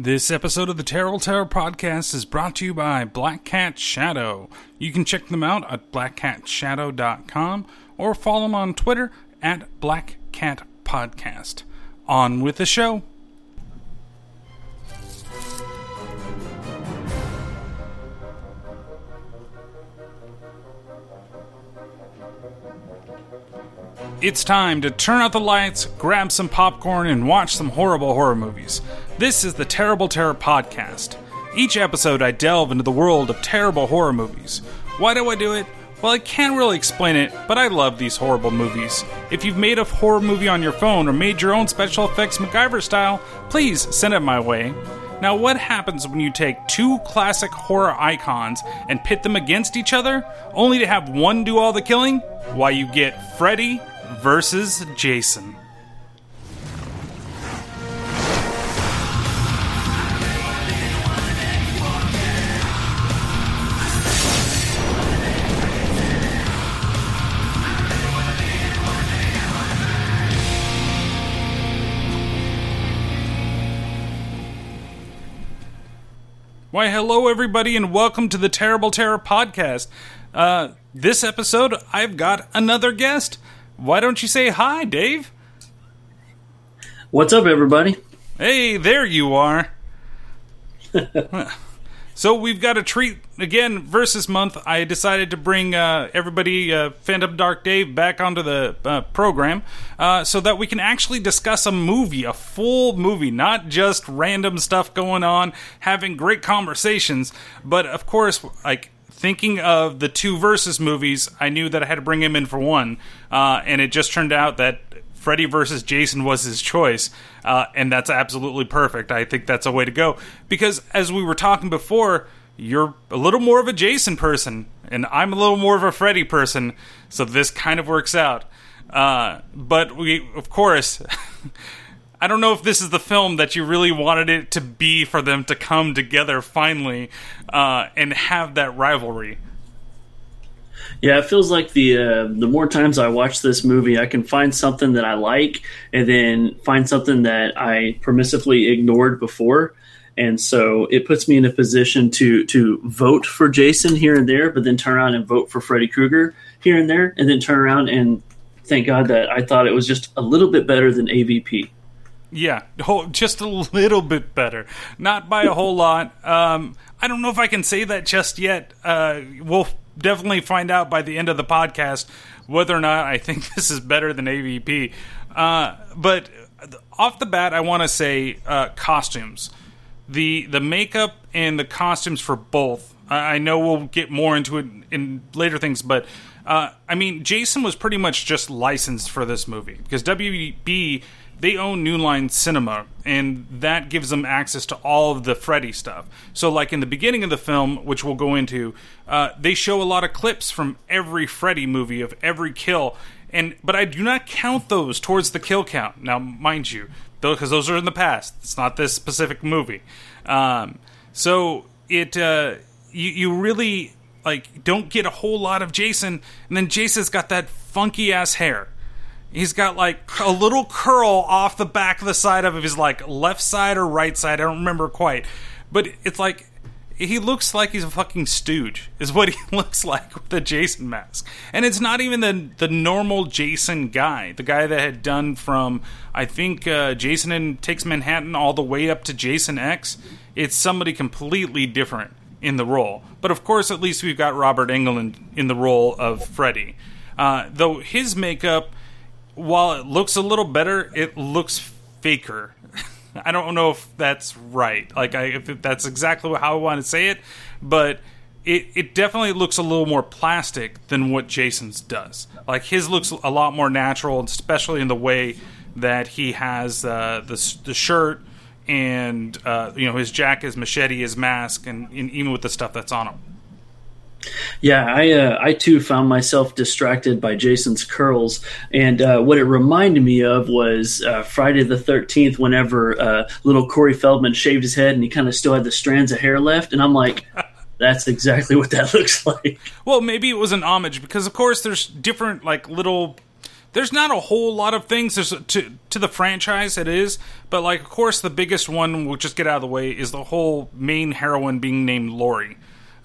This episode of the Terrible Terror Podcast is brought to you by Black Cat Shadow. You can check them out at blackcatshadow.com or follow them on Twitter at Black Cat Podcast. On with the show. It's time to turn out the lights, grab some popcorn, and watch some horrible horror movies. This is the Terrible Terror Podcast. Each episode, I delve into the world of terrible horror movies. Why do I do it? Well, I can't really explain it, but I love these horrible movies. If you've made a horror movie on your phone or made your own special effects MacGyver style, please send it my way. Now, what happens when you take two classic horror icons and pit them against each other, only to have one do all the killing? Why, you get Freddy versus Jason. Why, hello, everybody, and welcome to the Terrible Terror Podcast. Uh, this episode, I've got another guest. Why don't you say hi, Dave? What's up, everybody? Hey, there you are. so we've got a treat again versus month. I decided to bring uh, everybody, uh, Phantom Dark Dave, back onto the uh, program uh, so that we can actually discuss a movie, a full movie, not just random stuff going on, having great conversations, but of course, like thinking of the two versus movies, I knew that I had to bring him in for one, uh, and it just turned out that Freddy versus Jason was his choice, uh, and that's absolutely perfect. I think that's a way to go because, as we were talking before, you're a little more of a Jason person, and I'm a little more of a Freddy person, so this kind of works out. Uh, but we, of course. I don't know if this is the film that you really wanted it to be for them to come together finally uh, and have that rivalry. Yeah, it feels like the uh, the more times I watch this movie, I can find something that I like, and then find something that I permissively ignored before, and so it puts me in a position to to vote for Jason here and there, but then turn around and vote for Freddy Krueger here and there, and then turn around and thank God that I thought it was just a little bit better than AVP. Yeah, just a little bit better. Not by a whole lot. Um, I don't know if I can say that just yet. Uh, we'll definitely find out by the end of the podcast whether or not I think this is better than AVP. Uh, but off the bat, I want to say uh, costumes. The the makeup and the costumes for both. I know we'll get more into it in later things, but uh, I mean, Jason was pretty much just licensed for this movie because WB they own New Line Cinema, and that gives them access to all of the Freddy stuff. So, like in the beginning of the film, which we'll go into, uh, they show a lot of clips from every Freddy movie of every kill, and but I do not count those towards the kill count. Now, mind you, because those are in the past. It's not this specific movie. Um, so it uh, you you really like don't get a whole lot of Jason, and then Jason's got that funky ass hair He's got like a little curl off the back of the side of his like left side or right side. I don't remember quite, but it's like he looks like he's a fucking stooge. Is what he looks like with the Jason mask, and it's not even the the normal Jason guy. The guy that had done from I think uh, Jason and Takes Manhattan all the way up to Jason X. It's somebody completely different in the role. But of course, at least we've got Robert Englund in the role of Freddy. Uh, though his makeup while it looks a little better, it looks faker. I don't know if that's right. Like, I, if that's exactly how I want to say it, but it, it definitely looks a little more plastic than what Jason's does. Like, his looks a lot more natural, especially in the way that he has uh, the, the shirt and, uh, you know, his jacket, his machete, his mask, and, and even with the stuff that's on him. Yeah, I uh, I too found myself distracted by Jason's curls, and uh, what it reminded me of was uh, Friday the Thirteenth. Whenever uh, little Corey Feldman shaved his head, and he kind of still had the strands of hair left, and I'm like. That's exactly what that looks like. Well, maybe it was an homage because, of course, there's different like little there's not a whole lot of things there's to to the franchise it is but like of course the biggest one we'll just get out of the way is the whole main heroine being named Laurie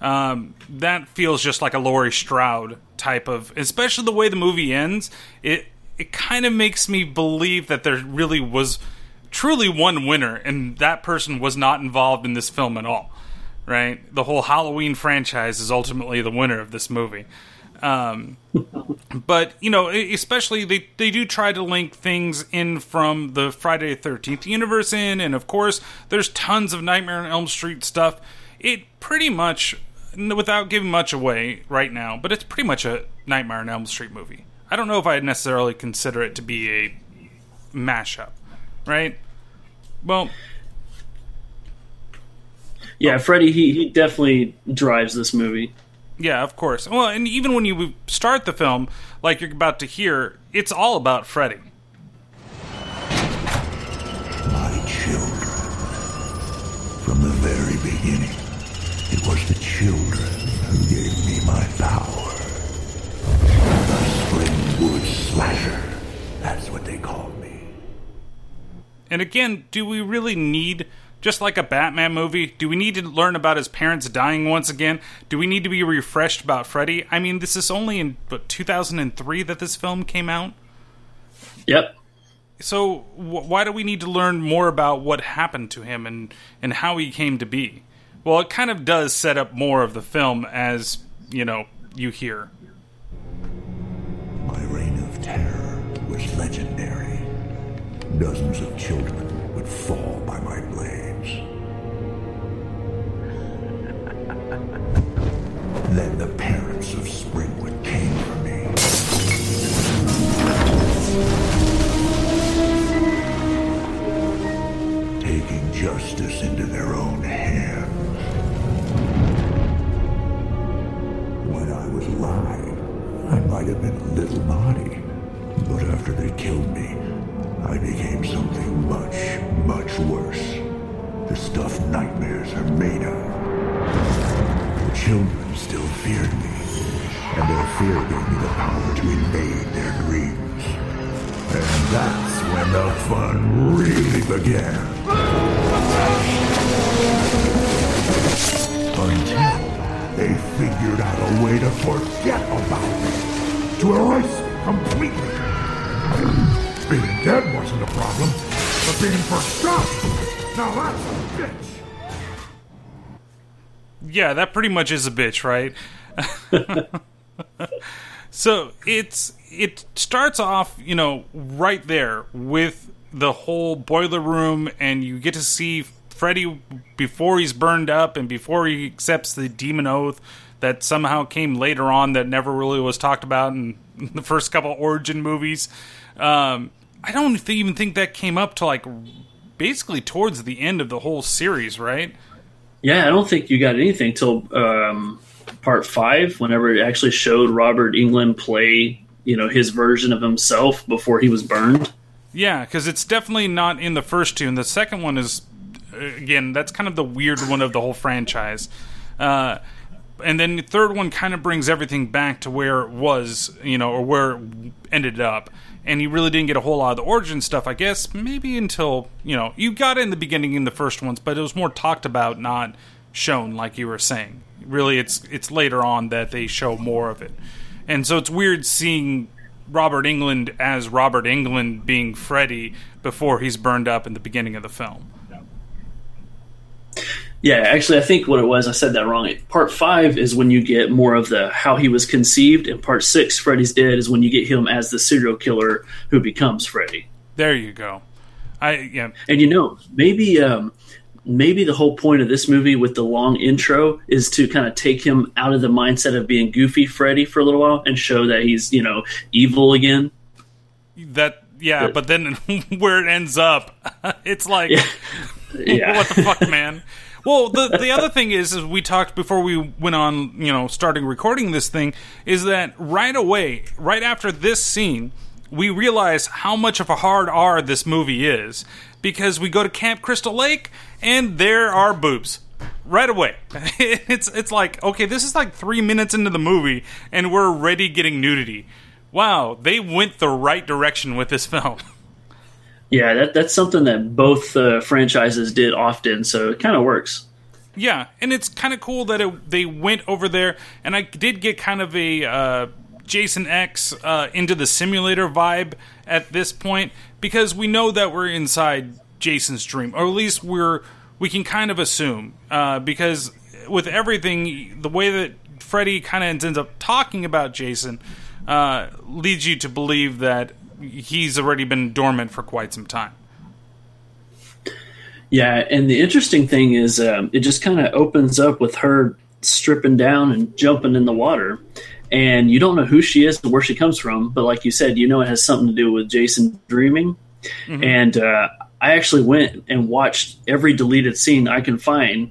um, that feels just like a Laurie Strode type of especially the way the movie ends it it kind of makes me believe that there really was truly one winner and that person was not involved in this film at all right the whole Halloween franchise is ultimately the winner of this movie um, but you know, especially they they do try to link things in from the Friday Thirteenth universe in, and of course, there's tons of Nightmare on Elm Street stuff. It pretty much, without giving much away right now, but it's pretty much a Nightmare on Elm Street movie. I don't know if I'd necessarily consider it to be a mashup, right? Well, yeah, oh. Freddy he he definitely drives this movie. Yeah, of course. Well, and even when you start the film, like you're about to hear, it's all about Freddy. Children who gave me my power. The Springwood Slasher. That's what they called me. And again, do we really need just like a Batman movie, do we need to learn about his parents dying once again? Do we need to be refreshed about Freddy? I mean, this is only in what, 2003 that this film came out. Yep. So wh- why do we need to learn more about what happened to him and and how he came to be? Well, it kind of does set up more of the film as, you know, you hear. My reign of terror was legendary. Dozens of children would fall by my blade. Then the parents of Springwood came for me. Taking justice into their own hands. I I might have been a little naughty. But after they killed me, I became something much, much worse. The stuff nightmares are made of. The children still feared me, and their fear gave me the power to invade their dreams. And that's when the fun really began. Until they figured out a way to forget about me. To erase me completely. Being dead wasn't a problem, but being forgotten, now that's a bitch. Yeah, that pretty much is a bitch, right? so it's it starts off, you know, right there with the whole boiler room, and you get to see Freddy before he's burned up and before he accepts the demon oath that somehow came later on that never really was talked about in the first couple origin movies. Um, I don't th- even think that came up to like basically towards the end of the whole series, right? Yeah, I don't think you got anything till um, part five, whenever it actually showed Robert Englund play, you know, his version of himself before he was burned. Yeah, because it's definitely not in the first two, and the second one is again that's kind of the weird one of the whole franchise. Uh, and then the third one kind of brings everything back to where it was, you know, or where it ended up. And you really didn't get a whole lot of the origin stuff, I guess, maybe until, you know, you got in the beginning in the first ones, but it was more talked about, not shown, like you were saying. Really, it's it's later on that they show more of it. And so it's weird seeing Robert Englund as Robert Englund being Freddy before he's burned up in the beginning of the film. Yeah, actually, I think what it was, I said that wrong. Part five is when you get more of the how he was conceived, and part six, Freddy's Dead, is when you get him as the serial killer who becomes Freddy. There you go. I yeah. And you know, maybe um, maybe the whole point of this movie with the long intro is to kind of take him out of the mindset of being goofy Freddy for a little while and show that he's you know evil again. That yeah, but, but then where it ends up, it's like, yeah. Yeah. what the fuck, man. Well, the the other thing is, is we talked before we went on, you know, starting recording this thing, is that right away, right after this scene, we realize how much of a hard R this movie is because we go to Camp Crystal Lake and there are boobs right away. It's it's like okay, this is like three minutes into the movie and we're already getting nudity. wow, they went the right direction with this film. Yeah, that, that's something that both uh, franchises did often, so it kind of works. Yeah, and it's kind of cool that it, they went over there, and I did get kind of a uh, Jason X uh, into the simulator vibe at this point because we know that we're inside Jason's dream, or at least we're we can kind of assume uh, because with everything, the way that Freddy kind of ends up talking about Jason uh, leads you to believe that he's already been dormant for quite some time. Yeah, and the interesting thing is, um, it just kind of opens up with her stripping down and jumping in the water, and you don't know who she is or where she comes from. But like you said, you know it has something to do with Jason dreaming. Mm-hmm. And uh, I actually went and watched every deleted scene I can find,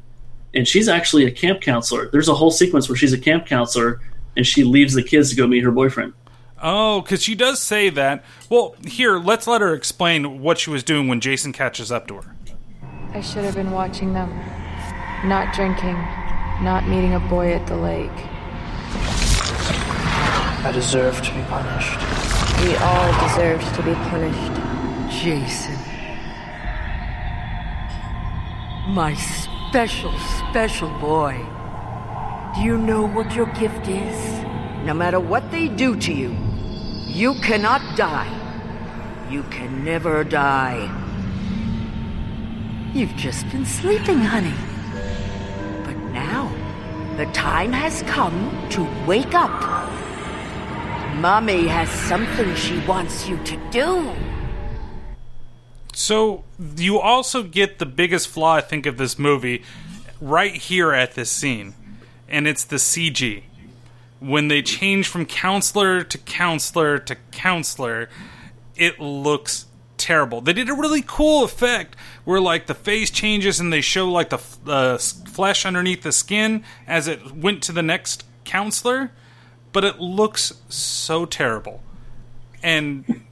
and she's actually a camp counselor. There's a whole sequence where she's a camp counselor, and she leaves the kids to go meet her boyfriend. Oh, because she does say that. Well, here, let's let her explain what she was doing when Jason catches up to her. I should have been watching them. Not drinking, not meeting a boy at the lake. I deserve to be punished. We all deserve to be punished. Jason. My special, special boy. Do you know what your gift is? No matter what they do to you, you cannot die. You can never die. You've just been sleeping, honey. But now, the time has come to wake up. Mommy has something she wants you to do. So, you also get the biggest flaw, I think, of this movie right here at this scene, and it's the CG when they change from counselor to counselor to counselor, it looks terrible. They did a really cool effect where like the face changes and they show like the uh, flesh underneath the skin as it went to the next counselor, but it looks so terrible. And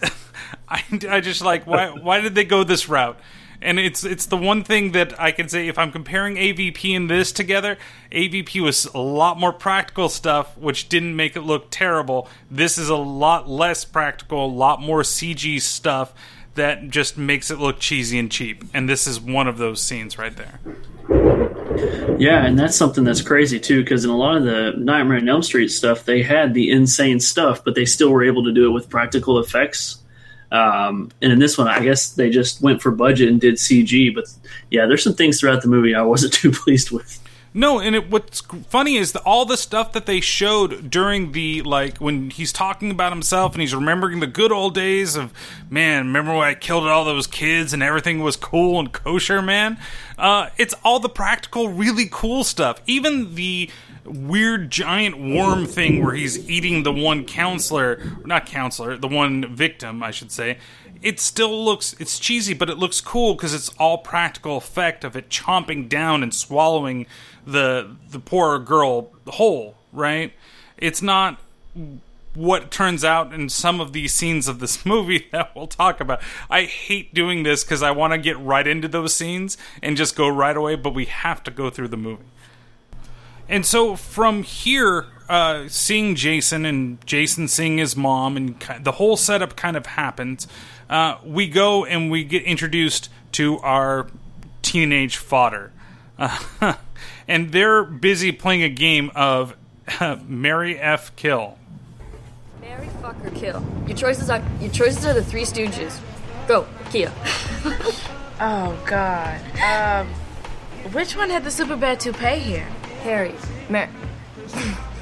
I, I just like why why did they go this route? And it's it's the one thing that I can say if I'm comparing AVP and this together, AVP was a lot more practical stuff, which didn't make it look terrible. This is a lot less practical, a lot more CG stuff that just makes it look cheesy and cheap. And this is one of those scenes right there. Yeah, and that's something that's crazy too, because in a lot of the Nightmare on Elm Street stuff, they had the insane stuff, but they still were able to do it with practical effects um, and in this one, I guess they just went for budget and did CG. But yeah, there's some things throughout the movie I wasn't too pleased with. No, and it, what's funny is the, all the stuff that they showed during the like when he's talking about himself and he's remembering the good old days of man. Remember when I killed all those kids and everything was cool and kosher, man. Uh, it's all the practical, really cool stuff. Even the weird giant worm thing where he's eating the one counselor, not counselor, the one victim, I should say. It still looks it's cheesy, but it looks cool because it's all practical effect of it chomping down and swallowing the the poor girl whole, right? It's not what turns out in some of these scenes of this movie that we'll talk about. I hate doing this because I want to get right into those scenes and just go right away, but we have to go through the movie. And so from here, uh, seeing Jason and Jason seeing his mom, and the whole setup kind of happens. Uh, we go and we get introduced to our teenage fodder. Uh, and they're busy playing a game of Mary F. Kill. Mary fucker kill. Your choices are your choices are the Three Stooges. Go, Kia. oh God. Um, which one had the super bad toupee here? Harry. Mary.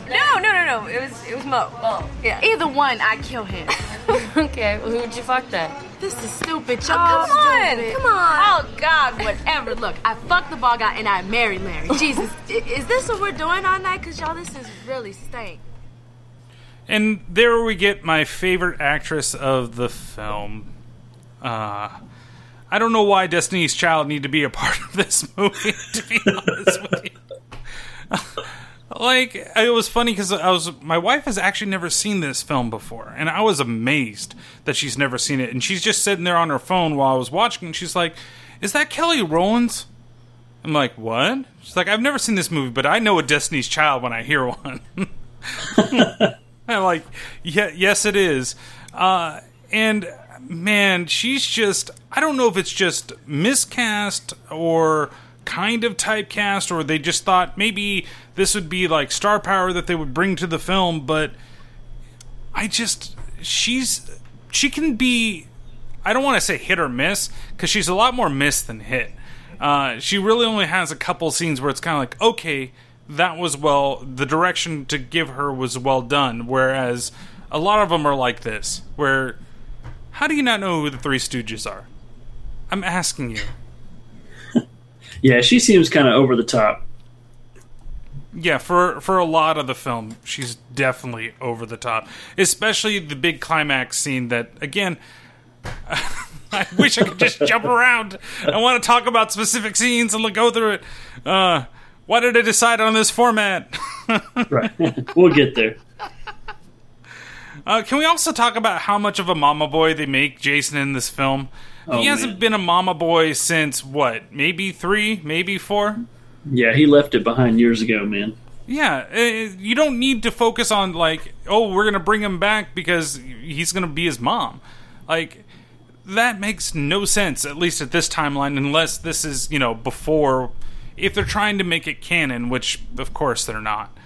No, no, no, no. It was it was Moe. Oh. Yeah. Either one, I kill him. okay, well, who would you fuck then? This is stupid, Oh, y'all. come on, stupid. come on. Oh God, whatever. Look, I fucked the ball guy and I married Larry. Jesus, is this what we're doing all night? Cause y'all, this is really stank. And there we get my favorite actress of the film. Uh, I don't know why Destiny's Child need to be a part of this movie, to be honest with you. like it was funny because I was my wife has actually never seen this film before, and I was amazed that she's never seen it. And she's just sitting there on her phone while I was watching, and she's like, "Is that Kelly Rowlands?" I'm like, "What?" She's like, "I've never seen this movie, but I know a Destiny's Child when I hear one." I'm like, yeah, yes, it is. Uh, and man, she's just, I don't know if it's just miscast or kind of typecast, or they just thought maybe this would be like star power that they would bring to the film, but I just, she's, she can be, I don't want to say hit or miss, because she's a lot more miss than hit. Uh, she really only has a couple scenes where it's kind of like, okay, that was well, the direction to give her was well done, whereas a lot of them are like this, where how do you not know who the Three Stooges are? I'm asking you. Yeah, she seems kind of over the top. Yeah, for for a lot of the film, she's definitely over the top. Especially the big climax scene that again I wish I could just jump around. I want to talk about specific scenes and go through it. Uh, why did I decide on this format? right. we'll get there. Uh, can we also talk about how much of a mama boy they make Jason in this film? Oh, he hasn't man. been a mama boy since what? Maybe three, maybe four. Yeah, he left it behind years ago, man. Yeah, you don't need to focus on like, oh, we're gonna bring him back because he's gonna be his mom. Like that makes no sense, at least at this timeline, unless this is you know before. If they're trying to make it canon, which of course they're not.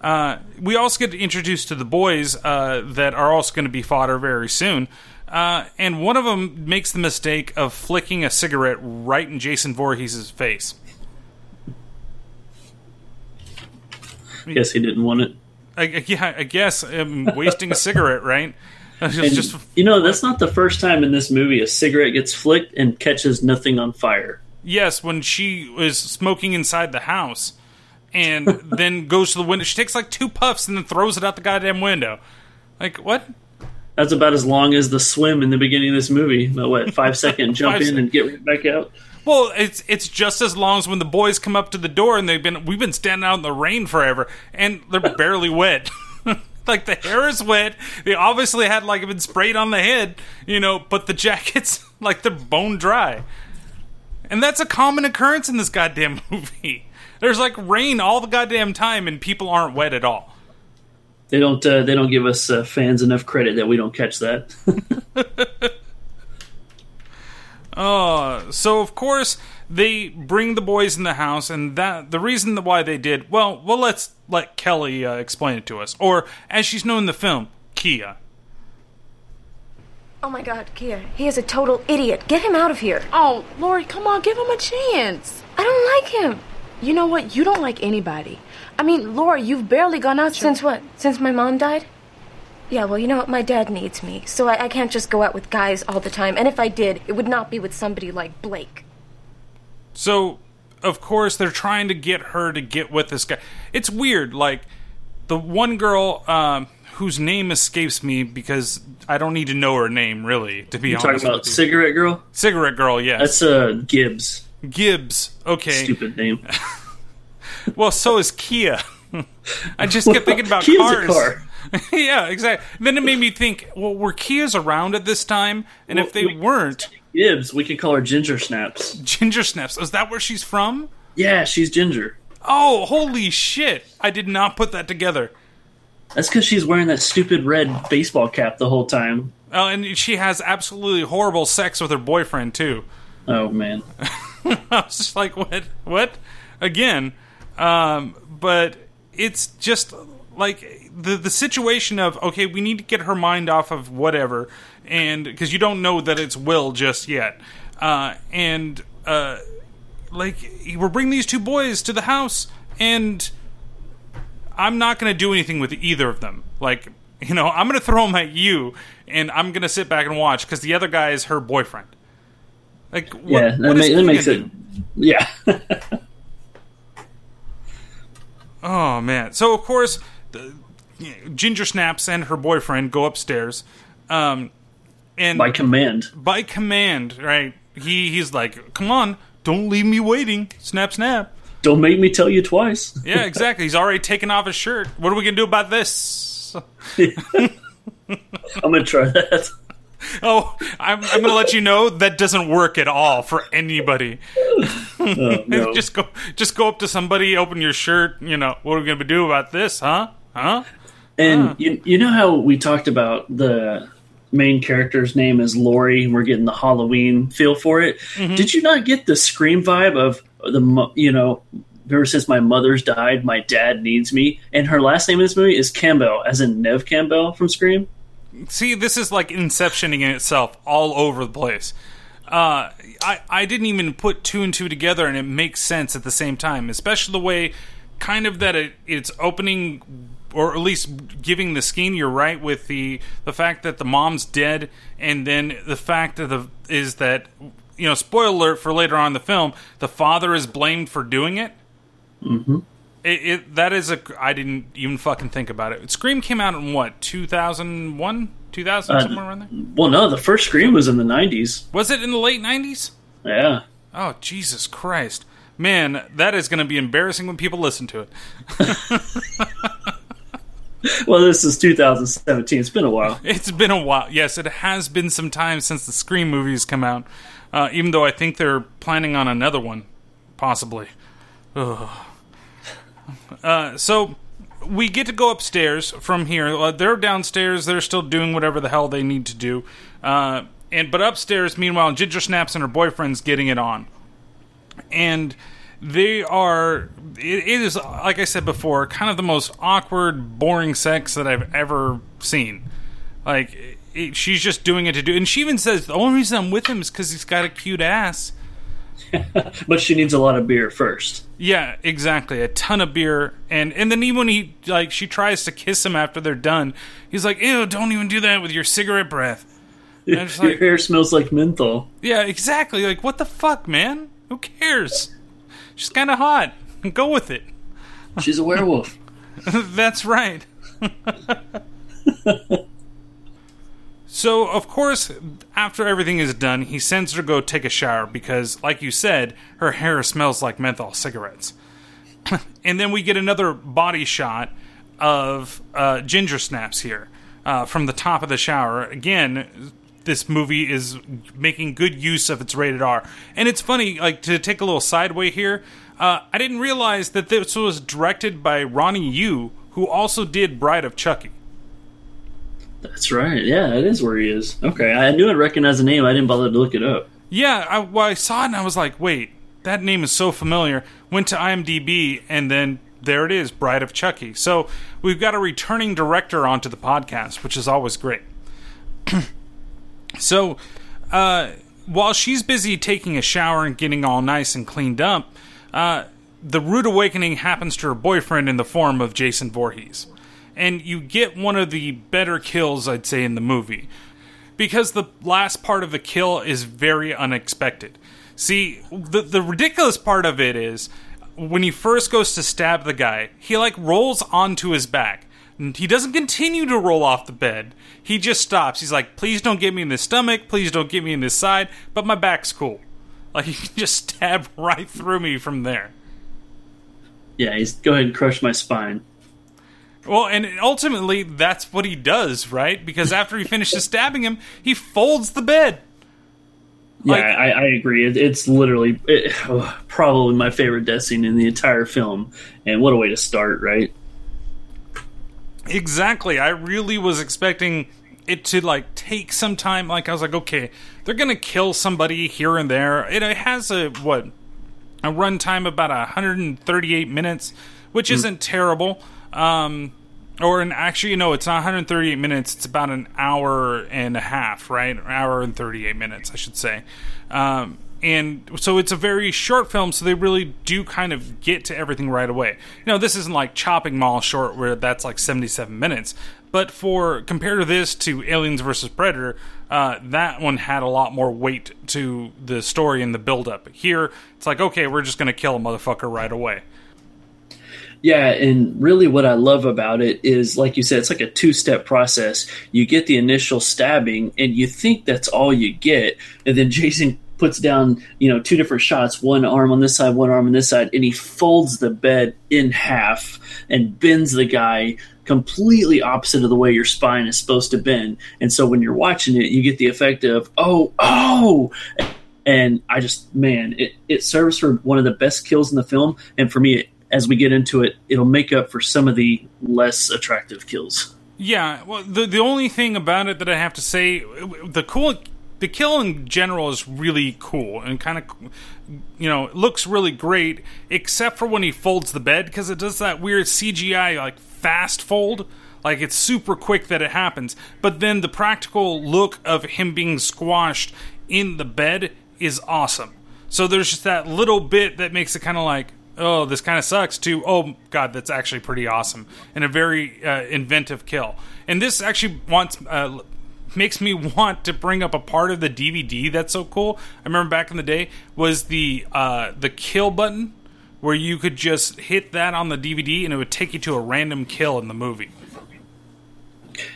Uh, we also get introduced to the boys uh, that are also going to be fodder very soon. Uh, and one of them makes the mistake of flicking a cigarette right in Jason Voorhees' face. I guess he didn't want it. I, I- yeah, I guess um, wasting a cigarette, right? Just you know, that's not the first time in this movie a cigarette gets flicked and catches nothing on fire. yes, when she was smoking inside the house, and then goes to the window. She takes like two puffs and then throws it out the goddamn window. Like what? That's about as long as the swim in the beginning of this movie. About what, five second jump Five in and get right back out? Well, it's it's just as long as when the boys come up to the door and they've been we've been standing out in the rain forever and they're barely wet. like the hair is wet. They obviously had like been sprayed on the head, you know, but the jackets like they're bone dry. And that's a common occurrence in this goddamn movie. There's like rain all the goddamn time and people aren't wet at all. They don't. Uh, they don't give us uh, fans enough credit that we don't catch that. Uh, so of course they bring the boys in the house, and that the reason why they did well. Well, let's let Kelly uh, explain it to us, or as she's known in the film, Kia. Oh my god, Kia, he is a total idiot. Get him out of here. Oh, Lori, come on, give him a chance. I don't like him. You know what? You don't like anybody. I mean, Laura, you've barely gone out Since what? Since my mom died? Yeah, well, you know what? My dad needs me, so I, I can't just go out with guys all the time. And if I did, it would not be with somebody like Blake. So of course they're trying to get her to get with this guy. It's weird. Like the one girl um, whose name escapes me because I don't need to know her name really. To be You honest, talking about cigarette girl? cigarette girl. Yes, That's uh Gibbs. Gibbs. Okay. Stupid name. Well, so is Kia. I just kept thinking about Kia's cars. car. yeah, exactly. Then it made me think. Well, were Kias around at this time? And if they we- weren't, Gibbs. We could call her Ginger Snaps. Ginger Snaps. Is that where she's from? Yeah, she's ginger. Oh, holy shit! I did not put that together. That's because she's wearing that stupid red baseball cap the whole time. Oh, and she has absolutely horrible sex with her boyfriend too. Oh man. I was just like, what? What? Again. Um, but it's just like the the situation of okay, we need to get her mind off of whatever, and because you don't know that it's Will just yet, uh, and uh, like we're bringing these two boys to the house, and I'm not going to do anything with either of them. Like, you know, I'm going to throw them at you, and I'm going to sit back and watch because the other guy is her boyfriend. Like, what, yeah, that, what ma- is that makes it. do? Yeah. Oh man! So of course, the, Ginger Snaps and her boyfriend go upstairs, um, and By command. by command, right? He he's like, "Come on, don't leave me waiting." Snap, snap. Don't make me tell you twice. Yeah, exactly. he's already taken off his shirt. What are we gonna do about this? I'm gonna try that. Oh, I'm, I'm gonna let you know that doesn't work at all for anybody. Oh, no. just go, just go up to somebody, open your shirt. You know, what are we gonna do about this, huh? Huh? And Huh. you, you know how we talked about the main character's name is Lori, and we're getting the Halloween feel for it. Mm-hmm. Did you not get the scream vibe of the you know? Ever since my mother's died, my dad needs me, and her last name in this movie is Campbell, as in Neve Campbell from Scream. See, this is like inceptioning in itself all over the place. Uh, I I didn't even put two and two together, and it makes sense at the same time, especially the way kind of that it, it's opening or at least giving the scheme. You're right with the the fact that the mom's dead, and then the fact that the is that you know spoiler alert for later on in the film, the father is blamed for doing it. Mm-hmm. It, it that is a I didn't even fucking think about it. Scream came out in what 2001, 2000 Uh, somewhere around there. Well, no, the first Scream was in the '90s. Was it in the late nineties? Yeah. Oh Jesus Christ, man, that is going to be embarrassing when people listen to it. Well, this is 2017. It's been a while. It's been a while. Yes, it has been some time since the Scream movies come out. Uh, even though I think they're planning on another one, possibly. Ugh. Uh, so we get to go upstairs from here. Uh, they're downstairs. They're still doing whatever the hell they need to do. Uh, and but upstairs, meanwhile, Ginger Snaps and her boyfriend's getting it on, and they are. It, it is like I said before, kind of the most awkward, boring sex that I've ever seen. Like it, she's just doing it to do, and she even says the only reason I'm with him is because he's got a cute ass. But she needs a lot of beer first. Yeah, exactly. A ton of beer, and and then even when he like she tries to kiss him after they're done, he's like, "Ew, don't even do that with your cigarette breath." Your like, hair smells like menthol. yeah, exactly. Like, what the fuck, man? Who cares? She's kind of hot. Go with it. She's a werewolf. That's right. So, of course, after everything is done, he sends her to go take a shower because, like you said, her hair smells like menthol cigarettes. and then we get another body shot of uh, Ginger Snaps here uh, from the top of the shower. Again, this movie is making good use of its rated R. And it's funny, like, to take a little sideway here, uh, I didn't realize that this was directed by Ronnie Yu, who also did Bride of Chucky. That's right. Yeah, it is where he is. Okay, I knew I'd recognize the name. I didn't bother to look it up. Yeah, I, well, I saw it and I was like, wait, that name is so familiar. Went to IMDb and then there it is, Bride of Chucky. So we've got a returning director onto the podcast, which is always great. so uh, while she's busy taking a shower and getting all nice and cleaned up, uh, the rude awakening happens to her boyfriend in the form of Jason Voorhees. And you get one of the better kills, I'd say, in the movie because the last part of the kill is very unexpected. See, the the ridiculous part of it is when he first goes to stab the guy, he like rolls onto his back. And He doesn't continue to roll off the bed. He just stops. He's like, "Please don't get me in the stomach. Please don't get me in this side. But my back's cool." Like he can just stab right through me from there. Yeah, he's go ahead and crush my spine. Well, and ultimately that's what he does, right? Because after he finishes stabbing him, he folds the bed. Yeah, Like- I, I agree. It, it's literally it, oh, probably my favorite death scene in the entire film, and what a way to start, right? Exactly. I really was expecting it to like take some time. Like I was like, okay, they're gonna kill somebody here and there. It, it has a what a runtime about 138 minutes, which mm. isn't terrible. Um, or an actually, no, it's not 138 minutes. It's about an hour and a half, right? An hour and 38 minutes, I should say. Um, and so it's a very short film, so they really do kind of get to everything right away. You know, this isn't like Chopping Mall short where that's like 77 minutes. But for compared to this to Aliens versus Predator, uh, that one had a lot more weight to the story and the build-up. Here, it's like okay, we're just gonna kill a motherfucker right away. Yeah, and really what I love about it is, like you said, it's like a two step process. You get the initial stabbing, and you think that's all you get, and then Jason puts down, you know, two different shots, one arm on this side, one arm on this side, and he folds the bed in half and bends the guy completely opposite of the way your spine is supposed to bend. And so when you're watching it, you get the effect of, oh, oh, and I just man, it, it serves for one of the best kills in the film, and for me, it as we get into it, it'll make up for some of the less attractive kills. Yeah, well, the the only thing about it that I have to say, the cool, the kill in general is really cool and kind of, you know, looks really great, except for when he folds the bed because it does that weird CGI like fast fold, like it's super quick that it happens. But then the practical look of him being squashed in the bed is awesome. So there's just that little bit that makes it kind of like, oh, this kind of sucks, to, oh, God, that's actually pretty awesome. And a very uh, inventive kill. And this actually wants. Uh, makes me want to bring up a part of the DVD that's so cool. I remember back in the day was the uh, the kill button where you could just hit that on the DVD and it would take you to a random kill in the movie.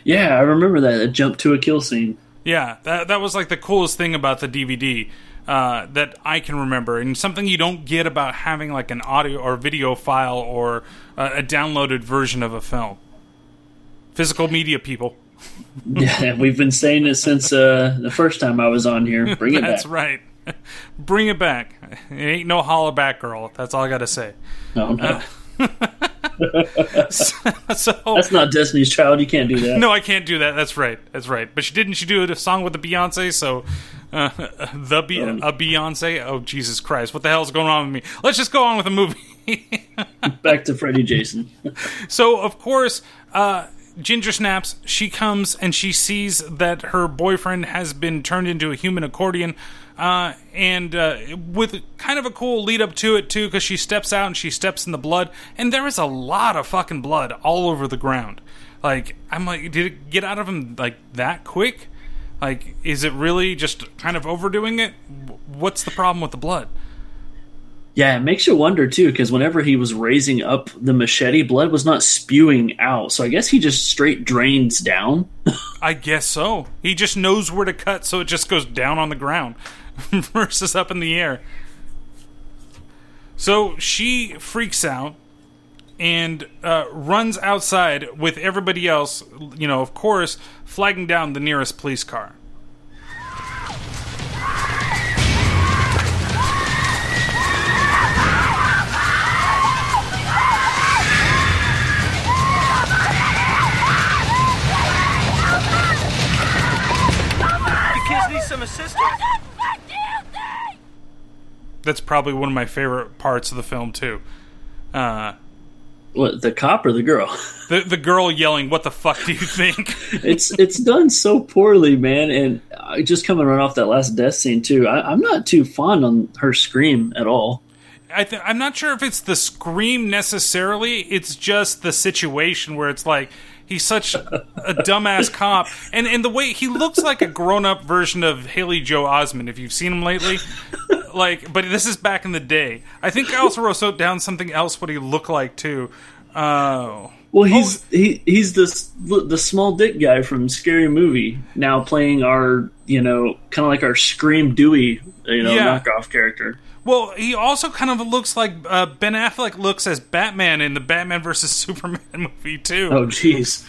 Yeah, I remember that. It jumped to a kill scene. Yeah, that that was like the coolest thing about the DVD uh, that I can remember, and something you don't get about having like an audio or video file or uh, a downloaded version of a film. Physical media, people. yeah, we've been saying this since uh, the first time I was on here. Bring it That's back. That's right. Bring it back. It ain't no holla back girl. That's all I got to say. No, no. so That's not Destiny's Child. You can't do that. no, I can't do that. That's right. That's right. But she didn't. She do a song with the Beyonce. So uh, the Be- Um, a Beyonce. Oh Jesus Christ! What the hell's going on with me? Let's just go on with the movie. Back to Freddy Jason. so of course, uh, Ginger snaps. She comes and she sees that her boyfriend has been turned into a human accordion. Uh, and uh, with kind of a cool lead up to it too, because she steps out and she steps in the blood, and there is a lot of fucking blood all over the ground. Like I'm like, did it get out of him like that quick? Like, is it really just kind of overdoing it? What's the problem with the blood? Yeah, it makes you wonder too, because whenever he was raising up the machete, blood was not spewing out. So I guess he just straight drains down. I guess so. He just knows where to cut, so it just goes down on the ground versus up in the air. So she freaks out and uh, runs outside with everybody else, you know, of course, flagging down the nearest police car. Some assistance? That's probably one of my favorite parts of the film too. Uh, What the cop or the girl? the the girl yelling, "What the fuck do you think?" it's it's done so poorly, man. And just coming right off that last death scene too, I, I'm not too fond on her scream at all. I th- I'm not sure if it's the scream necessarily. It's just the situation where it's like he's such a dumbass cop, and and the way he looks like a grown up version of Haley Joel Osment. If you've seen him lately, like, but this is back in the day. I think I also wrote down something else what he looked like too. Uh, Well, he's he he's this the small dick guy from Scary Movie now playing our you know kind of like our Scream Dewey you know Yeah. knockoff character. Well, he also kind of looks like uh, Ben Affleck looks as Batman in the Batman versus Superman movie too. Oh, jeez.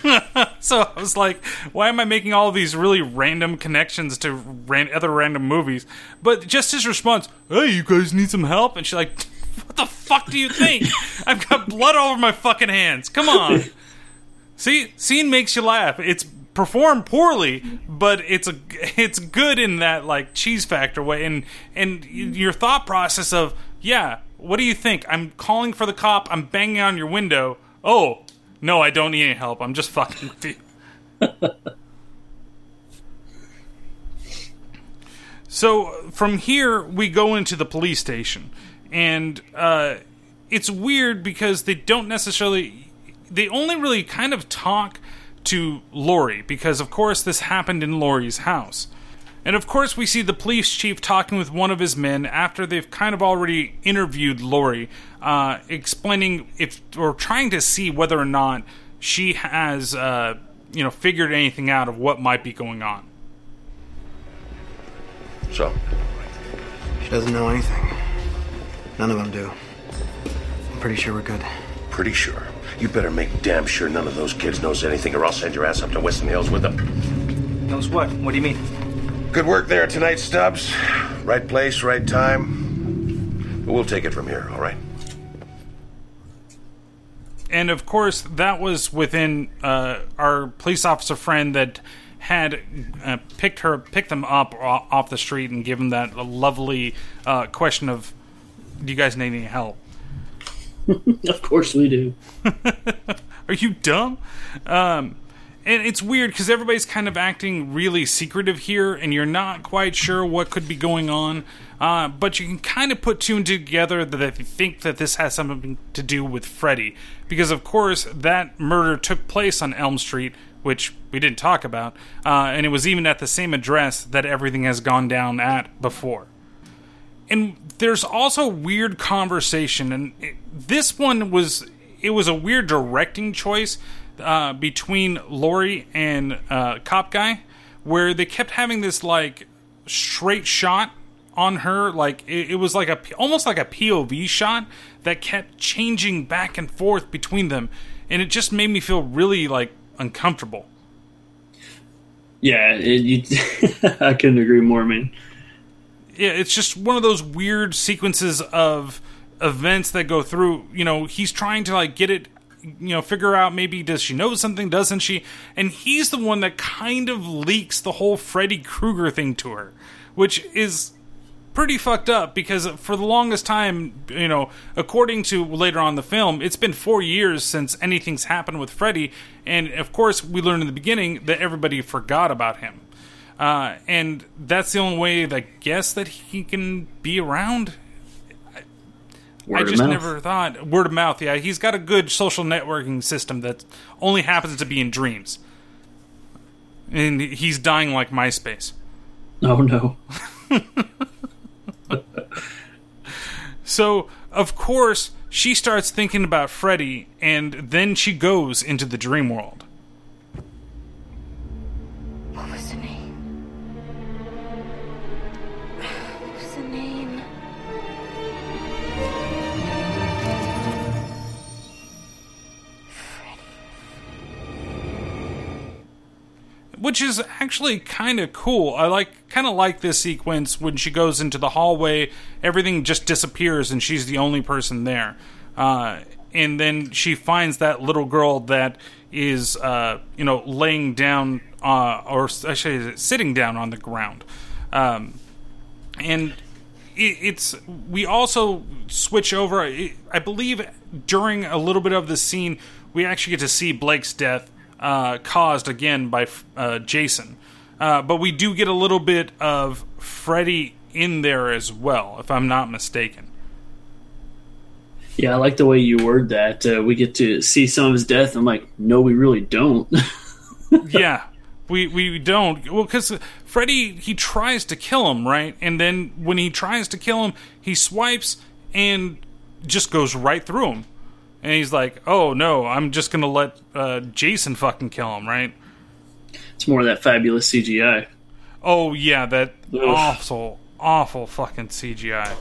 so I was like, why am I making all these really random connections to ran- other random movies? But just his response, "Hey, you guys need some help?" And she's like, "What the fuck do you think? I've got blood all over my fucking hands. Come on." See, scene makes you laugh. It's performed poorly, but it's a it's good in that like cheese factor way, and and your thought process of yeah, what do you think? I'm calling for the cop. I'm banging on your window. Oh no, I don't need any help. I'm just fucking with you. So from here we go into the police station, and uh, it's weird because they don't necessarily. They only really kind of talk to Lori because, of course, this happened in Lori's house. And of course, we see the police chief talking with one of his men after they've kind of already interviewed Lori, uh, explaining if or trying to see whether or not she has, uh, you know, figured anything out of what might be going on. So, She doesn't know anything. None of them do. I'm pretty sure we're good. pretty sure. You better make damn sure none of those kids knows anything, or I'll send your ass up to Westin Hills with them. Knows what? What do you mean? Good work there tonight, Stubbs. Right place, right time. But we'll take it from here, all right? and of course, that was within uh, our police officer friend that had uh, picked her, picked them up off the street and given that lovely uh, question of, "Do you guys need any help?" of course we do. Are you dumb? Um, and it's weird because everybody's kind of acting really secretive here, and you're not quite sure what could be going on. Uh, but you can kind of put two and two together that they think that this has something to do with Freddy, because of course that murder took place on Elm Street, which we didn't talk about, uh, and it was even at the same address that everything has gone down at before. And there's also weird conversation, and it, this one was it was a weird directing choice uh, between Laurie and uh, Cop Guy, where they kept having this like straight shot on her, like it, it was like a almost like a POV shot that kept changing back and forth between them, and it just made me feel really like uncomfortable. Yeah, it, you, I couldn't agree more, man. Yeah, it's just one of those weird sequences of events that go through. You know, he's trying to like get it you know figure out maybe does she know something doesn't she? And he's the one that kind of leaks the whole freddy krueger thing to her which is pretty fucked up because for the longest time you know according to later on the film it's been four years since anything's happened with freddy. And of course we learned in the beginning that everybody forgot about him uh, and that's the only way that I guess that he can be around Word I of just never thought word of mouth. Yeah, he's got a good social networking system that only happens to be in dreams, and he's dying like MySpace. Oh no. So of course she starts thinking about Freddy, and then she goes into the dream world. Which is actually kind of cool. I like kind of like this sequence when she goes into the hallway, everything just disappears and she's the only person there. Uh, and then she finds that little girl that is, uh, you know, laying down, uh, or actually sitting down on the ground. Um, and it, it's we also switch over. I I believe during a little bit of the scene, we actually get to see Blake's death uh, caused again by uh, Jason. Uh, but we do get a little bit of Freddy in there as well, if I'm not mistaken. Yeah, I like the way you word that. Uh, we get to see some of his death. I'm like, no, we really don't. yeah, we we don't. Well, because Freddy he tries to kill him, right? And then when he tries to kill him, he swipes and just goes right through him. And he's like, "Oh no, I'm just gonna let uh, Jason fucking kill him, right?" it's more of that fabulous CGI. Oh yeah, that Ugh. awful, awful fucking CGI.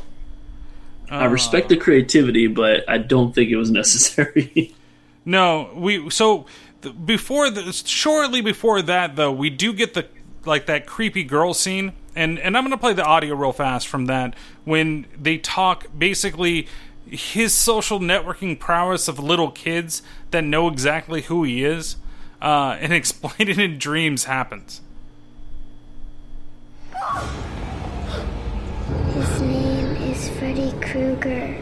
I respect the creativity, but I don't think it was necessary. No, we so th- before the shortly before that though, we do get the like that creepy girl scene, and and I'm gonna play the audio real fast from that when they talk basically his social networking prowess of little kids that know exactly who he is, uh, and explain it in dreams happens. His name is Freddy Krueger,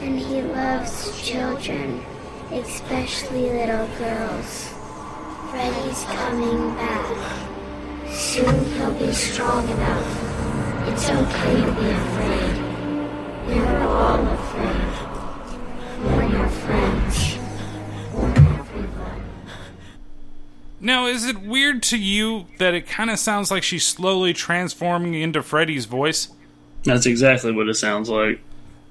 and he loves children, especially little girls. Freddy's coming back. Soon he'll be strong enough. It's okay to be afraid. We're all afraid. We're your friends. We're everyone. Now, is it weird to you that it kind of sounds like she's slowly transforming into Freddy's voice? That's exactly what it sounds like.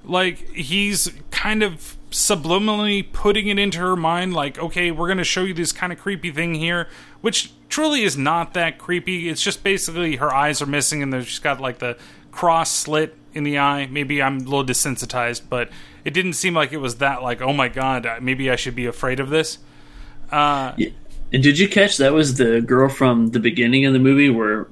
like he's kind of subliminally putting it into her mind like okay we're going to show you this kind of creepy thing here which truly is not that creepy it's just basically her eyes are missing and there's she's got like the cross slit in the eye maybe i'm a little desensitized but it didn't seem like it was that like oh my god maybe i should be afraid of this uh And did you catch that was the girl from the beginning of the movie where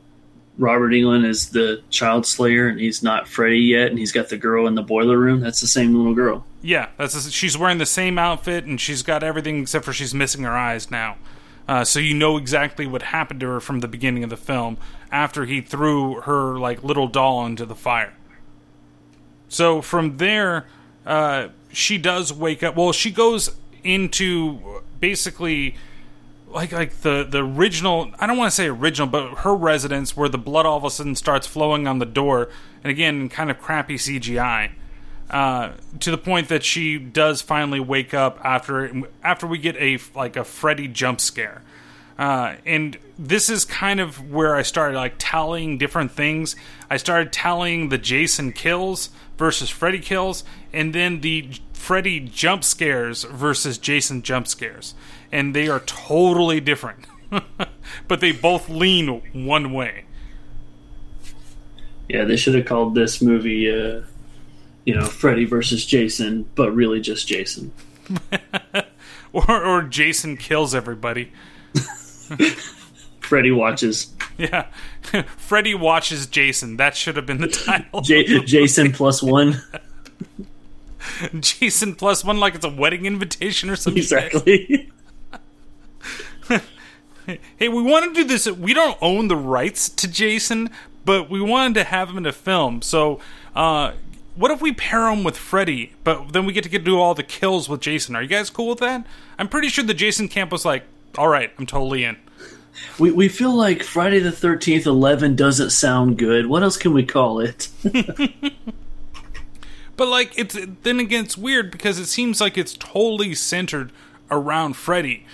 Robert Englund is the child slayer and he's not Freddy yet and he's got the girl in the boiler room? That's the same little girl. Yeah, that's she's wearing the same outfit and she's got everything except for she's missing her eyes now. Uh, so you know exactly what happened to her from the beginning of the film after he threw her like little doll into the fire. So from there, uh, she does wake up. Well, she goes into basically like like the the original. I don't want to say original, but her residence where the blood all of a sudden starts flowing on the door, and again, kind of crappy CGI. Uh, to the point that she does finally wake up after after we get a like a Freddy jump scare. Uh, and this is kind of where I started like tallying different things. I started tallying the Jason kills versus Freddy kills, and then the Freddy jump scares versus Jason jump scares, and they are totally different, but they both lean one way. Yeah, they should have called this movie, uh, you know, Freddy versus Jason, but really just Jason. or, or Jason kills everybody. Freddy watches. Yeah, Freddy watches Jason. That should have been the title. J- Jason plus one. Jason plus one, like it's a wedding invitation or something. Exactly. hey, we want to do this. We don't own the rights to Jason, but we wanted to have him in a film. So, uh, what if we pair him with Freddy, but then we get to get to do all the kills with Jason? Are you guys cool with that? I'm pretty sure the Jason camp was like, all right, I'm totally in. We we feel like Friday the Thirteenth Eleven doesn't sound good. What else can we call it? but like it's then again it's weird because it seems like it's totally centered around Freddy,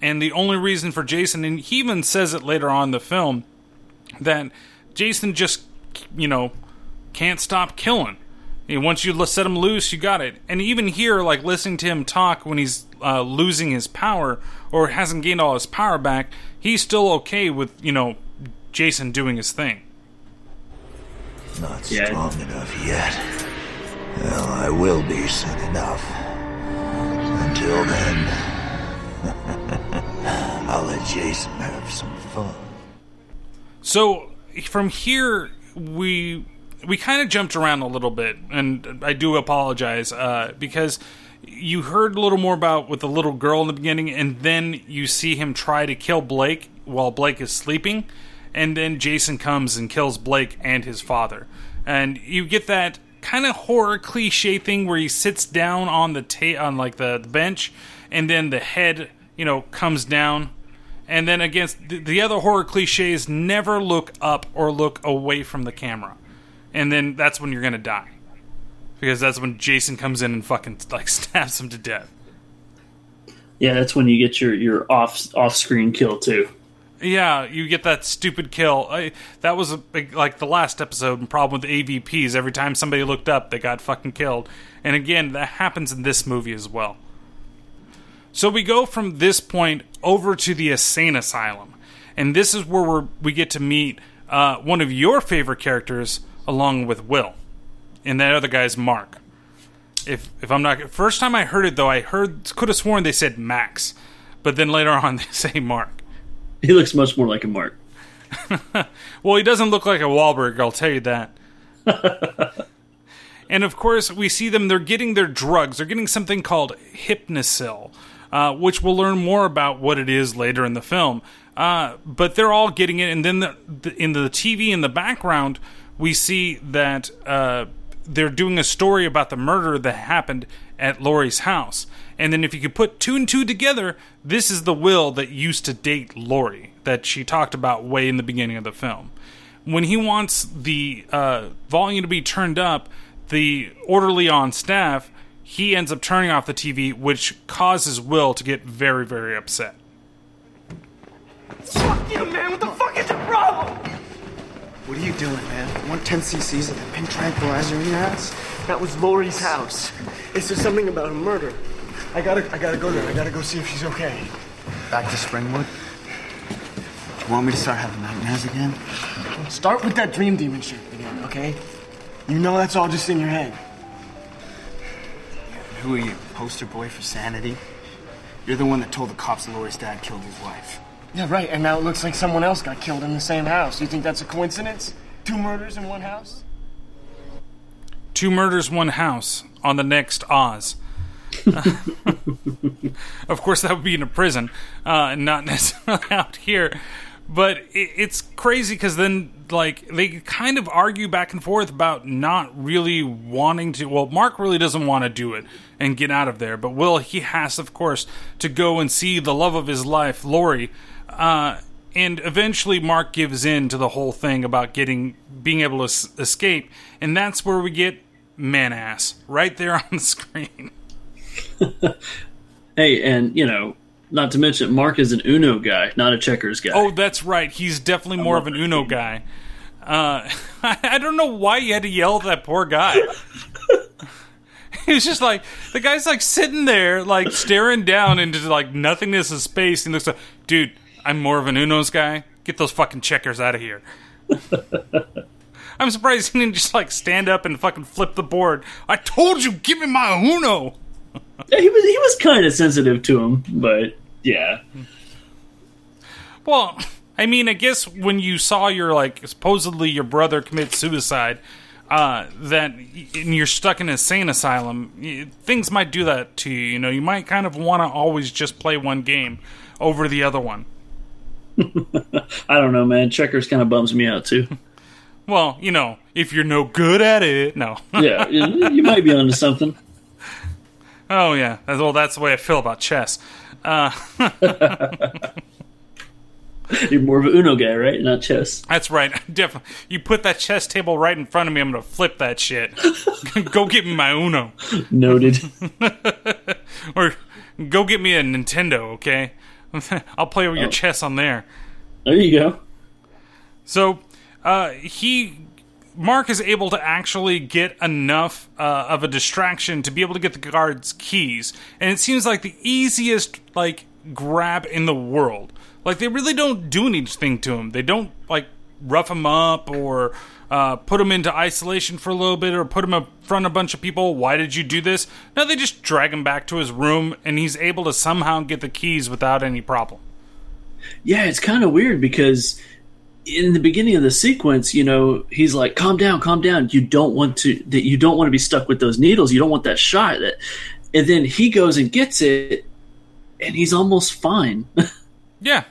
and the only reason for Jason, and he even says it later on the film, that Jason just you know can't stop killing. Know, once you set him loose, you got it. And even here, like listening to him talk when he's uh, losing his power or hasn't gained all his power back, he's still okay with you know Jason doing his thing. Not yeah. strong enough yet. Well, I will be soon enough. Until then, I'll let Jason have some fun. So from here, we we kind of jumped around a little bit, and I do apologize uh, because you heard a little more about with the little girl in the beginning, and then you see him try to kill Blake while Blake is sleeping, and then Jason comes and kills Blake and his father, and you get that kind of horror cliche thing where he sits down on the ta- on like the, the bench, and then the head you know comes down. And then against the, the other horror cliches, never look up or look away from the camera. And then that's when you're gonna die because that's when Jason comes in and fucking like stabs him to death. Yeah, that's when you get your your off off screen kill too. Yeah, you get that stupid kill. I, that was a big, like the last episode problem with AVPs. Every time somebody looked up, they got fucking killed. And again, that happens in this movie as well. So we go from this point over to the insane asylum, and this is where we we get to meet uh, one of your favorite characters, along with Will, and that other guy's Mark. If if I'm not first time I heard it though, I heard could have sworn they said Max, but then later on they say Mark. He looks much more like a Mark. well, he doesn't look like a Wahlberg. I'll tell you that. and of course, we see them. They're getting their drugs. They're getting something called Hypnocil, uh, which we'll learn more about what it is later in the film. Uh, but they're all getting it, and then the, the, in the TV in the background, we see that uh, they're doing a story about the murder that happened at Laurie's house. And then, if you could put two and two together, this is the Will that used to date Laurie that she talked about way in the beginning of the film. When he wants the uh, volume to be turned up, the orderly on staff he ends up turning off the TV, which causes Will to get very, very upset. Fuck you, man! What the fuck is your problem? What are you doing, man? Want 10 cc's of the pink tranquilizer in your ass? That was Laurie's house. Is there something about a murder? I gotta, I gotta go there. I gotta go see if she's okay. Back to Springwood? You want me to start having nightmares again? Start with that dream demon shit again, okay? You know that's all just in your head. Who are you, poster boy for sanity? You're the one that told the cops Laurie's dad killed his wife. Yeah, right. And now it looks like someone else got killed in the same house. Do you think that's a coincidence? Two murders in one house? Two Murders, One House on the next Oz. of course, that would be in a prison, uh, not necessarily out here. But it, it's crazy because then, like, they kind of argue back and forth about not really wanting to. Well, Mark really doesn't want to do it and get out of there, but Will, he has, of course, to go and see the love of his life, Lori. Uh, and eventually, Mark gives in to the whole thing about getting being able to s- escape, and that's where we get man ass right there on the screen. Hey, and you know, not to mention, Mark is an Uno guy, not a checkers guy. Oh, that's right. He's definitely more of an Uno guy. Uh, I don't know why you had to yell at that poor guy. he was just like the guy's like sitting there, like staring down into like nothingness of space, and looks like, dude, I'm more of an Uno's guy. Get those fucking checkers out of here. I'm surprised he didn't just like stand up and fucking flip the board. I told you, give me my Uno. Yeah, he was he was kind of sensitive to him, but yeah, Well, I mean, I guess when you saw your like supposedly your brother commit suicide, uh, that and you're stuck in an insane asylum, things might do that to you. You know, you might kind of want to always just play one game over the other one. I don't know, man. Checkers kind of bums me out too. Well, you know, if you're no good at it, no. yeah, you you might be onto something. Oh yeah. Well, that's the way I feel about chess. Uh, You're more of an Uno guy, right? Not chess. That's right. Definitely. You put that chess table right in front of me, I'm gonna flip that shit. go get me my Uno. Noted. or go get me a Nintendo, okay? I'll play with your Oh. chess on there. There you go. So, uh, he. Mark is able to actually get enough uh, of a distraction to be able to get the guard's keys, and it seems like the easiest like grab in the world. Like they really don't do anything to him. They don't like rough him up or uh, put him into isolation for a little bit or put him in front of a bunch of people. Why did you do this? No, they just drag him back to his room, and he's able to somehow get the keys without any problem. Yeah, it's kind of weird because in the beginning of the sequence, you know, he's like, "Calm down, calm down. You don't want to that you don't want to be stuck with those needles. You don't want that shot." That, and then he goes and gets it, and he's almost fine. Yeah,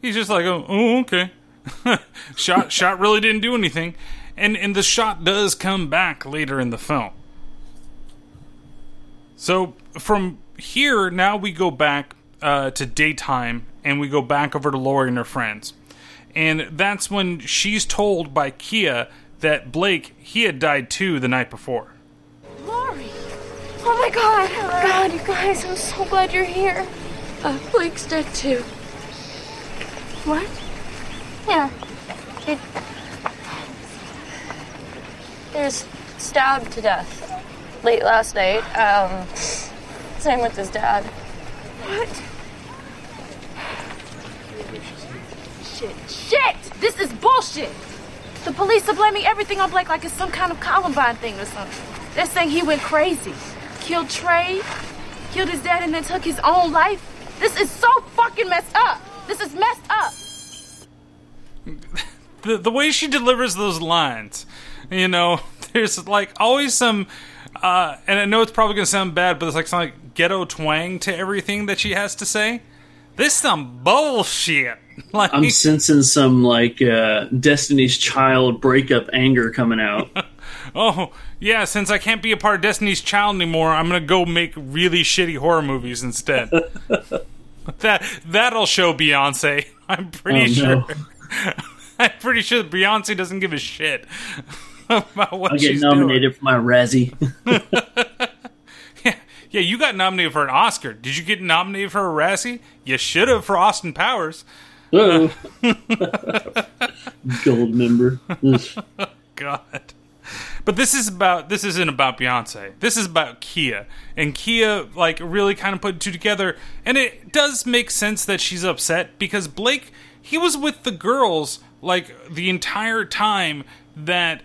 he's just like, oh, oh okay. shot, shot really didn't do anything, and and the shot does come back later in the film. So from here, now we go back uh, to daytime, and we go back over to Lori and her friends, and that's when she's told by Kia that Blake he had died too the night before. Lori! Oh my god! God, you guys, I'm so glad you're here. Uh, Blake's dead too. What? Yeah. He was stabbed to death late last night. Um, same with his dad. What? Shit, shit! This is bullshit! The police are blaming everything on Blake like it's some kind of Columbine thing or something. They're saying he went crazy. Killed Trey, killed his dad, and then took his own life. This is so fucking messed up! This is messed up! the the way she delivers those lines, you know, there's like always some, uh, and I know it's probably gonna sound bad, but there's like some like ghetto twang to everything that she has to say. This some bullshit. Like I'm sensing some like uh, Destiny's Child breakup anger coming out. oh yeah, since I can't be a part of Destiny's Child anymore, I'm gonna go make really shitty horror movies instead. that that'll show Beyonce. I'm pretty Oh, sure. no. I'm pretty sure Beyonce doesn't give a shit about what I'll get she's doing. nominated for my Razzie. Yeah, yeah, you got nominated for an Oscar. Did you get nominated for a Razzie? You should have for Austin Powers. Oh. Goldmember. God. But this is about this isn't about Beyonce. This is about Kia. And Kia like really kind of put two together and it does make sense that she's upset because Blake he was with the girls like the entire time that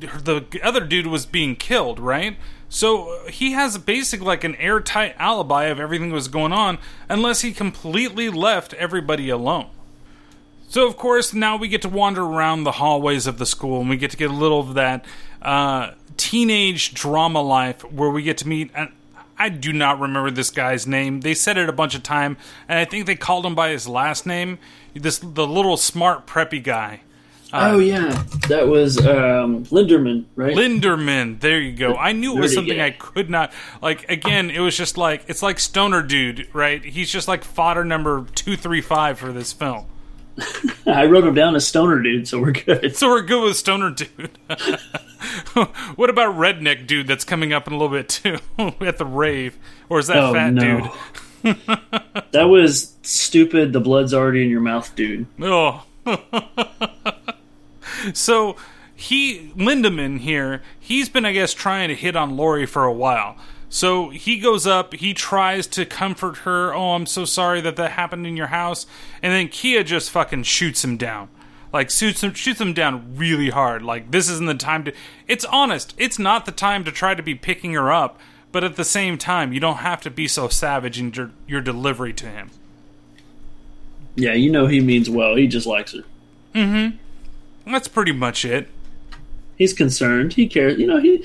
the other dude was being killed, right? So he has basically like an airtight alibi of everything that was going on unless he completely left everybody alone. So of course now we get to wander around the hallways of the school and we get to get a little of that uh, teenage drama life where we get to meet. And I do not remember this guy's name. They said it a bunch of time, and I think they called him by his last name. This the little smart preppy guy. Uh, oh yeah, that was um, Linderman, right? Linderman. There you go. I knew it was something. I could not like. Again, it was just like it's like Stoner Dude, right? He's just like fodder number two three five for this film. I wrote him down as Stoner Dude, so we're good. So we're good with Stoner Dude. what about Redneck Dude that's coming up in a little bit too at the rave, or is that Oh, Fat no. Dude? That was stupid. The blood's already in your mouth, dude. Oh. So he Linderman here, he's been I guess trying to hit on Lori for a while. So he goes up, he tries to comfort her. Oh, I'm so sorry that that happened in your house. And then Kia just fucking shoots him down. Like shoots him, shoots him down really hard. Like this isn't the time to. It's honest. It's not the time to try to be picking her up. But at the same time, you don't have to be so savage in your, your delivery to him. Yeah, you know he means well. He just likes her. Mm-hmm. That's pretty much it. He's concerned. He cares. You know he.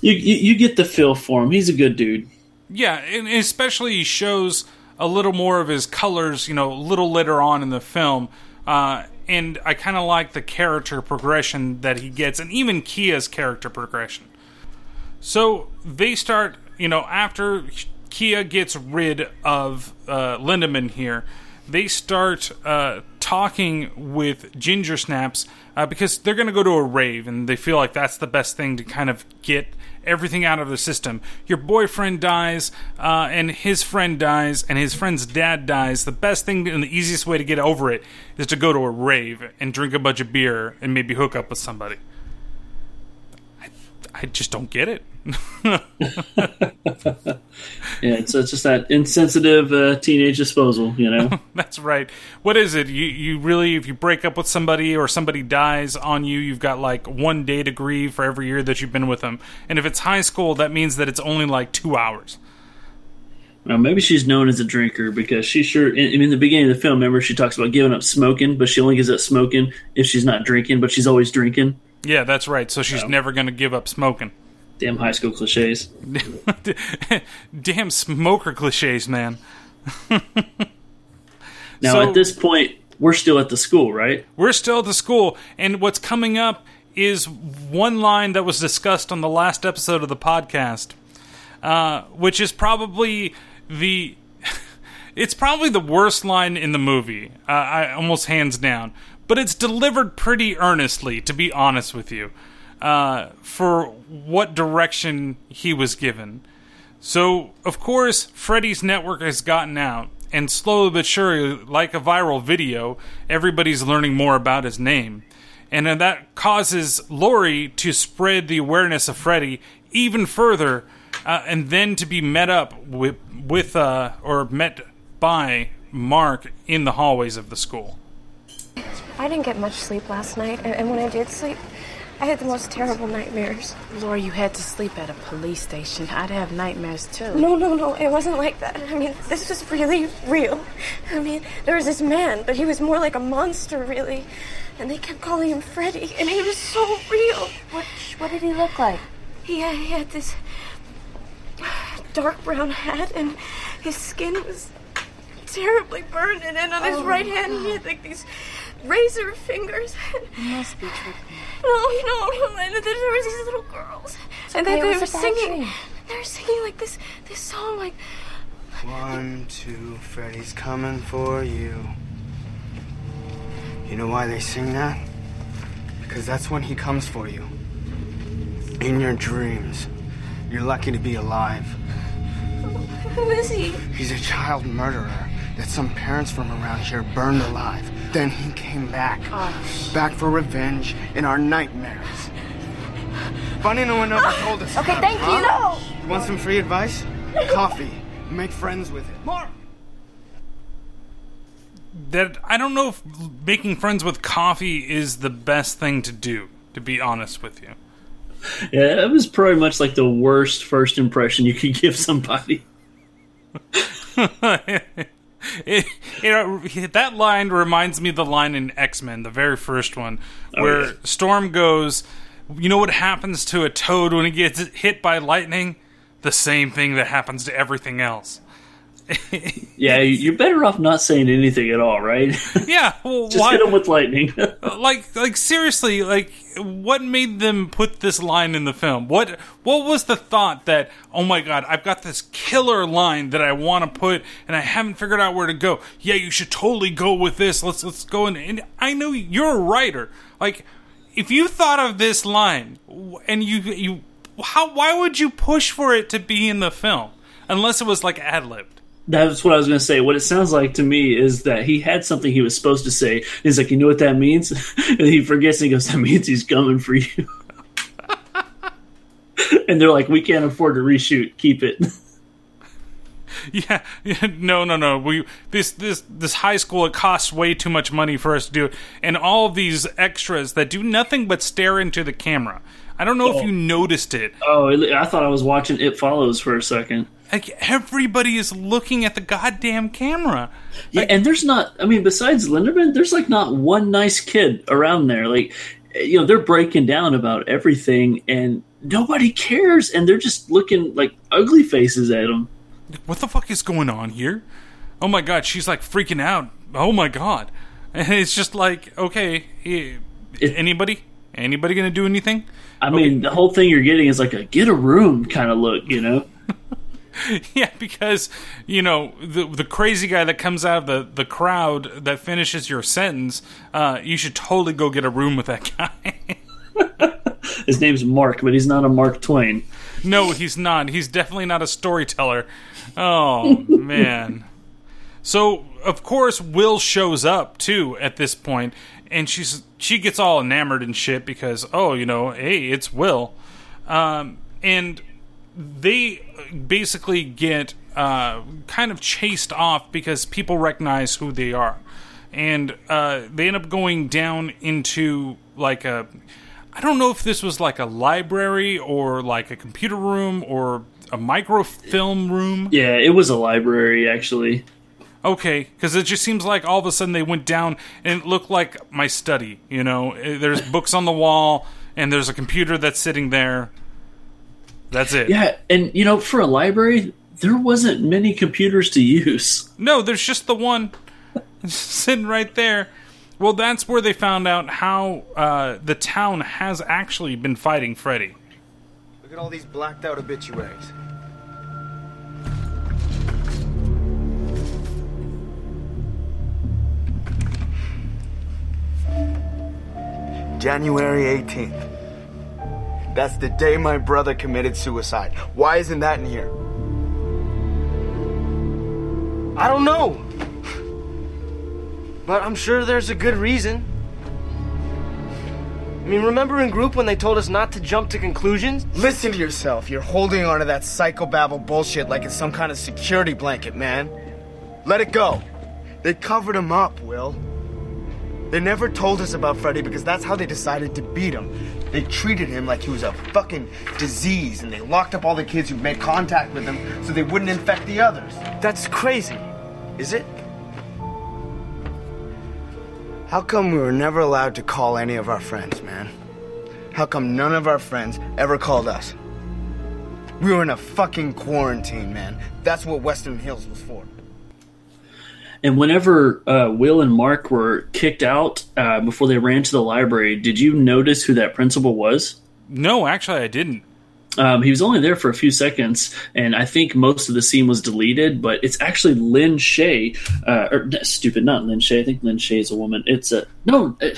You, you you get the feel for him. He's a good dude. Yeah, and especially he shows a little more of his colors, you know, a little later on in the film. Uh, and I kind of like the character progression that he gets, and even Kia's character progression. So they start, you know, after Kia gets rid of uh, Linderman here, they start uh, talking with Ginger Snaps uh, because they're going to go to a rave and they feel like that's the best thing to kind of get everything out of the system. Your boyfriend dies, uh, and his friend dies, and his friend's dad dies. The best thing and the easiest way to get over it is to go to a rave and drink a bunch of beer and maybe hook up with somebody. I, just don't get it. Yeah, it's, it's just that insensitive uh, teenage disposal. You know. That's right. What is it? You you really if you break up with somebody or somebody dies on you, you've got like one day to grieve for every year that you've been with them. And if it's high school, that means that it's only like two hours. Well, maybe she's known as a drinker because she sure. In, in the beginning of the film, remember she talks about giving up smoking, but she only gives up smoking if she's not drinking, but she's always drinking. Yeah, that's right. So she's never going to give up smoking. Damn high school cliches. Damn smoker cliches, man. Now, So- at this point, we're still at the school, right? We're still at the school, and what's coming up is one line that was discussed on the last episode of the podcast, uh, which is probably the. It's probably the worst line in the movie, uh, I almost hands down. But it's delivered pretty earnestly, to be honest with you, uh, for what direction he was given. So, of course, Freddy's network has gotten out, and slowly but surely, like a viral video, everybody's learning more about his name. And that causes Lori to spread the awareness of Freddy even further, uh, and then to be met up with, with uh, or met by Mark in the hallways of the school. I didn't get much sleep last night, and, when I did sleep, I had the most terrible nightmares. Laura, you had to sleep at a police station. I'd have nightmares too. No, no, no, it wasn't like that. I mean, this was really real. I mean, there was this man, but he was more like a monster, really. And they kept calling him Freddy, and he was so real. What, what did he look like? He had, he had this dark brown hat, and his skin was terribly burned, and on his Oh, right hand, he had like these razor fingers. You must be tripping. No, no, no. And then there was these little girls, and okay, then it they were was a bad singing. dream. They were singing like this, this song, like One, two, Freddy's coming for you. You know why they sing that? Because that's when he comes for you. In your dreams. You're lucky to be alive. who is he? He's a child murderer that some parents from around here burned alive. Then he came back. Oh. Back for revenge in our nightmares. Funny no one ever ah! told us. Okay, about it, thank you. No. You want some free advice? Coffee. Make friends with it. Mark! That I don't know if making friends with coffee is the best thing to do, to be honest with you. Yeah, it was pretty much like the worst first impression you could give somebody. It, you know, that line reminds me of the line in X Men, the very first one, oh, where yeah. Storm goes, You know what happens to a toad when it gets hit by lightning? The same thing that happens to everything else. Yeah, you're better off not saying anything at all, right? Yeah, well, Just why? hit them with lightning. Uh, like like seriously like what made them put this line in the film what what was the thought that oh my god i've got this killer line that i want to put and i haven't figured out where to go yeah you should totally go with this let's let's go in and i know you're a writer like if you thought of this line and you you how why would you push for it to be in the film unless it was like ad-libbed That's what I was going to say. What it sounds like to me is that he had something he was supposed to say. He's like, you know what that means? and he forgets and he goes, that means he's coming for you. and they're like, we can't afford to reshoot. Keep it. Yeah, yeah, no, no, no. We this this this high school it costs way too much money for us to do it, and all these extras that do nothing but stare into the camera. I don't know if Oh. you noticed it. Oh, I thought I was watching It Follows for a second. Like everybody is looking at the goddamn camera. Yeah, and there's not. I mean, besides Linderman, there's like not one nice kid around there. Like, you know, they're breaking down about everything, and nobody cares, and they're just looking like ugly faces at him. What the fuck is going on here? Oh my god, she's like freaking out. Oh my god, and it's just like okay, eh, anybody, anybody gonna do anything? I mean, the whole thing you're getting is like a get a room kind of look, you know. yeah, because you know the the crazy guy that comes out of the the crowd that finishes your sentence, uh, you should totally go get a room with that guy. His name's Mark, but he's not a Mark Twain. no, he's not. He's definitely not a storyteller. Oh man. So of course Will shows up too at this point, and she's she gets all enamored and shit because oh you know hey it's Will, um, and they basically get uh, kind of chased off because people recognize who they are, and uh, they end up going down into like a. I don't know if this was like a library or like a computer room or a microfilm room. Yeah, it was a library actually. Okay, because it just seems like all of a sudden they went down and it looked like my study. You know, there's books on the wall and there's a computer that's sitting there. That's it. Yeah, and you know, for a library, there wasn't many computers to use. No, there's just the one sitting right there. Well, that's where they found out how uh, the town has actually been fighting Freddy. Look at all these blacked out obituaries. January 18th. That's the day my brother committed suicide. Why isn't that in here? I don't know. But I'm sure there's a good reason. I mean, remember in group when they told us not to jump to conclusions? Listen to yourself. You're holding onto that psychobabble bullshit like it's some kind of security blanket, man. Let it go. They covered him up, Will. They never told us about Freddy because that's how they decided to beat him. They treated him like he was a fucking disease and they locked up all the kids who made contact with him so they wouldn't infect the others. That's crazy. Is it? How come we were never allowed to call any of our friends, man? How come none of our friends ever called us? We were in a fucking quarantine, man. That's what Westin Hills was for. And whenever uh, Will and Mark were kicked out uh, before they ran to the library, did you notice who that principal was? No, actually, I didn't. Um, he was only there for a few seconds, and I think most of the scene was deleted. But it's actually Lin Shaye, uh, or no, stupid, not Lin Shaye. I think Lin Shaye is a woman. It's a no, uh,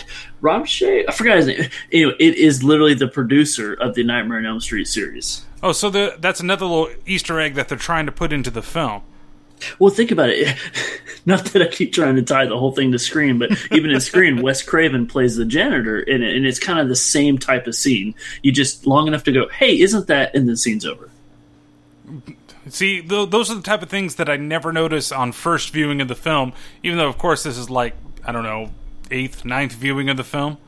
Rob Shaye. I forgot his name. Anyway, it is literally the producer of the Nightmare on Elm Street series. Oh, so the, that's another little Easter egg that they're trying to put into the film. Well, think about it. Not that I keep trying to tie the whole thing to Scream, but even in Scream, Wes Craven plays the janitor in it, and it's kind of the same type of scene. You just long enough to go, "Hey, isn't that?" and the scene's over. See, th- those are the type of things that I never notice on first viewing of the film, even though, of course, this is like, I don't know, eighth, ninth viewing of the film.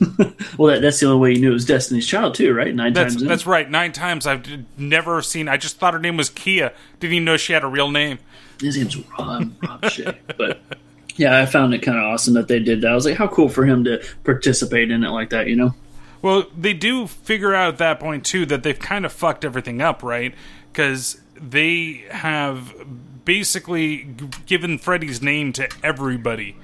Well, that, that's the only way you knew it was Destiny's Child, too, right? Nine That's, times. in. that's right, nine times. I've never seen, I just thought her name was Kia. Didn't even know she had a real name. His name's Rob, Rob Shaye. But yeah, I found it kind of awesome that they did that. I was like, how cool for him to participate in it like that, you know? Well, they do figure out at that point too that they've kind of fucked everything up, right? Because they have basically given Freddy's name to everybody.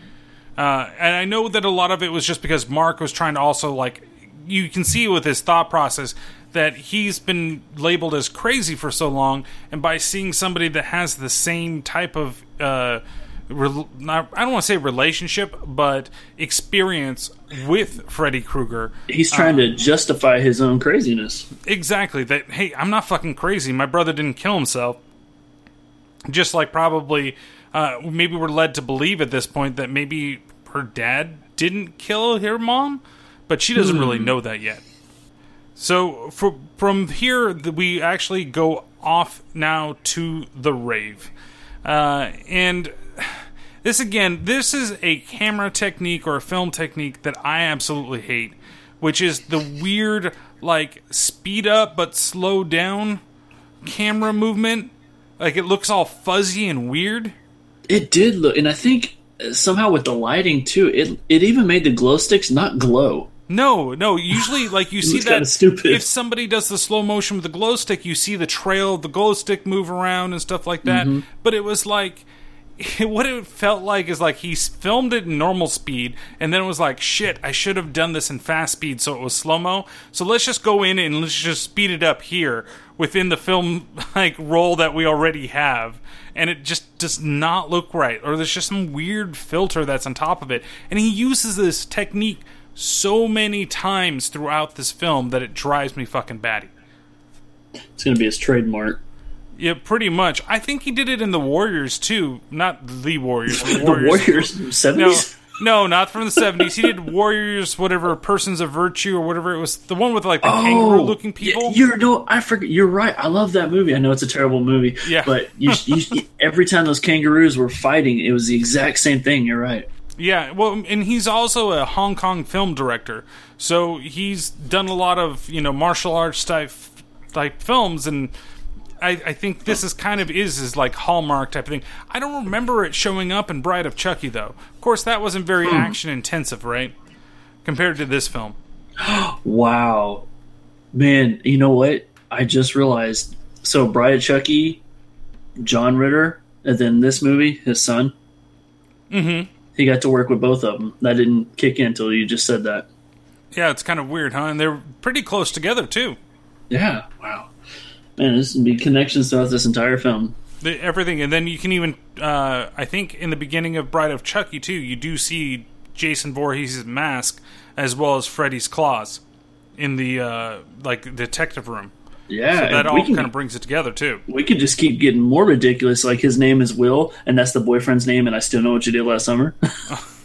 Uh, and I know that a lot of it was just because Mark was trying to also like you can see with his thought process that he's been labeled as crazy for so long, and by seeing somebody that has the same type of uh, rel- not, I don't want to say relationship, but experience with Freddy Krueger, He's trying to justify his own craziness. Exactly. That hey, I'm not fucking crazy. My brother didn't kill himself. Just like probably uh, maybe we're led to believe at this point that maybe her dad didn't kill her mom, but she doesn't really Hmm. know that yet. So for, from here, we actually go off now to the rave, uh, and this again, this is a camera technique or a film technique that I absolutely hate, which is the weird like speed up but slow down camera movement. Like it looks all fuzzy and weird. It did look, and I think somehow with the lighting too, it it even made the glow sticks not glow. No, no. Usually, like you see that stupid. if somebody does the slow motion with the glow stick, you see the trail of the glow stick move around and stuff like that. Mhm. But it was like what it felt like is like he filmed it in normal speed and then it was like shit i should have done this in fast speed so it was slow mo so let's just go in and let's just speed it up here within the film like roll that we already have. And it just does not look right or there's just some weird filter that's on top of it. And he uses this technique so many times throughout this film that it drives me fucking batty. It's gonna be his trademark. Yeah, pretty much. I think he did it in the Warriors too. Not the Warriors. The Warriors, 70s? No, no, not from the seventies. He did Warriors, whatever, Persons of Virtue or whatever it was. The one with like the Oh, kangaroo-looking people. You're no, I forget. You're right. I love that movie. I know it's a terrible movie. Yeah. but you, you, every time those kangaroos were fighting, it was the exact same thing. You're right. Yeah, well, and he's also a Hong Kong film director, so he's done a lot of you know martial arts type type films, and I, I think this is kind of is is like Hallmark type of thing. I don't remember it showing up in Bride of Chucky though. Of course, that wasn't very Hmm. action intensive, right? Compared to this film. Wow, man. You know what? I just realized. So, Bride of Chucky, John Ritter, and then this movie, his son. Mm-hmm. He got to work with both of them. That didn't kick in until you just said that. Yeah, it's kind of weird, huh? And they're pretty close together too. Yeah. Wow. Man, this would be connections throughout this entire film. The, everything, and then you can even, uh, I think, in the beginning of Bride of Chucky too, you do see Jason Voorhees' mask as well as Freddy's claws in the uh, like detective room. Yeah, so that all can- kind of brings it together too. We could just keep getting more ridiculous. Like his name is Will, and that's the boyfriend's name, and I still know what you did last summer.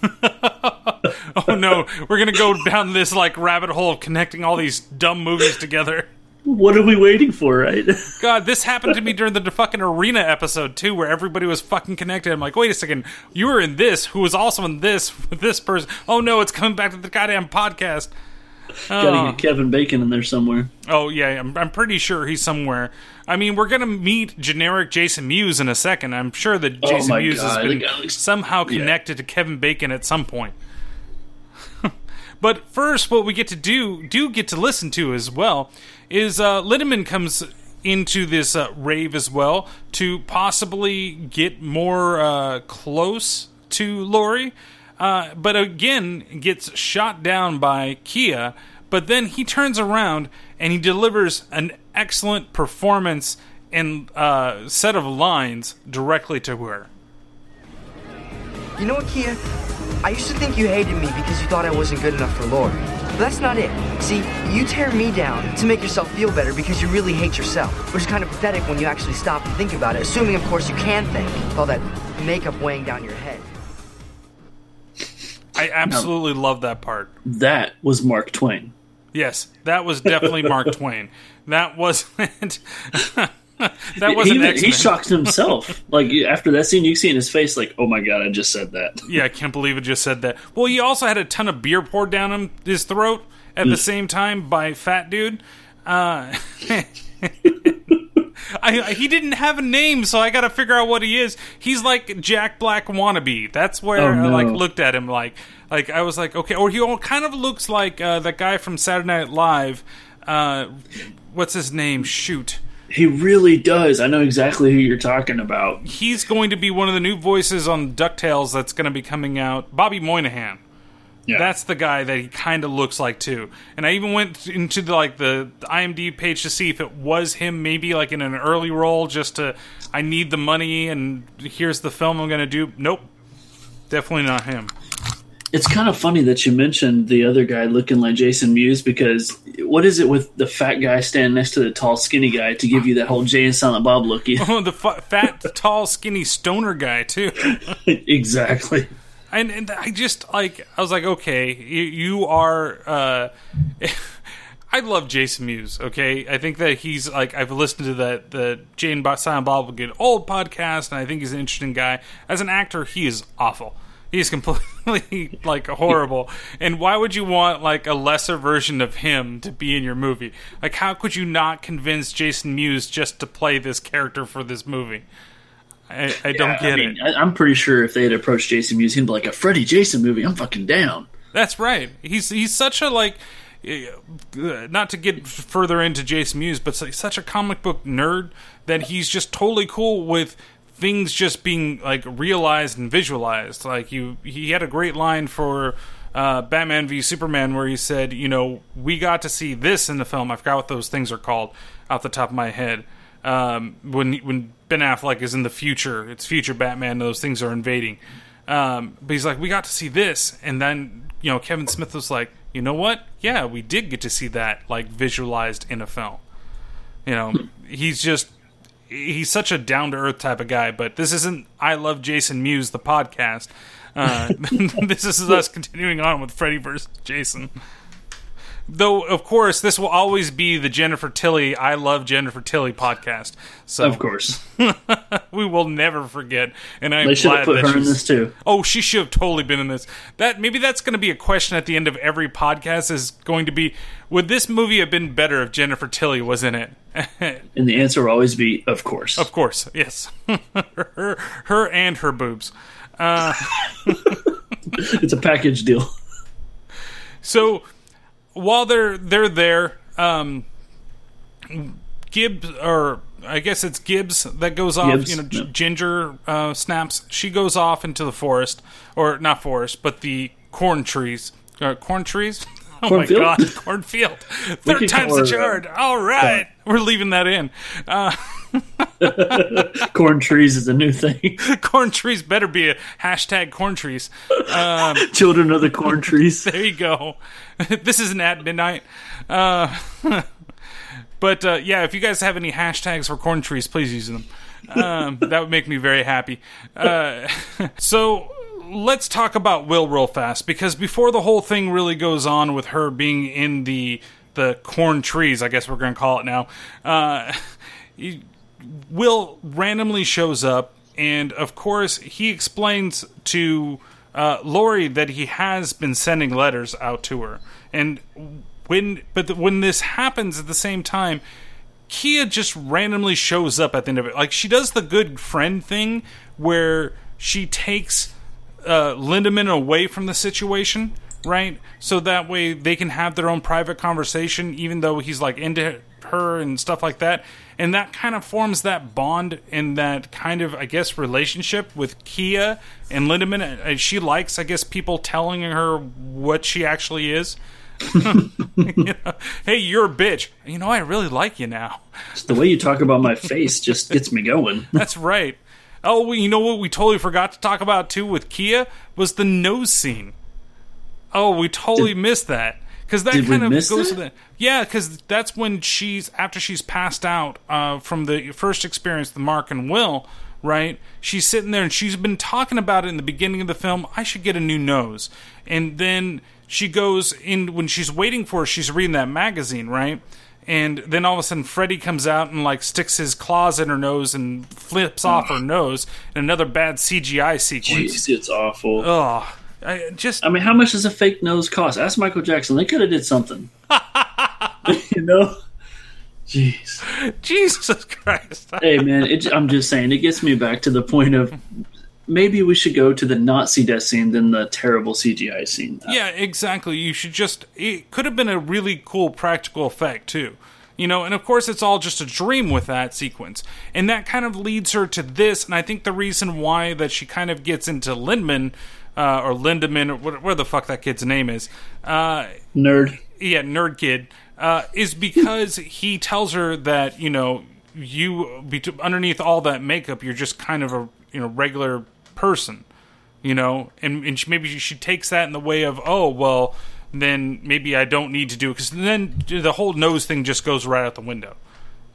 oh no, we're gonna go down this like rabbit hole of connecting all these dumb movies together. What are we waiting for, right? God, this happened to me during the fucking arena episode too, where everybody was fucking connected. I'm like, wait a second, you were in this, who was also in this with this person. Oh no, it's coming back to the goddamn podcast. Gotta Oh. get Kevin Bacon in there somewhere. Oh yeah, I'm, I'm pretty sure he's somewhere. I mean, we're gonna meet generic Jason Mewes in a second. I'm sure that Oh Jason Mewes has been somehow connected to Kevin Bacon at some point. but first, what we get to do, do get to listen to as well, is uh, Linderman comes into this uh, rave as well to possibly get more uh, close to Lori. Uh, but again, gets shot down by Kia. But then he turns around and he delivers an excellent performance and uh, set of lines directly to her. You know what, Kia? I used to think you hated me because you thought I wasn't good enough for Lori. But that's not it. See, you tear me down to make yourself feel better because you really hate yourself, which is kind of pathetic when you actually stop and think about it, assuming, of course, you can think, with all that makeup weighing down your head. I absolutely love that part. That was Mark Twain. Yes, that was definitely Mark Twain. That wasn't. that He- wasn't he, he shocked himself. like after that scene, you see in his face, like, "Oh my god, I just said that." Yeah, I can't believe it just said that. Well, he also had a ton of beer poured down him his throat at the Mm. same time by fat dude. Uh, I, I- he didn't have a name, so I got to figure out what he is. He's like Jack Black wannabe. That's where Oh, I like looked at him like like I was like okay, or he all kind of looks like uh, that guy from Saturday Night Live. Uh, what's his name? Shoot. He really does. I know exactly who you're talking about. He's going to be one of the new voices on DuckTales that's going to be coming out. Bobby Moynihan. Yeah. That's the guy that he kind of looks like too. And I even went into the, like the, the IMDb page to see if it was him, maybe like in an early role, just to I need the money and here's the film I'm going to do. Nope, definitely not him. It's kind of funny that you mentioned the other guy looking like Jason Mewes because what is it with the fat guy standing next to the tall, skinny guy to give you that whole Jay and Silent Bob look? Oh, the fa- fat, tall, skinny stoner guy too. exactly. and, and I just like I was like, okay, you, you are. Uh, I love Jason Mewes. Okay, I think that he's like I've listened to that the Jay and Silent Bob will get old podcast, and I think he's an interesting guy. As an actor, he is awful. He's completely like horrible. And why would you want like a lesser version of him to be in your movie? Like, how could you not convince Jason Mewes just to play this character for this movie? I, I don't get I mean, it. I, I'm pretty sure if they had approached Jason Mewes, he'd be like a Freddy Jason movie. I'm fucking down. That's right. He's he's such a like, uh, not to get further into Jason Mewes, but such a comic book nerd that he's just totally cool with things just being like realized and visualized. Like you, he had a great line for uh, Batman v Superman where he said, you know, we got to see this in the film. I forgot what those things are called off the top of my head. Um, when when Ben Affleck is in the future, it's future Batman. Those things are invading. Um, but he's like, we got to see this, and then you know, Kevin Smith was like, you know what? Yeah, we did get to see that like visualized in a film. You know, he's just he's such a down to earth type of guy. But this isn't I love Jason Mewes the podcast. Uh, this is us continuing on with Freddy versus Jason. Though, of course, this will always be the Jennifer Tilly "I Love Jennifer Tilly" podcast. So, Of course. we will never forget. And I'm They should glad have put that her in this too. Oh, she should have totally been in this. That maybe that's going to be a question at the end of every podcast. Is going to be would this movie have been better if Jennifer Tilly was in it? And the answer will always be, of course. Of course, yes. her, her and her boobs. Uh, it's a package deal. So while they're they're there, um, Gibbs or I guess it's Gibbs that goes off. Gibbs, you know, G- yep. Ginger uh, snaps. She goes off into the forest, or not forest, but the corn trees. Uh, corn trees. Oh Cornfield? my god, cornfield! Third time's the her, uh, charm. All right, we're leaving that in. Uh, corn trees is a new thing. corn trees better be a hashtag corn trees. Um, Children of the corn trees. there you go. this isn't at midnight. Uh, but uh, yeah, if you guys have any hashtags for corn trees, please use them. Um, that would make me very happy. Uh, so let's talk about Will real fast because before the whole thing really goes on with her being in the the corn trees, I guess we're going to call it now. Uh, he- Will randomly shows up, and of course, he explains to uh, Lori that he has been sending letters out to her. And when, but the, when this happens at the same time, Kia just randomly shows up at the end of it. Like she does the good friend thing where she takes uh, Linderman away from the situation, right? So that way they can have their own private conversation, even though he's like into her and stuff like that. And that kind of forms that bond and that kind of, I guess, relationship with Kia and Linderman. Uh, She likes, I guess, people telling her what she actually is. You know, hey, you're a bitch. You know, I really like you now. The way you talk about my face just gets me going. That's right. Oh, you know what we totally forgot to talk about too with Kia was the nose scene. Oh, we totally missed that because that did kind of goes that? to the yeah, because that's when she's after she's passed out uh, from the first experience, the Mark and Will. Right, she's sitting there and she's been talking about it in the beginning of the film. I should get a new nose, and then she goes in when she's waiting for. her, She's reading that magazine, right? And then all of a sudden, Freddy comes out and like sticks his claws in her nose and flips off her nose. in another bad CGI sequence. Jeez, it's awful. Oh, I just I mean, how much does a fake nose cost? Ask Michael Jackson. They could have did something. you know, Jeez. Jesus Christ. hey man, it, I'm just saying it gets me back to the point of maybe we should go to the Nazi death scene than the terrible CGI scene. Yeah, exactly. You should just. It could have been a really cool practical effect, too. You know, and of course, it's all just a dream with that sequence. And that kind of leads her to this. And I think the reason why that she kind of gets into Lindman, uh, or Lindemann, or whatever the fuck that kid's name is. Uh, Nerd. Yeah, Nerd Kid. Uh, is because he tells her that, you know, you, underneath all that makeup, you're just kind of a, you know, regular person you know and, and she, maybe she, she takes that in the way of oh well then maybe i don't need to do it because then the whole nose thing just goes right out the window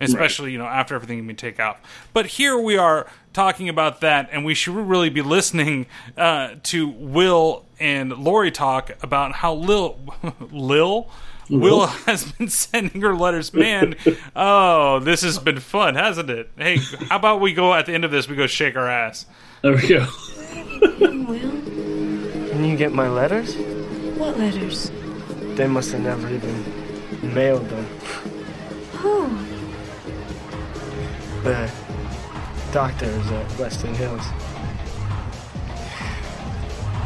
especially you know after everything can take off but here we are talking about that and we should really be listening uh, to will and lori talk about how lil lil Will has been sending her letters. Man, oh, this has been fun, hasn't it? Hey, how about we go at the end of this? We go shake our ass. There we go. Will, can you get my letters? What letters? They must have never even mailed them. The doctors at Westin Hills.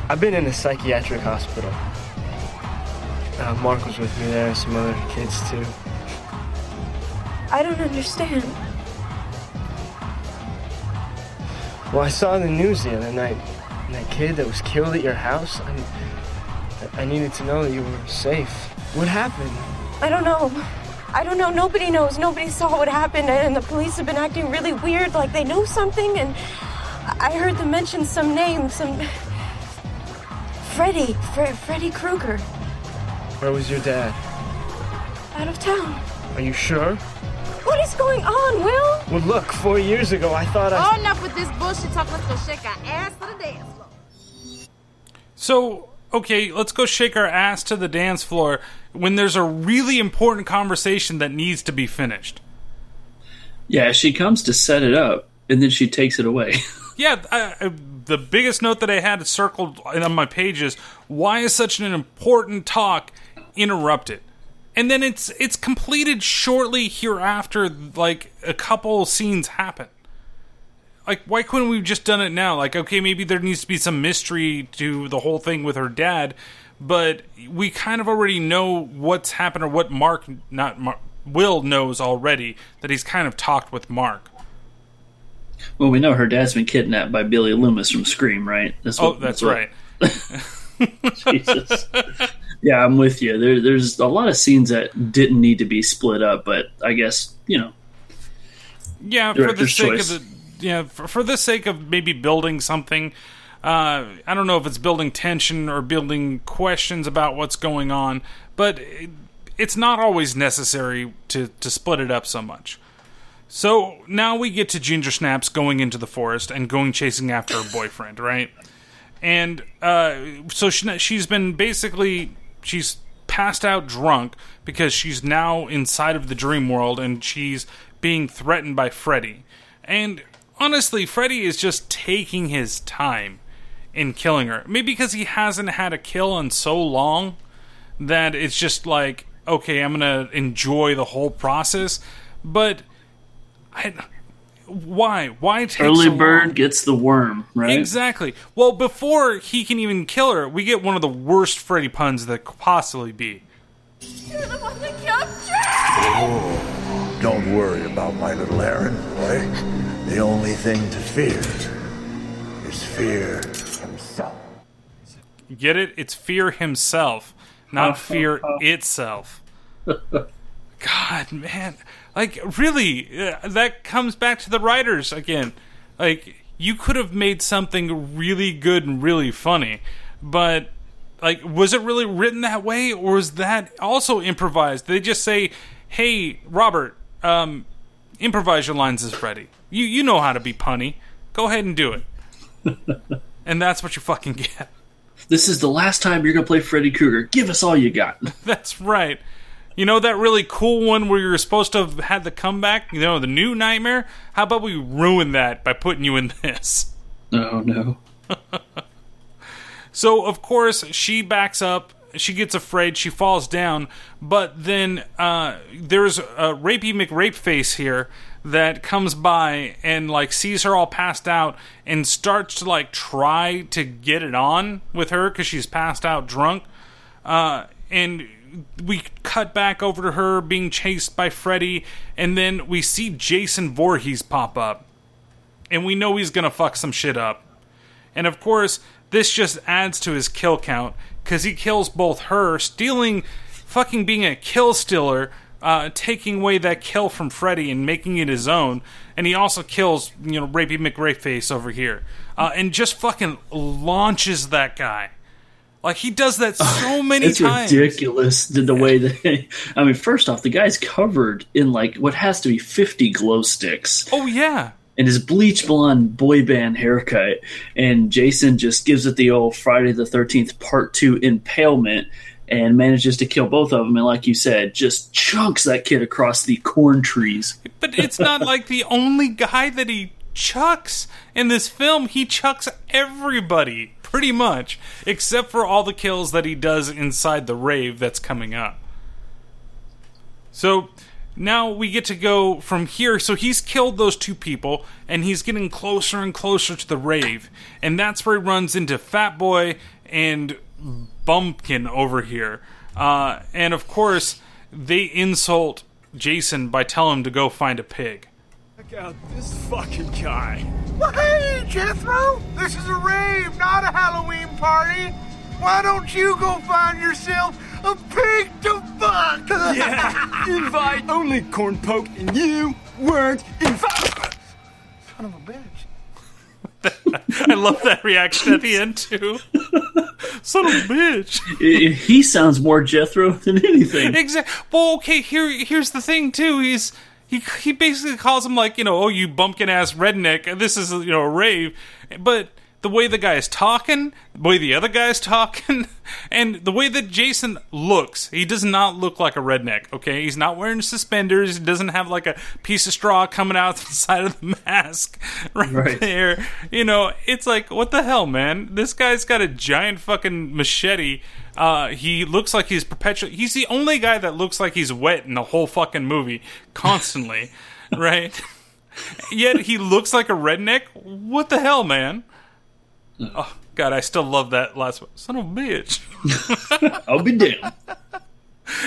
I've been in a psychiatric hospital. Uh, Mark was with me there, and some other kids too. I don't understand. Well, I saw in the news the other night that kid that was killed at your house. I, I needed to know that you were safe. What happened? I don't know. I don't know. Nobody knows. Nobody saw what happened, and the police have been acting really weird, like they know something. And I heard them mention some name, some Freddy, Fre- Freddy Krueger, Where was your dad? out of town. Are you sure? What is going on, Will? Well, look, four years ago I thought I. Oh, enough with this bullshit talk. Let's go shake our ass to the dance floor. So, okay, let's go shake our ass to the dance floor when there's a really important conversation that needs to be finished. Yeah, she comes to set it up, and then she takes it away. Yeah, I, I, the biggest note that I had circled on my page is why is such an important talk interrupted? And then it's it's completed shortly hereafter, like a couple scenes happen. Like, why couldn't we just done it now? Like, okay, maybe there needs to be some mystery to the whole thing with her dad, but we kind of already know what's happened or what Mark, not Mark, Will knows already that he's kind of talked with Mark. well, we know her dad's been kidnapped by Billy Loomis from Scream, right? That's oh, that's what- right. Jesus. Yeah, I'm with you. There, there's a lot of scenes that didn't need to be split up, but I guess you know. Yeah, for the sake choice. of the yeah, for, for the sake of maybe building something. Uh, I don't know if it's building tension or building questions about what's going on, but it, it's not always necessary to to split it up so much. So now we get to Ginger Snaps going into the forest and going chasing after her boyfriend, right? And uh, so she, she's been basically she's passed out drunk because she's now inside of the dream world and she's being threatened by Freddy. And honestly, Freddy is just taking his time in killing her. Maybe because he hasn't had a kill in so long that it's just like, okay, I'm gonna enjoy the whole process. But I, why? Why take Early so long? bird gets the worm, right? Exactly. Well, before he can even kill her, we get one of the worst Freddy puns that could possibly be. You're the one that killed Oh, don't worry about my little Aaron, boy. The only thing to fear is fear himself. Get it? It's fear himself, not fear itself. God, man. Like, really, uh, that comes back to the writers again. Like, you could have made something really good and really funny, but, like, was it really written that way, or was that also improvised? They just say, hey, Robert, um, improvise your lines as Freddy. You, you know how to be punny. Go ahead and do it. and that's what you fucking get. This is the last time you're gonna play Freddy Krueger. Give us all you got. That's right. You know that really cool one where you're supposed to have had the comeback? You know, the new Nightmare? How about we ruin that by putting you in this? Oh no. So, of course, she backs up she gets afraid, she falls down, but then uh, there's a rapey McRape face here that comes by and like sees her all passed out and starts to like try to get it on with her because she's passed out drunk. Uh, and we cut back over to her being chased by Freddy, and then we see Jason Voorhees pop up. And we know he's gonna fuck some shit up. And of course, this just adds to his kill count because he kills both her, stealing, fucking being a kill stealer, uh, taking away that kill from Freddy and making it his own, and he also kills you know Rapey McRaeface over here, uh, and just fucking launches that guy. Like he does that so many times. it's times. ridiculous the, the way that I mean, first off, the guy's covered in like what has to be fifty glow sticks. Oh yeah. And his bleach blonde boy band haircut, and Jason just gives it the old Friday the Thirteenth Part Two impalement, and manages to kill both of them. And like you said, just chunks that kid across the corn trees. But it's not like the only guy that he chucks in this film. He chucks everybody, pretty much, except for all the kills that he does inside the rave that's coming up. So now we get to go from here. So he's killed those two people, and he's getting closer and closer to the rave. And that's where he runs into Fat Boy and Bumpkin over here. Uh, and of course, they insult Jason by telling him to go find a pig. Check out this fucking guy. Well, hey, Jethro! This is a rave, not a Halloween party. Why don't you go find yourself a pig to fuck? Yeah, invite only corn poke, and you weren't invited. Son of a bitch. I love that reaction at the end too. Son of a bitch. he sounds more Jethro than anything. Exactly. Well, okay. Here, here's the thing too. He's he he basically calls him like you know, oh you bumpkin ass redneck. This is you know a rave, but the way the guy is talking, the way the other guy is talking, and the way that Jason looks, he does not look like a redneck. Okay, he's not wearing suspenders. He doesn't have like a piece of straw coming out the side of the mask right, Right. there. You know, it's like what the hell, man? This guy's got a giant fucking machete. Uh, he looks like he's perpetually. He's the only guy that looks like he's wet in the whole fucking movie, constantly, right? Yet he looks like a redneck. What the hell, man? Oh God, I still love that last one. Son of a bitch. I'll be damned.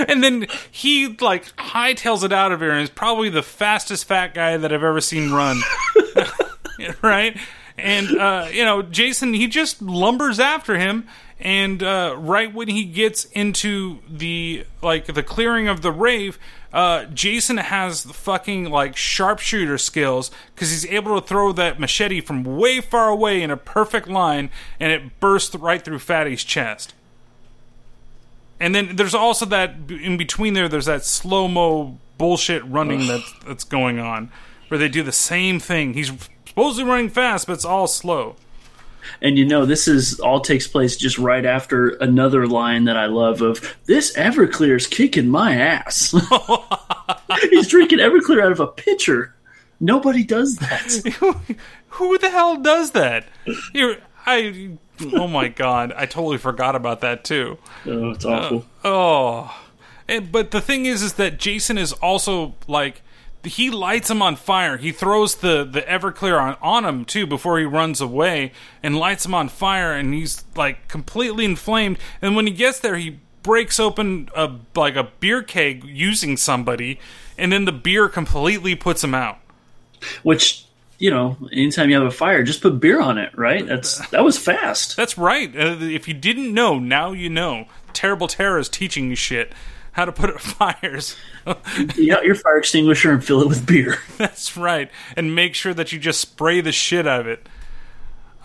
And then he like hightails it out of here and is probably the fastest fat guy that I've ever seen run. right? And uh, you know, Jason he just lumbers after him and uh, right when he gets into the like the clearing of the rave, uh, Jason has the fucking like sharpshooter skills because he's able to throw that machete from way far away in a perfect line, and it bursts right through Fatty's chest. And then there's also that in between there. There's that slow mo bullshit running that's that's going on, where they do the same thing. He's supposedly running fast, but it's all slow. And you know, this is all takes place just right after another line that I love of this Everclear's kicking my ass. He's drinking Everclear out of a pitcher. Nobody does that. Who the hell does that? Here, I. Oh my god, I totally forgot about that too. Oh, it's awful. Uh, oh, and, but the thing is, is that Jason is also like he lights him on fire. He throws the the Everclear on on him too before he runs away and lights him on fire, and he's like completely inflamed. And when he gets there, he breaks open a like a beer keg using somebody, and then the beer completely puts him out. Which you know, anytime you have a fire, just put beer on it, right? That's that was fast. That's right. Uh, if you didn't know, now you know. Terrible Terror is teaching you shit how to put out fires. you got your fire extinguisher and fill it with beer. That's right, and make sure that you just spray the shit out of it.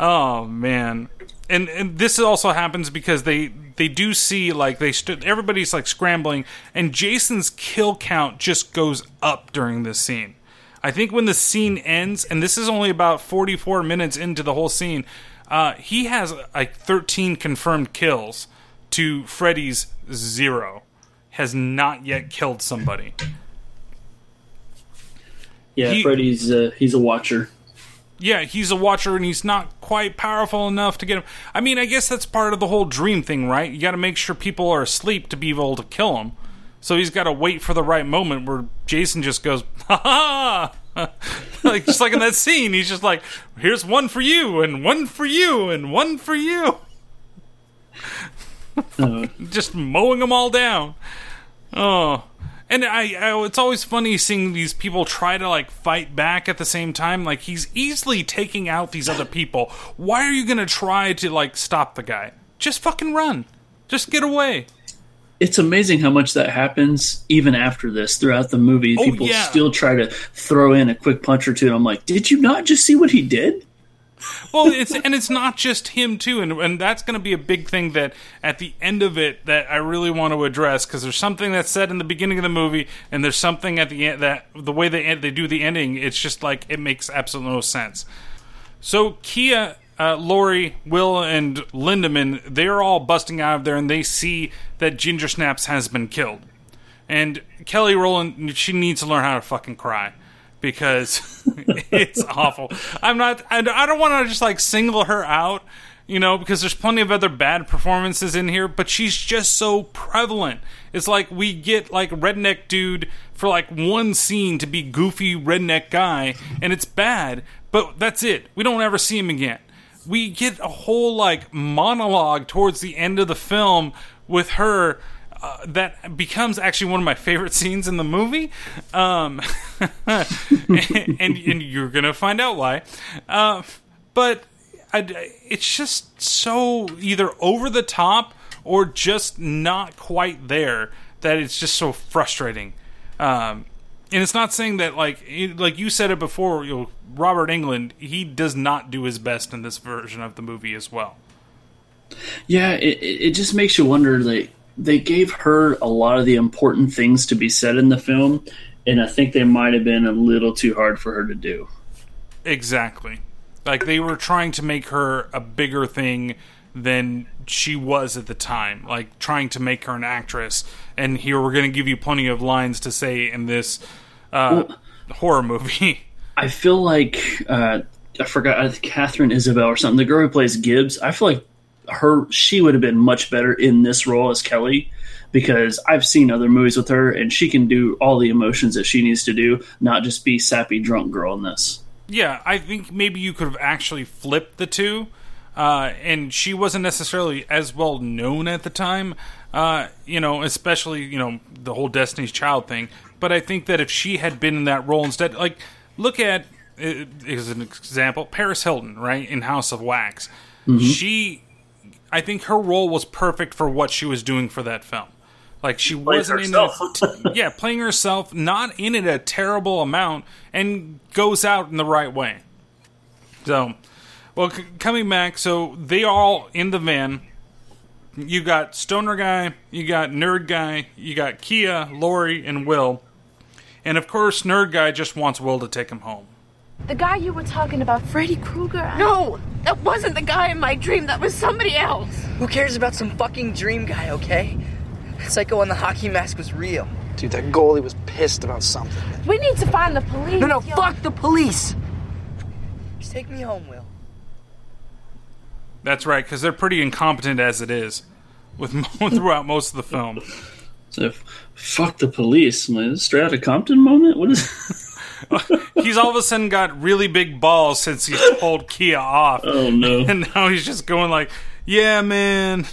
Oh man, and and this also happens because they they do see like they stood everybody's like scrambling, and Jason's kill count just goes up during this scene. I think when the scene ends, and this is only about 44 minutes into the whole scene, uh, he has like 13 confirmed kills to Freddy's zero. Has not yet killed somebody. Yeah, He- Freddy's uh, he's a watcher. yeah, he's a watcher and he's not quite powerful enough to get him. I mean, I guess that's part of the whole dream thing, right? You got to make sure people are asleep to be able to kill him. So he's got to wait for the right moment where Jason just goes, ha ha! like, just like in that scene, he's just like, here's one for you, and one for you, and one for you. Uh-huh. just mowing them all down. Oh. And I, I, it's always funny seeing these people try to like fight back at the same time. Like he's easily taking out these other people. Why are you gonna try to like stop the guy? Just fucking run. Just get away. It's amazing how much that happens even after this throughout the movie. Oh, People yeah. still try to throw in a quick punch or two. And I'm like, did you not just see what he did? Well, it's and it's not just him too, and and that's going to be a big thing that at the end of it that I really want to address because there's something that's said in the beginning of the movie, and there's something at the end that the way they end, they do the ending, it's just like it makes absolutely no sense. So Kia, uh, Lori, Will, and Linderman, they're all busting out of there, and they see that Ginger Snaps has been killed, and Kelly Rowland, she needs to learn how to fucking cry because it's awful. I'm not. I I don't want to just like single her out, you know, because there's plenty of other bad performances in here, but she's just so prevalent. It's like we get like redneck dude for like one scene to be goofy redneck guy, and it's bad, but that's it. We don't ever see him again. We get a whole like monologue towards the end of the film with her uh, that becomes actually one of my favorite scenes in the movie. Um, and, and you're gonna find out why. Uh, but I, it's just so either over the top or just not quite there that it's just so frustrating. Um, and it's not saying that like like you said it before. You know, Robert Englund he does not do his best in this version of the movie as well. Yeah, it it just makes you wonder. Like they gave her a lot of the important things to be said in the film, and I think they might have been a little too hard for her to do. Exactly. Like they were trying to make her a bigger thing than she was at the time. Like trying to make her an actress. And here we're going to give you plenty of lines to say in this uh, horror movie. I feel like uh, I forgot Katharine Isabelle or something. The girl who plays Gibbs. I feel like her she would have been much better in this role as Kelly because I've seen other movies with her and she can do all the emotions that she needs to do, not just be sappy drunk girl in this. Yeah, I think maybe you could have actually flipped the two. Uh, and she wasn't necessarily as well known at the time, uh, you know, especially, you know, the whole Destiny's Child thing. But I think that if she had been in that role instead, like, look at, uh, as an example, Paris Hilton, right, in House of Wax. Mhm. She, I think her role was perfect for what she was doing for that film. Like she Playing wasn't herself. in it, yeah, playing herself, not in it a terrible amount, and goes out in the right way. So, well, c- coming back, so they all in the van. You got stoner guy, you got nerd guy, you got Kia, Lori, and Will, and of course, nerd guy just wants Will to take him home. The guy you were talking about, Freddy Krueger? No, that wasn't the guy in my dream. That was somebody else. Who cares about some fucking dream guy, okay? Psycho on the hockey mask was real. Dude, that goalie was pissed about something. We need to find the police. No, no, yo. fuck the police! Just take me home, Will. That's right, because they're pretty incompetent as it is, with mo- throughout most of the film. So, fuck the police. Am I straight out of Compton moment? What is? He's all of a sudden got really big balls since he told Kia off. Oh no! And now he's just going like, "Yeah, man."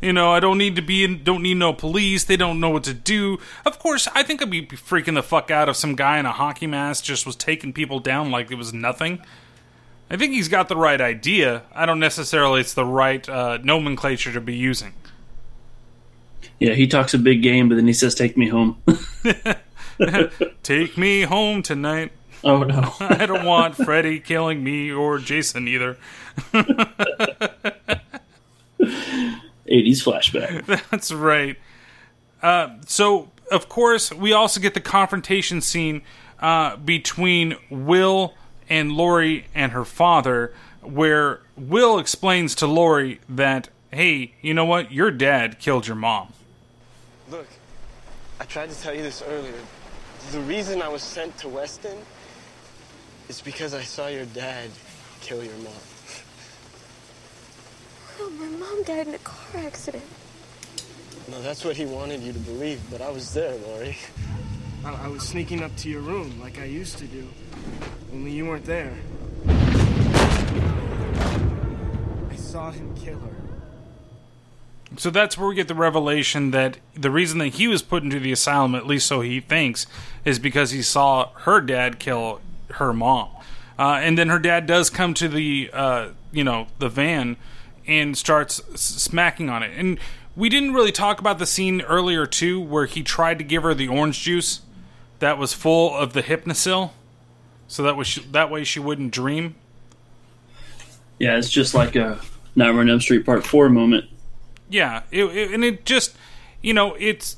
You know, I don't need to be in, don't need no police. They don't know what to do. Of course, I think I'd be freaking the fuck out if some guy in a hockey mask just was taking people down like it was nothing. I think he's got the right idea. I don't necessarily it's the right uh, nomenclature to be using. Yeah, he talks a big game, but then he says, "Take me home." Take me home tonight. Oh no! I don't want Freddy killing me or Jason either. 80s flashback. That's right. Uh, so, of course, we also get the confrontation scene uh, between Will and Lori and her father, where Will explains to Lori that, hey, you know what? Your dad killed your mom. Look, I tried to tell you this earlier. The reason I was sent to Westin is because I saw your dad kill your mom. Oh, my mom died in a car accident. No, that's what he wanted you to believe, but I was there, Lori. I, I was sneaking up to your room like I used to do. Only you weren't there. I saw him kill her. So that's where we get the revelation that the reason that he was put into the asylum, at least so he thinks, is because he saw her dad kill her mom. Uh, and then her dad does come to the, uh, you know, the van and starts smacking on it. And we didn't really talk about the scene earlier too, where he tried to give her the orange juice that was full of the Hypnocil, so that was that way she wouldn't dream. Yeah, it's just like a Nightmare on Elm Street Part Four moment. Yeah, it, it- and it just, you know, it's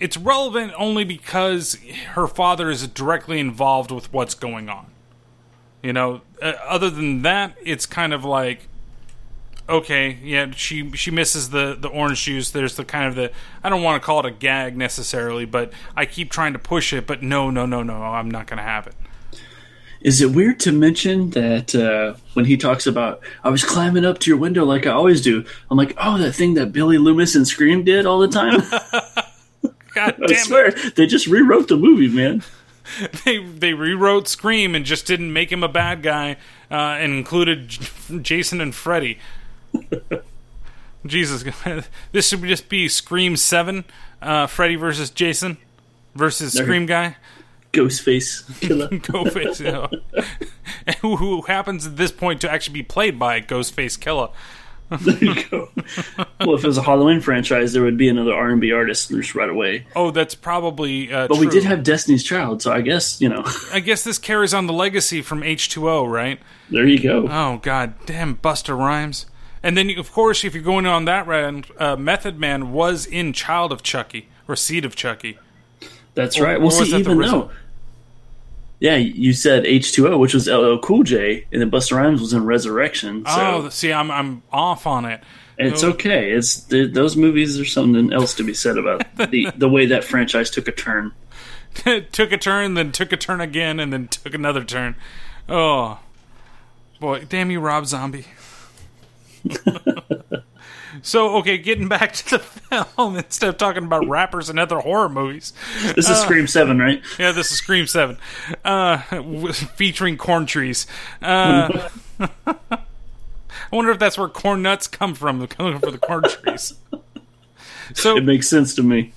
it's relevant only because her father is directly involved with what's going on. You know, uh, other than that, it's kind of like, okay, yeah, she she misses the the orange juice. There's the kind of the I don't want to call it a gag necessarily, but I keep trying to push it, but no, no, no, no, I'm not going to have it. Is it weird to mention that uh, when he talks about I was climbing up to your window like I always do? I'm like, oh, that thing that Billy Loomis and Scream did all the time. God I damn swear they just rewrote the movie, man. they they rewrote Scream and just didn't make him a bad guy uh, and included J- Jason and Freddy. Jesus, this should just be Scream Seven, uh, Freddy versus Jason versus Scream guy. Ghostface killer. Ghostface, you know. who, who happens at this point to actually be played by Ghostface Killah. there you go. well, if it was a Halloween franchise, there would be another R and B artist just right away. Oh, that's probably. Uh, But we did have Destiny's Child, so I guess you know. I guess this carries on the legacy from H2O, right? There you go. Oh god damn Busta Rhymes. And then of course if you're going on that round, uh, Method Man was in Child of Chucky or Seed of Chucky. That's Or- right. or Well, was see, even though, yeah, you said H two O, which was LL Cool J, and then Busta Rhymes was in Resurrection. So Oh, see I'm I'm off on it. it's okay. It's th- those movies are something else to be said about the the way that franchise took a turn. took a turn, then took a turn again, and then took another turn. Oh, boy, damn you, Rob Zombie. so, okay, getting back to the film instead of talking about rappers and other horror movies. This is Uh, Scream Seven, right? Yeah, this is Scream Seven, uh, featuring corn trees. Uh, I wonder if that's where corn nuts come from, coming for the corn trees. So it makes sense to me.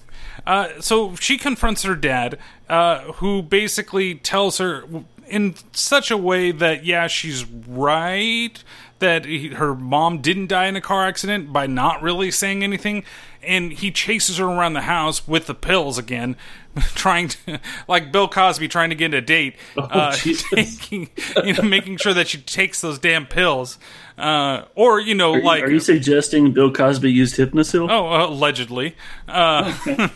Uh, so she confronts her dad, uh, who basically tells her in such a way that yeah, she's right that he, her mom didn't die in a car accident by not really saying anything, and he chases her around the house with the pills again, trying to like Bill Cosby trying to get a date, uh, taking, you know, making sure that she takes those damn pills, uh, or you know, Are, you- like are you suggesting Bill Cosby used Hypnocil? Oh, uh, allegedly. Uh,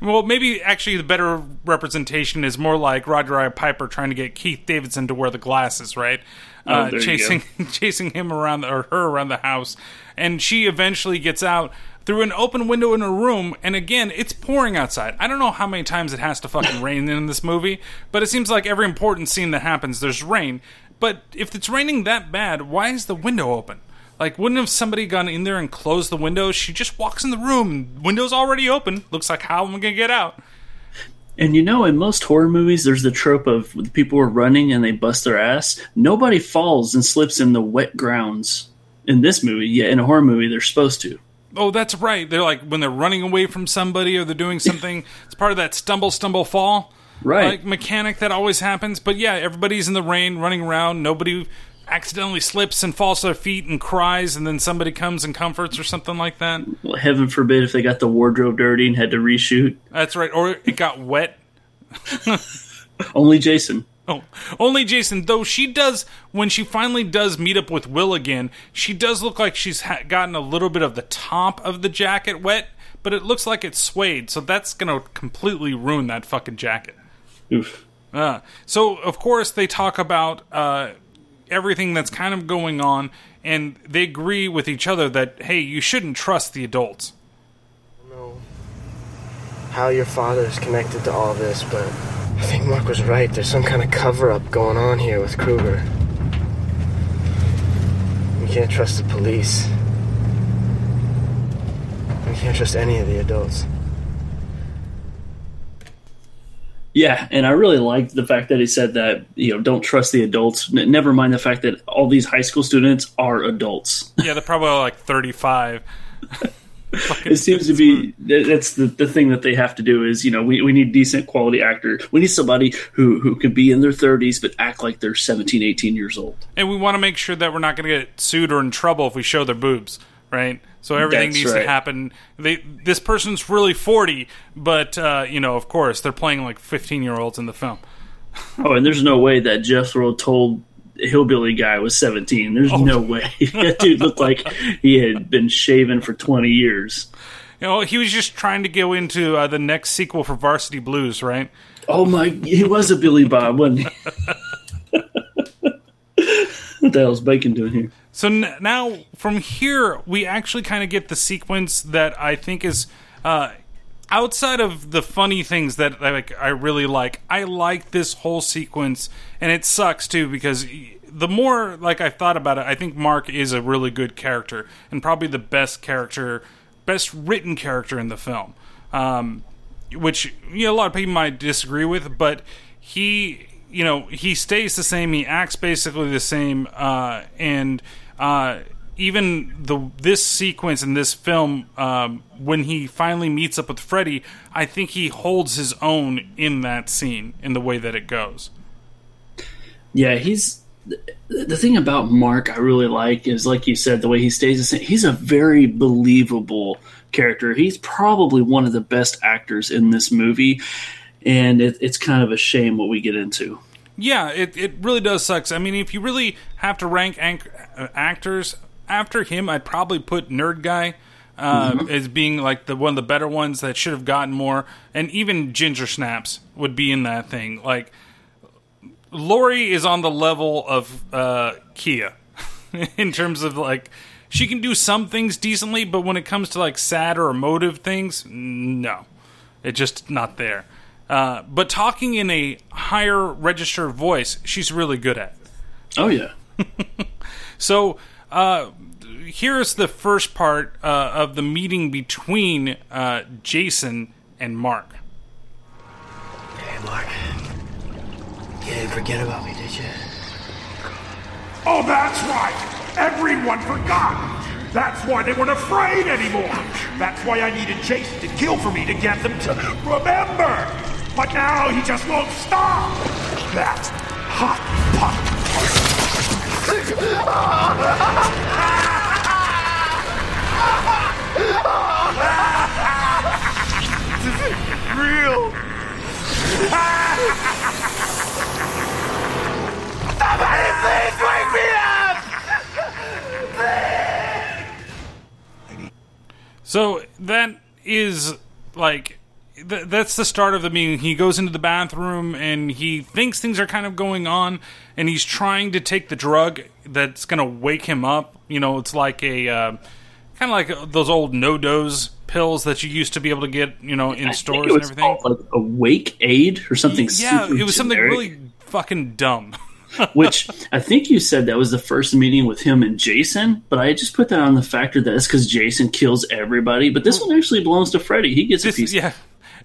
well, maybe actually the better representation is more like Roddy Piper trying to get Keith Davidson to wear the glasses, right? Oh, Uh, you chasing chasing him around the, or her around the house, and she eventually gets out through an open window in her room. And again, it's pouring outside. I don't know how many times it has to fucking rain in this movie, but it seems like every important scene that happens, there's rain. But if it's raining that bad, why is the window open? Like, wouldn't have somebody gone in there and closed the window? She just walks in the room, window's already open. Looks like how am I gonna get out? And you know, in most horror movies, there's the trope of when people are running and they bust their ass. Nobody falls and slips in the wet grounds. In this movie, yeah, in a horror movie, they're supposed to. Oh, that's right. They're like when they're running away from somebody or they're doing something. it's part of that stumble, stumble, fall, Right. Like mechanic that always happens. But yeah, everybody's in the rain, running around. Nobody accidentally slips and falls to their feet and cries, and then somebody comes and comforts or something like that. Well, heaven forbid if they got the wardrobe dirty and had to reshoot. That's right. Or it got wet. Only Jason. Oh, only Jason. Though she does, when she finally does meet up with Will again, she does look like she's ha- gotten a little bit of the top of the jacket wet, but it looks like it's suede, so that's gonna completely ruin that fucking jacket. Oof. Uh, so of course they talk about uh, everything that's kind of going on, and they agree with each other that hey, you shouldn't trust the adults. I don't know how your father is connected to all this, but I think Mark was right. There's some kind of cover up going on here with Krueger. We can't trust the police. We can't trust any of the adults. Yeah, and I really liked the fact that he said that you know don't trust the adults. N- never mind the fact that all these high school students are adults. Yeah, they're probably like 35. it seems to be that- that's the, the thing that they have to do is you know we, we need decent quality actor. We need somebody who who can be in their 30s but act like they're 17, 18 years old. And we want to make sure that we're not going to get sued or in trouble if we show their boobs, right? So everything That's needs right. to happen. They this person's really 40, but uh, you know, of course, they're playing like 15 year olds in the film. Oh, and there's no way that Jethro told hillbilly guy was 17. There's no way. that dude looked like he had been shaven for 20 years. You know, he was just trying to go into uh, the next sequel for Varsity Blues, right? Oh my, he was a Billy Bob, wasn't he? what the hell's Bacon doing here? So n- now from here, we actually kind of get the sequence that I think is uh, outside of the funny things that like I really like. I like this whole sequence, and it sucks too because the more like I thought about it, I think Mark is a really good character and probably the best character, best written character in the film. Um, which you know a lot of people might disagree with, but he you know he stays the same. He acts basically the same, uh, and uh, even the this sequence in this film um, when he finally meets up with Freddy, I think he holds his own in that scene in the way that it goes. Yeah, he's the, thing about Mark I really like is like you said the way he stays the same. He's a very believable character. He's probably one of the best actors in this movie, and it, it's kind of a shame what we get into. Yeah, it, it really does suck. I mean, if you really have to rank anch- uh, actors after him, I'd probably put Nerd Guy uh, Mhm. as being like the one of the better ones that should have gotten more, and even Ginger Snaps would be in that thing. Like Lori is on the level of uh, Kia in terms of like she can do some things decently, but when it comes to like sad or emotive things, no, it's just not there. Uh, but talking in a higher register voice, she's really good at. Oh yeah. So uh, here's the first part uh, of the meeting between uh, Jason and Mark. Hey, Mark. You didn't forget about me, did you? Oh, that's right. Everyone forgot. That's why they weren't afraid anymore. That's why I needed Jason to kill for me to get them to remember. But now he just won't stop. That hot pot. this isn't real. Somebody please wake me up! Please! So that is like th- that's the start of the meeting. He goes into the bathroom and he thinks things are kind of going on, and he's trying to take the drug that's going to wake him up. You know, it's like a uh, kind of like those old no dose pills that you used to be able to get, you know, in I stores and everything. called like a wake aid or something. yeah, it was something really fucking dumb. Which I think you said that was the first meeting with him and Jason, but I just put that on the factor that it's because Jason kills everybody. But this one actually belongs to Freddy. He gets a piece. Yeah.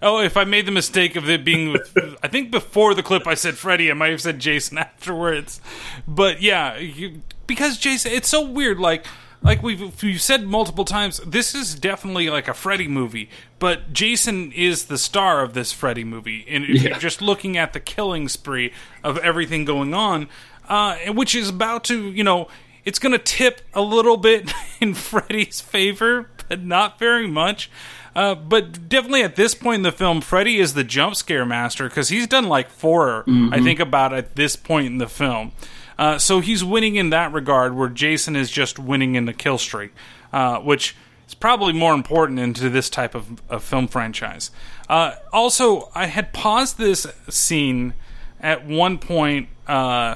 Oh, if I made the mistake of it being with, I think before the clip I said Freddy, I might have said Jason afterwards. But yeah, you, because Jason, it's so weird. Like, like we've we've said multiple times, this is definitely like a Freddy movie. But Jason is the star of this Freddy movie, and if Yeah. you're just looking at the killing spree of everything going on, uh, which is about to, you know, it's going to tip a little bit in Freddy's favor, but not very much. Uh, but definitely at this point in the film, Freddy is the jump scare master because he's done like 4 I Mhm. think, about at this point in the film. Uh, so he's winning in that regard, where Jason is just winning in the kill streak, uh, which is probably more important into this type of, of film franchise. Uh, also, I had paused this scene at one point, uh,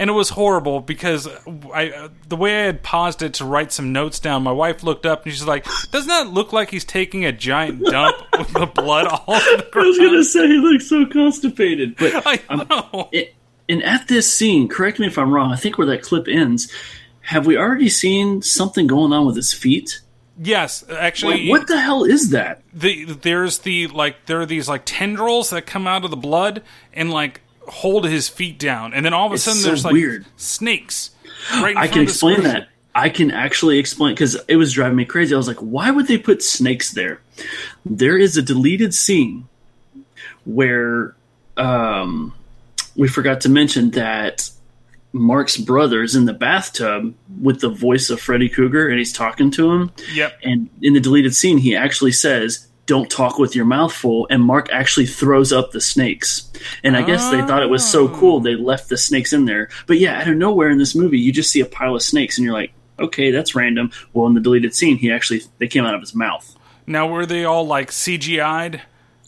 and it was horrible because I the way I had paused it to write some notes down. My wife looked up and she's like, "Doesn't that look like he's taking a giant dump with the blood all over the I was gonna say he looks so constipated, but I know. and at this scene, correct me if I'm wrong. I think where that clip ends, have we already seen something going on with his feet? Yes, actually, What, what the hell is that? the there's the like there are these like tendrils that come out of the blood and like hold his feet down, and then all of a It's sudden so there's like weird. snakes. Right I can explain that. I can actually explain because it was driving me crazy. I was like, why would they put snakes there? There is a deleted scene where um, we forgot to mention that Mark's brother is in the bathtub with the voice of Freddy Krueger and he's talking to him. Yep. And in the deleted scene, he actually says, Don't talk with your mouth full. And Mark actually throws up the snakes. And I guess they thought it was so cool they left the snakes in there. But yeah, out of nowhere in this movie, you just see a pile of snakes and you're like, okay, that's random. Well, in the deleted scene, he actually, they came out of his mouth. Now were they all like CGI'd?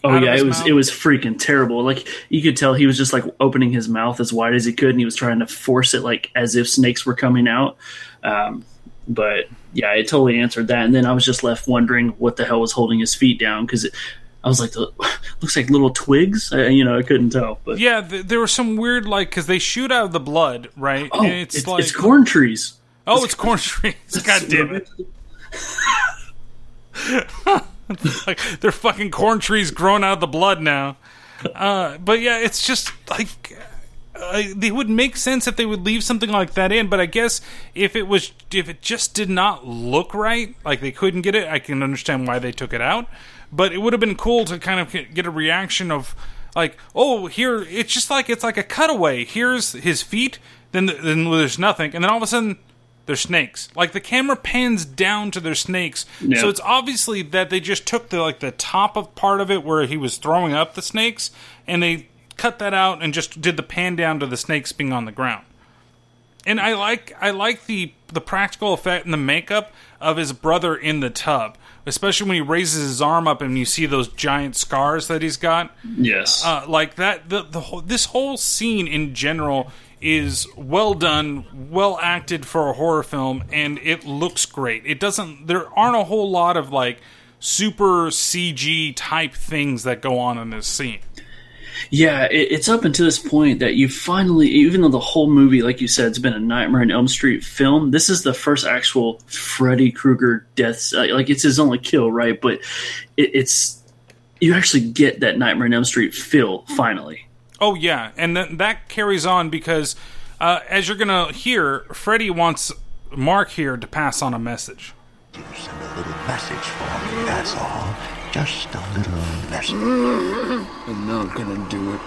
Oh yeah, it was mouth? it was freaking terrible. Like you could tell he was just like opening his mouth as wide as he could, and he was trying to force it like as if snakes were coming out. Um, but yeah, it totally answered that. And then I was just left wondering what the hell was holding his feet down because I was like, looks like little twigs. I, you know, I couldn't tell. But Yeah, th- there was some weird like because they shoot out of the blood, right? oh, And it's, like it's corn trees. Oh, it's corn trees. God damn it! like they're fucking corn trees growing out of the blood now. Uh, but yeah, it's just like uh, they would make sense if they would leave something like that in. But I guess if it was if it just did not look right, like they couldn't get it, I can understand why they took it out. But it would have been cool to kind of get a reaction of like, oh, here it's just like it's like a cutaway. Here's his feet, then then there's nothing, and then all of a sudden they're snakes. Like the camera pans down to their snakes, Yeah. so it's obviously that they just took the like the top of part of it where he was throwing up the snakes, and they cut that out and just did the pan down to the snakes being on the ground. And I like I like the the practical effect and the makeup of his brother in the tub, especially when he raises his arm up and you see those giant scars that he's got. Yes. Uh, like that, the, the whole, this whole scene in general is well done, well acted for a horror film, and it looks great. It doesn't. There aren't a whole lot of like super CG type things that go on in this scene. Yeah, it, it's up until this point that you finally, even though the whole movie, like you said, it's been a Nightmare on Elm Street film. This is the first actual Freddy Krueger death. uh, Like it's his only kill, right? But it, it's you actually get that Nightmare on Elm Street feel finally. Oh yeah, and th- that carries on because uh, as you're gonna hear, Freddy wants Mark here to pass on a message. Message for me, that's all. Just a little message. I'm not gonna do it.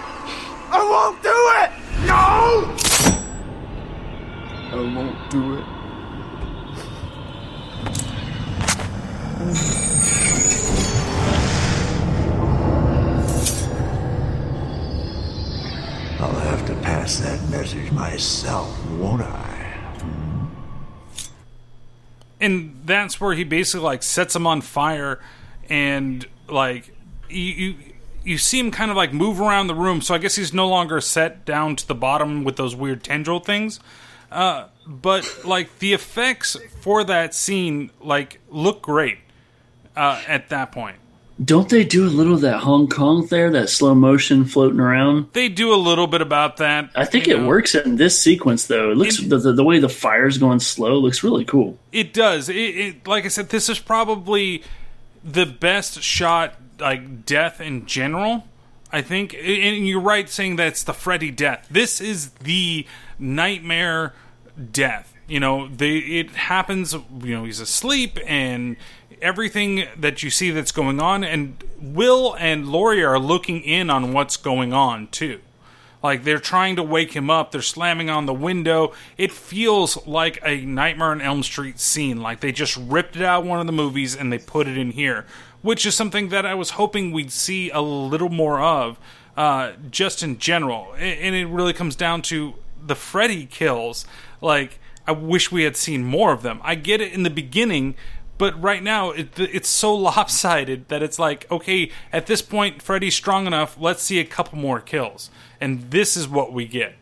I won't do it! No! I won't do it. I'll have to pass that message myself, won't I? and that's where he basically like sets him on fire and like you, you you see him kind of like move around the room so i guess he's no longer set down to the bottom with those weird tendril things uh, but like the effects for that scene like look great uh, at that point Don't they do a little of that Hong Kong there, that slow motion floating around? they do a little bit about that I think it know. works in this sequence though. It looks the, the, the way the fire's going slow looks really cool. It does. It, it like I said, this is probably the best shot like death in general. I think, and you're right saying that's the Freddy death. This is the nightmare death. You know, they it happens. You know, he's asleep and everything that you see that's going on, and Will and Laurie are looking in on what's going on too. Like they're trying to wake him up, they're slamming on the window. It feels like a Nightmare on Elm Street scene. Like they just ripped it out of one of the movies and they put it in here, which is something that I was hoping we'd see a little more of, uh, just in general. And it really comes down to the Freddy kills. Like I wish we had seen more of them. I get it in the beginning. But right now, it, it's so lopsided that it's like, okay, at this point, Freddy's strong enough. Let's see a couple more kills, and this is what we get.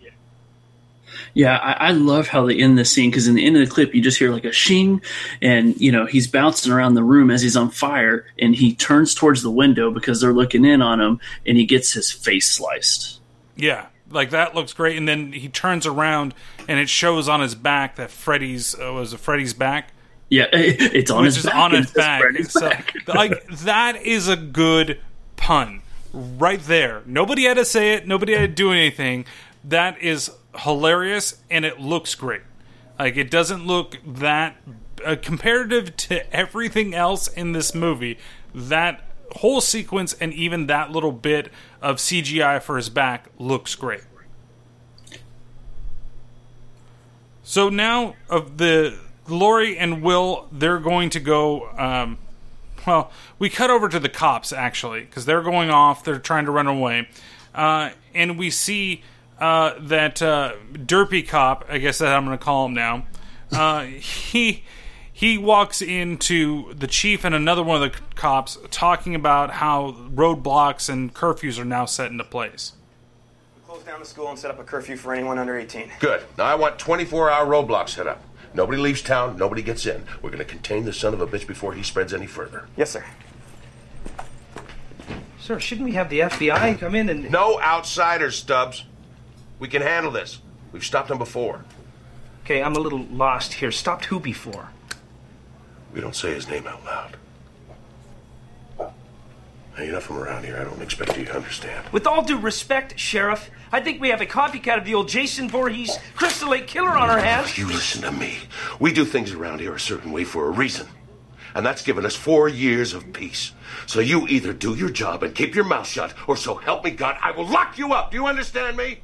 Yeah, I, I love how they end this scene because in the end of the clip, you just hear like a shing, and you know he's bouncing around the room as he's on fire, and he turns towards the window because they're looking in on him, and he gets his face sliced. Yeah, like that looks great. And then he turns around and it shows on his back that Freddy's uh, was it Freddy's back. Yeah, it's on Which his is back. on his back. So, back. like that is a good pun right there. Nobody had to say it. Nobody had to do anything. That is hilarious, and it looks great. Like it doesn't look that uh, comparative to everything else in this movie. That whole sequence and even that little bit of CGI for his back looks great. So now of the Lori and Will, they're going to go. Um, well, we cut over to the cops actually because they're going off. They're trying to run away, uh, and we see uh, that uh, derpy cop. I guess that I'm going to call him now. Uh, he he walks into the chief and another one of the cops talking about how roadblocks and curfews are now set into place. Close down the school and set up a curfew for anyone under 18. Good. Now I want 24 hour roadblocks set up. Nobody leaves town, nobody gets in. We're going to contain the son of a bitch before he spreads any further. Yes, sir. Sir, shouldn't we have the FBI come in and. No outsiders, Stubbs. We can handle this. We've stopped them before. Okay, I'm a little lost here. Stopped who before? We don't say his name out loud. Hey, enough from around here. I don't expect you to understand. With all due respect, Sheriff, I think we have a copycat of the old Jason Voorhees Crystal Lake killer on our hands. You listen to me. We do things around here a certain way for a reason. And that's given us four years of peace. So you either do your job and keep your mouth shut, or so help me God, I will lock you up. Do you understand me?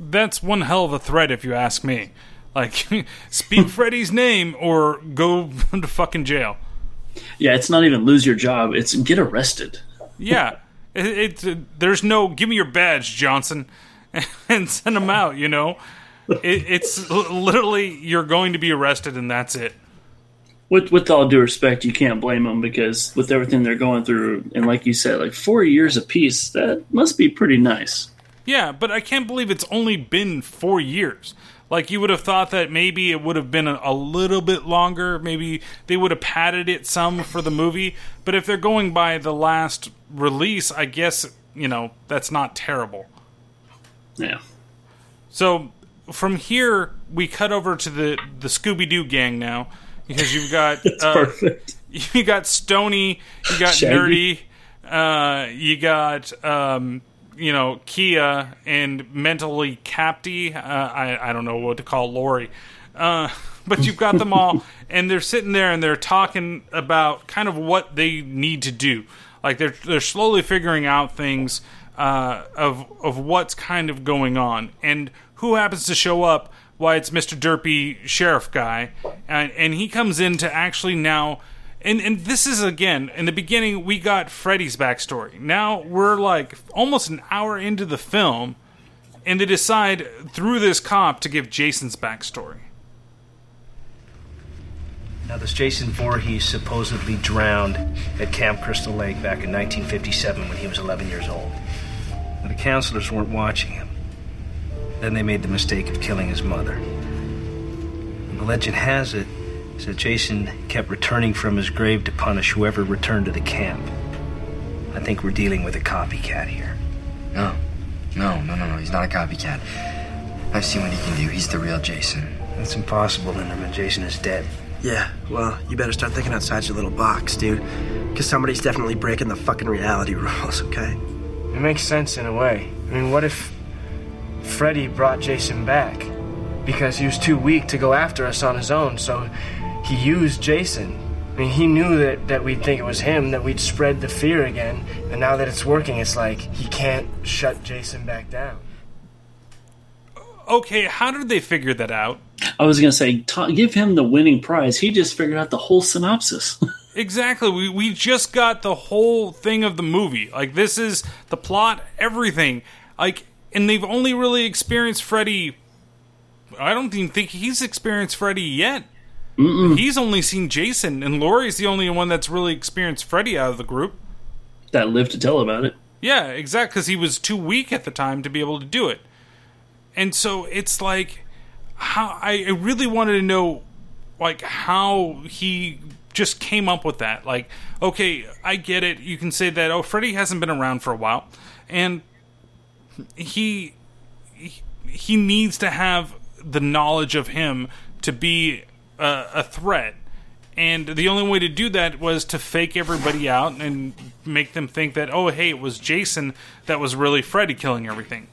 That's one hell of a threat, if you ask me. Like, speak Freddy's name or go to fucking jail. Yeah, it's not even lose your job; it's get arrested. Yeah, it, it's uh, there's no give me your badge, Johnson, and send them out. You know, it, it's literally you're going to be arrested, and that's it. With with all due respect, you can't blame them because with everything they're going through, and like you said, like four years apiece, that must be pretty nice. Yeah, but I can't believe it's only been four years. Like you would have thought that maybe it would have been a, a little bit longer. Maybe they would have padded it some for the movie. But if they're going by the last release, I guess you know that's not terrible. Yeah. So from here we cut over to the the Scooby Doo gang now because you've got uh, perfect. You got Stony, you got Shaggy. Nerdy, uh, you got um, you know Kia and mentally Capty. Uh, I I don't know what to call Lori. Uh, but you've got them all, and they're sitting there and they're talking about kind of what they need to do. Like they're they're slowly figuring out things uh, of of what's kind of going on, and who happens to show up. Why it's Mr. Derpy sheriff guy, and and he comes in to actually now. And, and this is again in the beginning we got Freddy's backstory. Now we're like almost an hour into the film, and they decide through this cop to give Jason's backstory. Now, this Jason Voorhees supposedly drowned at Camp Crystal Lake back in 1957 when he was 11 years old. The counselors weren't watching him. Then they made the mistake of killing his mother. And the legend has it is that Jason kept returning from his grave to punish whoever returned to the camp. I think we're dealing with a copycat here. No. No, no, no, no. He's not a copycat. I've seen what he can do. He's the real Jason. That's impossible, Linderman. Jason is dead. Yeah, well, you better start thinking outside your little box, dude. Because somebody's definitely breaking the fucking reality rules, okay? It makes sense in a way. I mean, what if Freddy brought Jason back? Because he was too weak to go after us on his own, so he used Jason. I mean, he knew that, that we'd think it was him, that we'd spread the fear again, and now that it's working, it's like he can't shut Jason back down. Okay, how did they figure that out? I was gonna say, ta give him the winning prize. He just figured out the whole synopsis. Exactly. We we just got the whole thing of the movie. Like this is the plot, everything. Like and they've only really experienced Freddy I don't even think he's experienced Freddy yet. He's only seen Jason and Laurie's the only one that's really experienced Freddy out of the group. that lived to tell about it. Yeah, exactly cuz he was too weak at the time to be able to do it. and so it's like how I I really wanted to know like how he just came up with that. Like, okay, I get it. You can say that oh, Freddy hasn't been around for a while, and he he, he needs to have the knowledge of him to be a, a threat. And the only way to do that was to fake everybody out and make them think that, oh, hey, it was Jason that was really Freddy killing everything.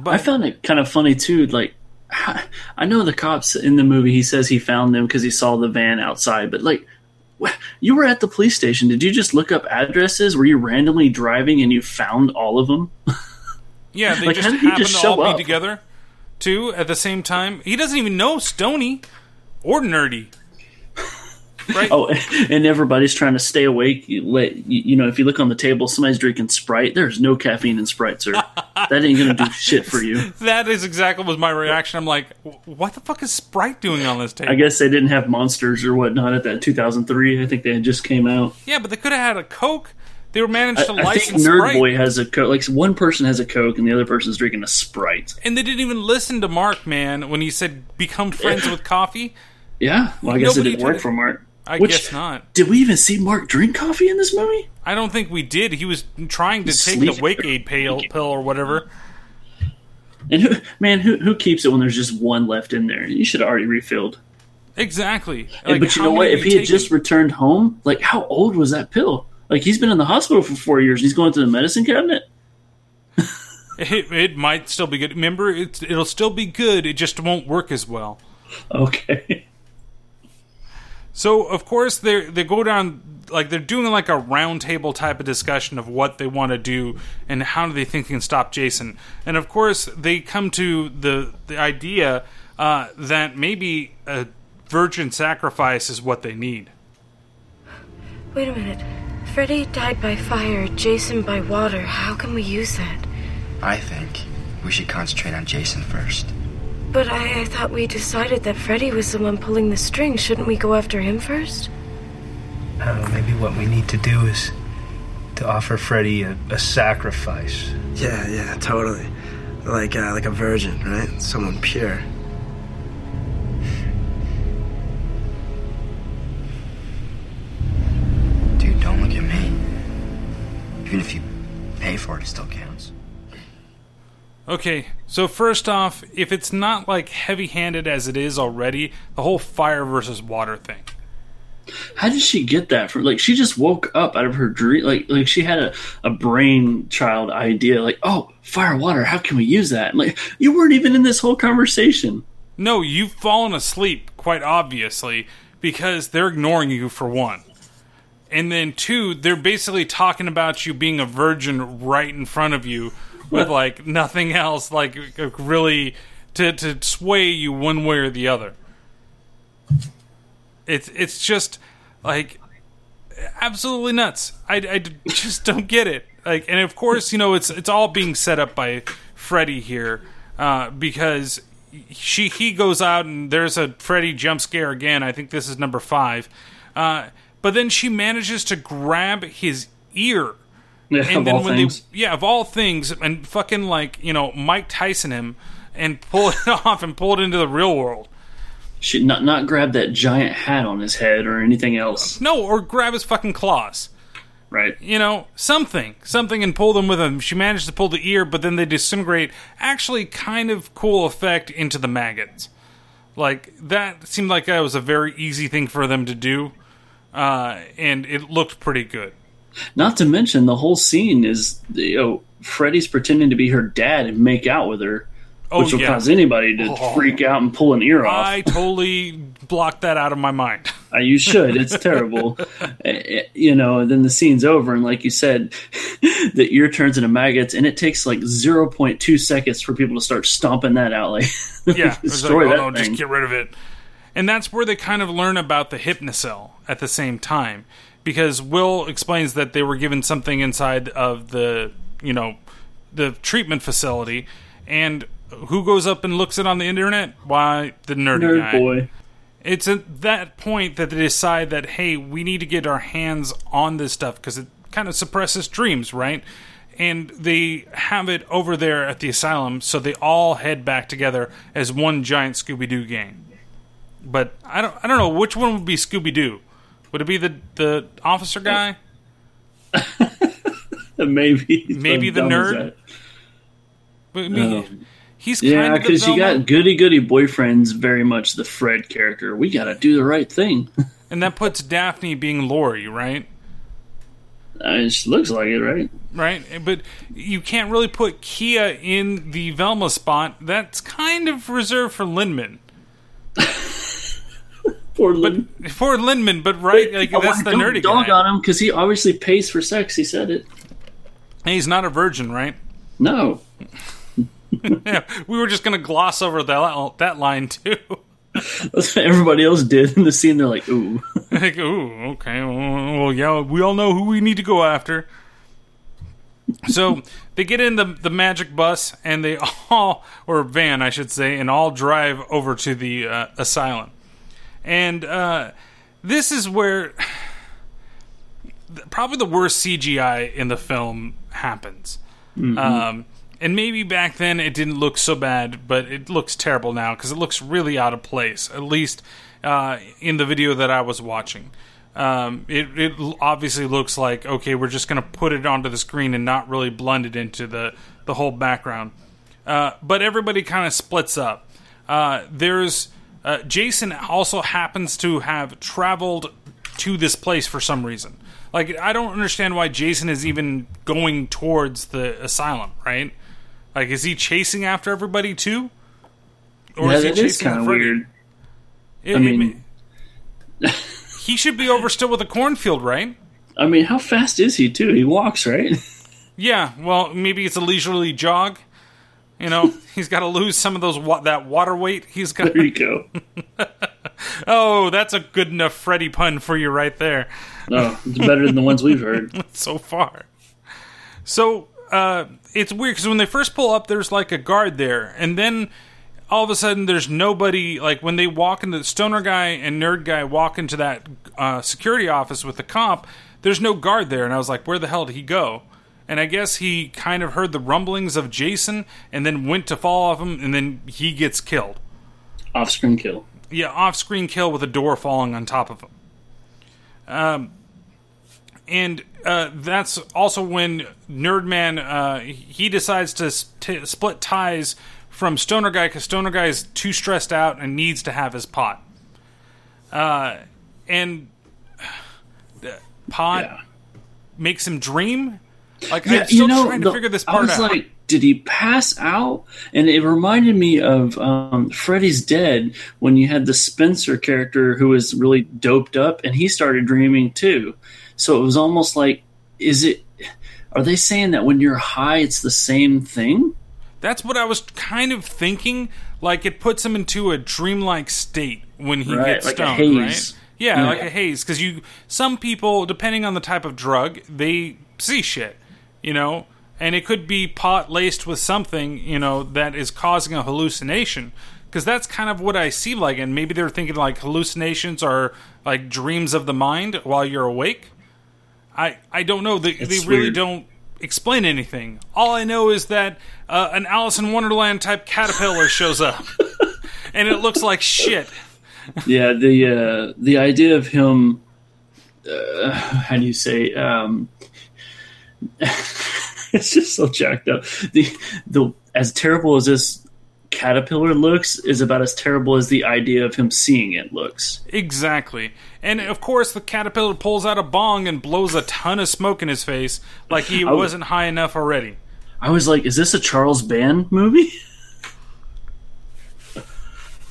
But I found it kind of funny too. Like, I know the cops in the movie. He says he found them because he saw the van outside. But like, you were at the police station. Did you just look up addresses? Were you randomly driving and you found all of them? Yeah, they Like, just how did he happen just to all up? be together, too, at the same time. He doesn't even know Stony or Nerdy. Right. Oh, and everybody's trying to stay awake. You, let, you, know, if you look on the table, somebody's drinking Sprite. There's no caffeine in Sprite, sir. that ain't gonna do shit for you. That is exactly was my reaction. I'm like, what the fuck is Sprite doing on this table? I guess they didn't have monsters or whatnot at that 2003. I think they had just came out. Yeah, but they could have had a Coke. They were managed to I, I think Nerd Sprite. Boy has a Coke. Like one person has a Coke and the other person's drinking a Sprite. And they didn't even listen to Mark, man, when he said become friends with coffee. Yeah, well, I guess Nobody it didn't work for Mark. I Which- guess not. Did we even see Mark drink coffee in this movie? I don't think we did. He was trying to He's take the. Wake Aid pill, pill or whatever. And who, man, who who keeps it when there's just one left in there? You should have already refilled. Exactly. And- but you know what? If he had just returned home, like how old was that pill? Like he's been in the hospital for four years. and He's going to the medicine cabinet. It, it might still be good. Remember, it's, it'll still be good. It just won't work as well. Okay. So of course they they go down like they're doing like a roundtable type of discussion of what they want to do and how do they think they can stop Jason. And of course they come to the the idea uh, that maybe a virgin sacrifice is what they need. Wait a minute. Freddy died by fire, Jason by water. How can we use that? I think we should concentrate on Jason first. But I, I thought we decided that Freddy was the one pulling the string. Shouldn't we go after him first? Uh, maybe what we need to do is to offer Freddy a, a sacrifice. Yeah, yeah, totally. Like uh, like a virgin, right? Someone pure. Dude, don't look at me. Even if you pay for it, it still counts. Okay, so first off, if it's not like heavy-handed as it is already, the whole fire versus water thing. How did she get that from? Like she just woke up out of her dream. Like like she had a, a brainchild idea. Like oh, fire water. How can we use that? And Like you weren't even in this whole conversation. No, you've fallen asleep, quite obviously, because they're ignoring you for one. And then two, they're basically talking about you being a virgin right in front of you with like nothing else like really to to sway you one way or the other. It's it's just like absolutely nuts. I, I just don't get it. Like, and of course, you know, it's it's all being set up by Freddy here uh, because she he goes out and there's a Freddy jump scare again. I think this is number five. Uh, but then she manages to grab his ear. Yeah, and of then all when things. they yeah of all things and fucking like you know Mike Tyson him and pull it off and pull it into the real world. Should not not grab that giant hat on his head or anything else. No, or grab his fucking claws. Right. You know, something. Something and pull them with him. She managed to pull the ear, but then they disintegrate. Actually, kind of cool effect into the maggots. Like, that seemed like that was a very easy thing for them to do. Uh, and it looked pretty good. Not to mention the whole scene is you know Freddy's pretending to be her dad and make out with her, Oh, which will yeah. cause anybody to Oh. freak out and pull an ear off. I totally blocked that out of my mind. Uh, you should. It's terrible. Uh, you know, and then the scene's over, and like you said, the ear turns into maggots, and it takes like 0.2 seconds for people to start stomping that out. Like, yeah, destroy like, that oh no, thing. just get rid of it. And that's where they kind of learn about the Hypnocil at the same time, because Will explains that they were given something inside of the, you know, the treatment facility, and who goes up and looks it on the internet? Why the nerdy Nerd guy. boy. It's at that point that they decide that hey, we need to get our hands on this stuff because it kind of suppresses dreams, right? and they have it over there at the asylum, so they all head back together as one giant Scooby Doo gang. But I don't, I don't know which one would be Scooby Doo. Would it be the the officer guy? maybe Maybe the How dumb is nerd? But I mean, Oh. he's yeah, kind of because you got goody goody boyfriend's very much the Fred character. We got to do the right thing. and that puts Daphne being Lori, right? I mean, she looks like it, right? Right, but you can't really put Kia in the Velma spot. That's kind of reserved for Lindman. Poor Lin- For Lindman, but right, like Oh, that's the don't nerdy dog guy. on him because he obviously pays for sex. He said it. He's not a virgin, right? No. yeah, we were just gonna gloss over that that line too. That's what everybody else did in the scene. They're like, ooh. like, ooh, okay, well, well, yeah, we all know who we need to go after. So they get in the the magic bus and they all, or van, I should say, and all drive over to the uh, asylum. And uh, this is where probably the worst CGI in the film happens. Mhm. Um, and maybe back then it didn't look so bad, but it looks terrible now because it looks really out of place. At least uh, in the video that I was watching, um, it it obviously looks like okay, we're just going to put it onto the screen and not really blend it into the the whole background. Uh, but everybody kind of splits up. Uh, there's uh, Jason also happens to have traveled to this place for some reason. Like I don't understand why Jason is even going towards the asylum, right? Like is he chasing after everybody too? yeah, is he chasing kind of weird. It- I it mean, ma- he should be over still with the cornfield, right? I mean, how fast is he too? He walks, right? Yeah, well, maybe it's a leisurely jog. You know, he's got to lose some of those wa- that water weight. He's got. There you go. oh, that's a good enough Freddy pun for you right there. No, it's better than the ones we've heard. so far. So uh, it's weird because when they first pull up, there's like a guard there, and then all of a sudden there's nobody. Like when they walk into the stoner guy and nerd guy walk into that uh, security office with the cop, there's no guard there, and I was like, where the hell did he go? And I guess he kind of heard the rumblings of Jason and then went to fall off him, and then he gets killed. Off screen kill. Yeah, off screen kill with a door falling on top of him. Um, and uh, that's also when Nerdman uh, he decides to split ties from Stoner Guy because Stoner Guy is too stressed out and needs to have his pot. Uh, and pot makes him dream. Like I'm still trying to the- figure this I part was out. like, did he pass out? And it reminded me of um, Freddy's Dead when you had the Spencer character who was really doped up, and he started dreaming too. So it was almost like, is it? Are they saying that when you're high, it's the same thing? That's what I was kind of thinking. Like it puts him into a dreamlike state when he Right, gets like a stoned, haze. right? Yeah, Yeah. like a haze. Because you, some people, depending on the type of drug, they see shit, you know, and it could be pot laced with something, you know, that is causing a hallucination. Because that's kind of what I see like, and maybe they're thinking like hallucinations are like dreams of the mind while you're awake. I I don't know. They It's they really weird. don't explain anything. All I know is that uh, an Alice in Wonderland type caterpillar shows up, and it looks like shit. yeah, the uh, the idea of him. Uh, how do you say? Um, it's just so jacked up. The the as terrible as this caterpillar looks is about as terrible as the idea of him seeing it looks. Exactly. And of course, the caterpillar pulls out a bong and blows a ton of smoke in his face, like he Oh. wasn't high enough already. I was like, is this a Charles Band movie?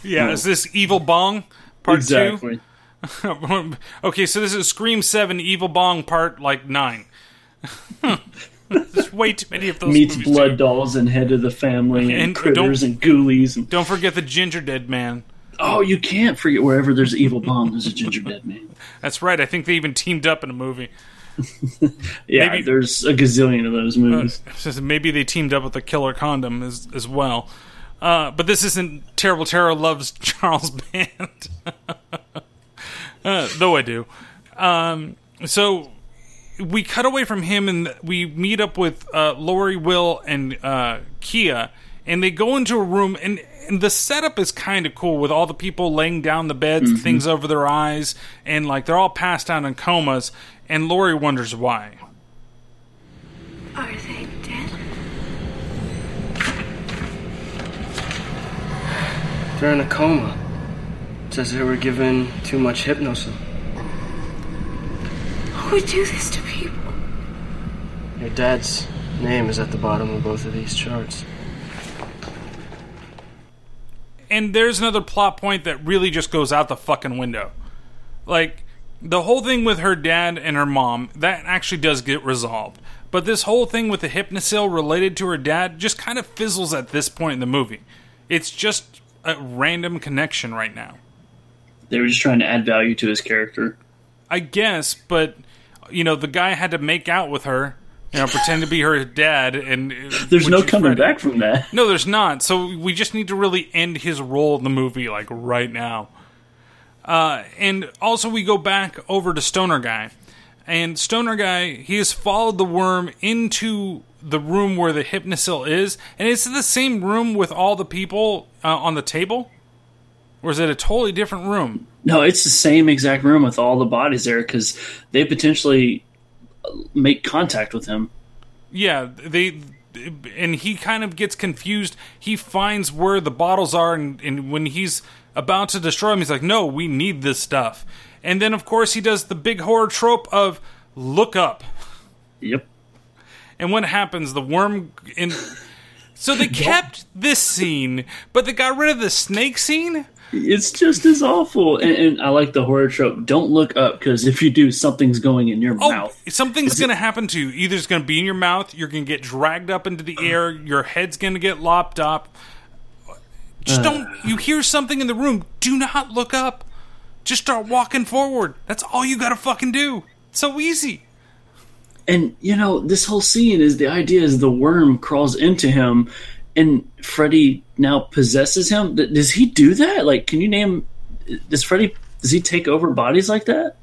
Yeah, No. is this Evil Bong Part Exactly. Two? okay, so this is Scream Seven, Evil Bong Part like nine. There's way too many of those Meets. Blood Dolls and Head of the Family and, And Critters and Ghoulies. And, Don't forget the Ginger Dead Man. oh, you can't forget wherever there's an Evil Bong, there's a ginger dead man. That's right. I think they even teamed up in a movie. Yeah, Maybe- there's a gazillion of those movies. Uh, maybe they teamed up with the Killer Condom as as well. Uh, but this isn't Terrible Terror loves Charles Band, uh, though I do. Um, so we cut away from him and we meet up with uh, Lori, Will, and uh, Kia, and they go into a room and. And the setup is kind of cool with all the people laying down the beds, Mhm. things over their eyes, and like they're all passed out in comas. And Lori wonders why. Are they dead? They're in a coma. It says they were given too much Hypnocil. Who would do this to people? Your dad's name is at the bottom of both of these charts. and there's another plot point that really just goes out the fucking window. Like the whole thing with her dad and her mom, that actually does get resolved. But this whole thing with the Hypnocil related to her dad just kind of fizzles at this point in the movie. It's just a random connection right now. They were just trying to add value to his character. I guess, but you know, the guy had to make out with her, you know, pretend to be her dad, and There's no coming ready. back from that. No, there's not. So we just need to really end his role in the movie like right now. Uh, and also, we go back over to Stoner Guy, and Stoner Guy he has followed the worm into the room where the Hypnocil is, and it's the same room with all the people uh, on the table, or is it a totally different room? No, it's the same exact room with all the bodies there because they potentially uh, make contact with him. Yeah, they and he kind of gets confused. He finds where the bottles are, and, and when he's about to destroy them, he's like, "No, we need this stuff." And then, of course, he does the big horror trope of "look up." Yep. And what happens? The worm in. So they kept this scene, but they got rid of the snake scene. It's just as awful. And, and I like the horror trope. Don't look up because if you do, something's going in your Oh, mouth. something's going to happen to you. Either it's going to be in your mouth, you're going to get dragged up into the air, your head's going to get lopped up. Just Uh. don't. You hear something in the room, do not look up. Just start walking forward. That's all you got to fucking do. So easy. And you know, this whole scene is the idea is the worm crawls into him, and Freddy now possesses him. Does he do that? Like, can you name? Does Freddy? Does he take over bodies like that?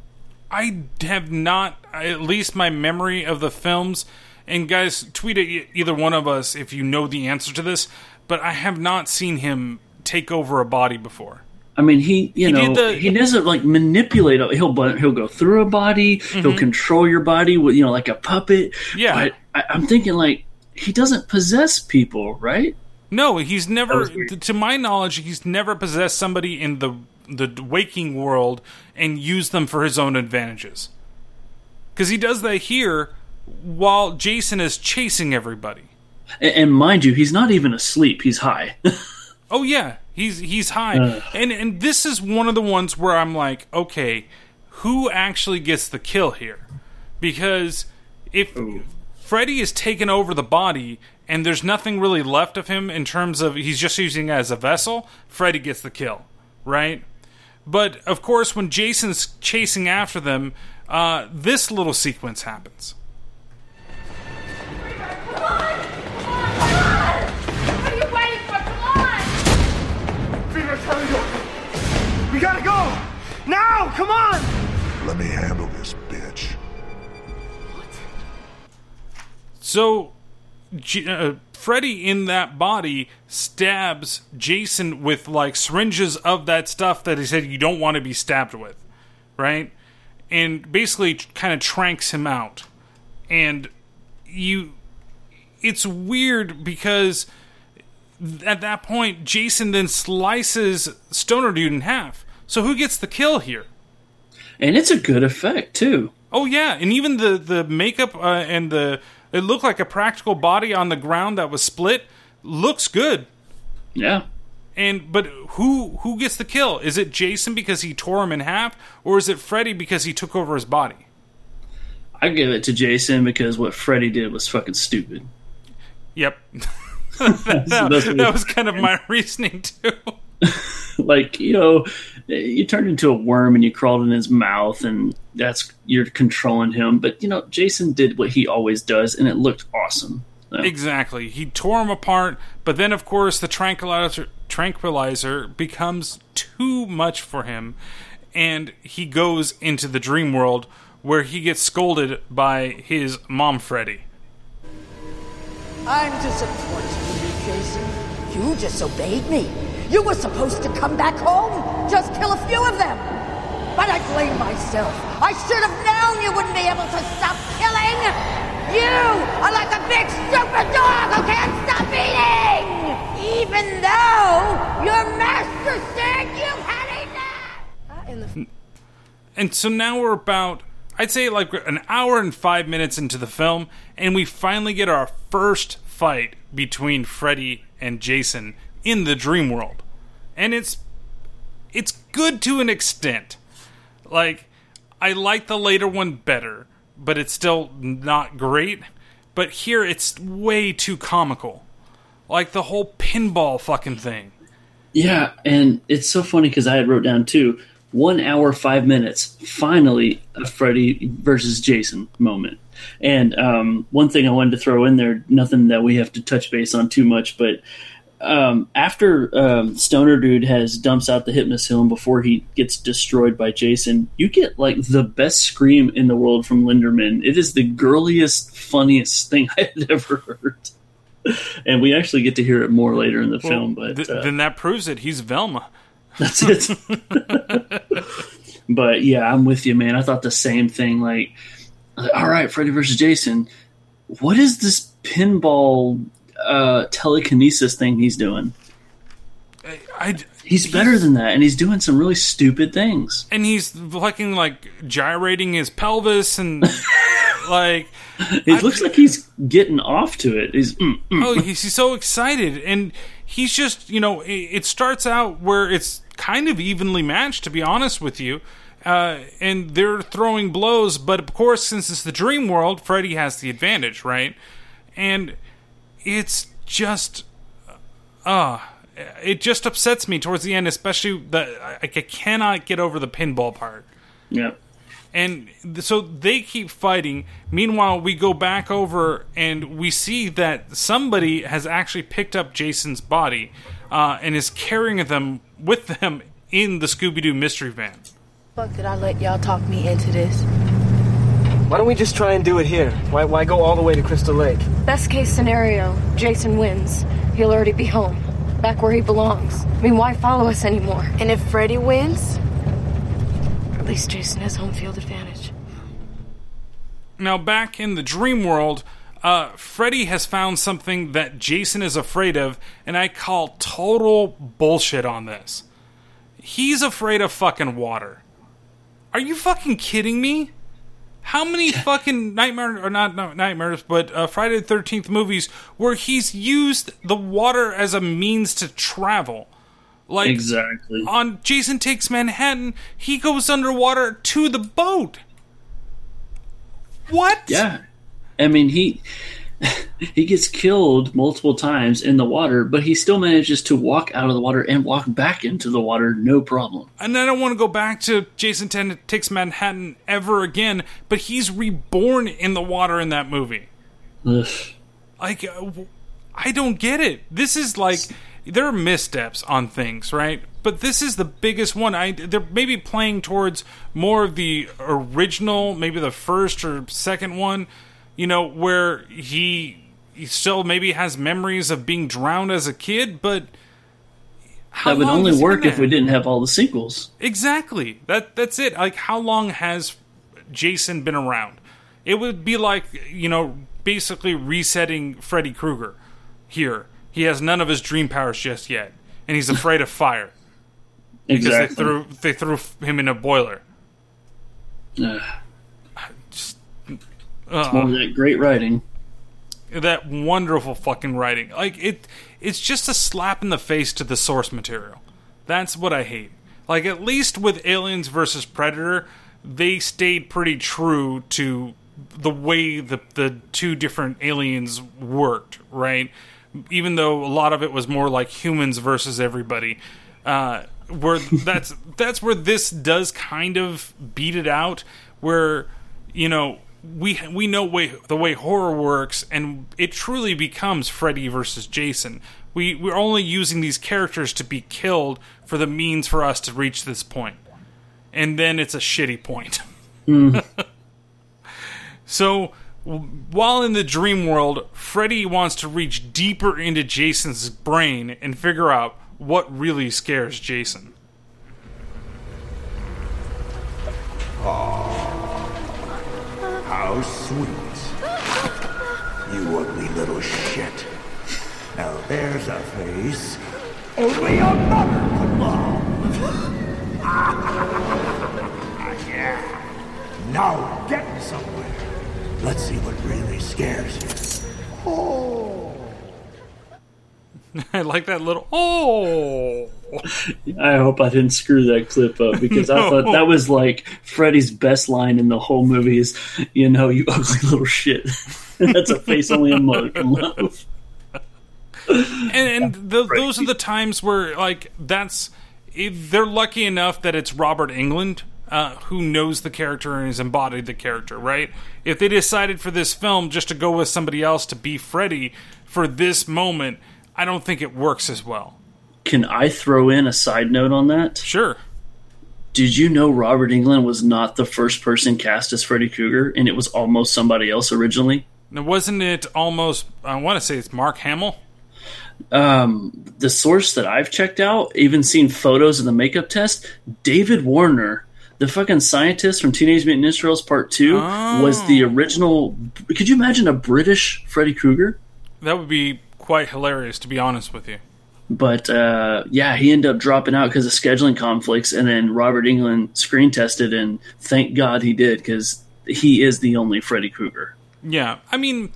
I have not, at least my memory of the films. And guys, tweet at either one of us if you know the answer to this. But I have not seen him take over a body before. I mean, he you He know the- he doesn't like manipulate. He'll he'll go through a body. He'll Mhm. control your body with you know like a puppet. Yeah. but I, I'm thinking like he doesn't possess people, right? No, he's never. was weird. t- To my knowledge, he's never possessed somebody in the the waking world and used them for his own advantages. Because he does that here while Jason is chasing everybody. And, and mind you, he's not even asleep. He's high. Oh yeah, he's he's high, Ugh. and and this is one of the ones where I'm like, okay, who actually gets the kill here? Because if Freddy is taken over the body and there's nothing really left of him in terms of he's just using it as a vessel, Freddy gets the kill, right? But of course, when Jason's chasing after them, uh, this little sequence happens. Come on! Come on! Come on! What are you waiting for? Come on! Fever's hurry up. We gotta go! Now! Come on! Let me handle this So, uh, Freddy in that body stabs Jason with like syringes of that stuff that he said you don't want to be stabbed with, right? And basically kind of tranks him out. And you. It's weird because at that point, Jason then slices Stoner Dude in half. So who gets the kill here? and it's a good effect too. Oh yeah, and even the the makeup uh, and the it looked like a practical body on the ground that was split looks good. Yeah. And but who who gets the kill? Is it Jason because he tore him in half, or is it Freddy because he took over his body? I give it to Jason because what Freddy did was fucking stupid. Yep. that, what- that was kind of my reasoning too. like you know, you turned into a worm and you crawled in his mouth, and that's you're controlling him. But you know, Jason did what he always does, and it looked awesome. So, Exactly. He tore him apart, but then of course the tranquilizer tranquilizer becomes too much for him and he goes into the dream world where he gets scolded by his mom, Freddy. I'm disappointed in you, Jason. You disobeyed me. You were supposed to come back home, just kill a few of them. But I blame myself. I should have known you wouldn't be able to stop killing. You are like a big super dog who can't stop eating, even though your master said you've had enough. And so now we're about, I'd say, like an hour and five minutes into the film, and we finally get our first fight between Freddy and Jason in the dream world. And it's it's good to an extent. Like I like the later one better, but it's still not great. But here it's way too comical. Like the whole pinball fucking thing. Yeah, and it's so funny because I had wrote down too one hour five minutes. Finally, a Freddy versus Jason moment. And um, one thing I wanted to throw in there, nothing that we have to touch base on too much, but um, after um, Stoner Dude has dumps out the Hypnosilum before he gets destroyed by Jason, you get like the best scream in the world from Linderman. It is the girliest, funniest thing I had ever heard. And we actually get to hear it more later in the Well, film, but th- uh, then that proves it. He's Velma. that's it. but yeah, I'm with you, man. I thought the same thing. Like, all right, Freddy versus Jason. What is this pinball uh, telekinesis thing he's doing? I, he's better than that, and he's doing some really stupid things. and he's fucking like gyrating his pelvis and like It looks like he's getting off to it. He's mm, mm. oh he's, he's so excited and he's just you know it, it starts out where it's kind of evenly matched to be honest with you uh, and they're throwing blows but of course since it's the dream world freddy has the advantage right and it's just uh it just upsets me towards the end especially that I, I cannot get over the pinball part yeah. and th- so they keep fighting. Meanwhile, we go back over and we see that somebody has actually picked up Jason's body uh, and is carrying them with them in the Scooby Doo mystery van. Fuck did I let y'all talk me into this? Why don't we just try and do it here? Why, why go all the way to Crystal Lake? Best case scenario, Jason wins. He'll already be home, back where he belongs. I mean, why follow us anymore? And if Freddy wins? At least Jason has home field advantage. Now, back in the dream world, uh, Freddy has found something that Jason is afraid of, and I call total bullshit on this. He's afraid of fucking water. Are you fucking kidding me? How many fucking nightmare or not no, nightmares, but uh, Friday the Thirteenth movies where he's used the water as a means to travel? Like Exactly. on Jason Takes Manhattan, he goes underwater to the boat. What? Yeah. I mean, he he gets killed multiple times in the water, but he still manages to walk out of the water and walk back into the water, no problem. And I don't want to go back to Jason Ten Takes Manhattan ever again, but he's reborn in the water in that movie. Ugh. Like, uh, I don't get it. This is like there are missteps on things, right? But this is the biggest one. I they're maybe playing towards more of the original, maybe the first or second one, you know, where he he still maybe has memories of being drowned as a kid, but how that would only work if we didn't have all the sequels. Exactly. That that's it. Like how long has Jason been around? It would be like, you know, basically resetting Freddy Krueger here. He has none of his dream powers just yet, and he's afraid of fire. Because Exactly. they threw they threw him in a boiler. Uh, It's more that great writing. that wonderful fucking writing. Like it it's just a slap in the face to the source material. That's what I hate. Like at least with Aliens versus Predator, they stayed pretty true to the way the the two different aliens worked, right? Even though a lot of it was more like humans versus everybody. Uh where that's that's where this does kind of beat it out where you know we we know way, the way horror works, and it truly becomes Freddy versus Jason. We we're only using these characters to be killed for the means for us to reach this point, and then it's a shitty point. Mm. So, while in the dream world, Freddy wants to reach deeper into Jason's brain and figure out what really scares Jason. How sweet. You ugly little shit. Now there's a face only a mother could love. yeah. Now getting somewhere. Let's see what really scares you. Oh. I like that little oh. I hope I didn't screw that clip up because I thought that was like Freddy's best line in the whole movie is, you know, you ugly little shit. That's a face only a mother can love. and, and th those are the times where like that's if they're lucky enough that it's Robert Englund uh, who knows the character and has embodied the character, right? If they decided for this film just to go with somebody else to be Freddy for this moment, I don't think it works as well. Can I throw in a side note on that? Sure. Did you know Robert Englund was not the first person cast as Freddy Krueger and it was almost somebody else originally? Now, wasn't it almost? I want to say it's Mark Hamill. Um, the source that I've checked out, even seen photos of the makeup test, David Warner, the fucking scientist from Teenage Mutant Ninja Turtles Part 2, was the original. Could you imagine a British Freddy Krueger? That would be quite hilarious, to be honest with you. But uh, yeah, he ended up dropping out because of scheduling conflicts, and then Robert Englund screen tested, and thank God he did because he is the only Freddy Krueger. Yeah, I mean,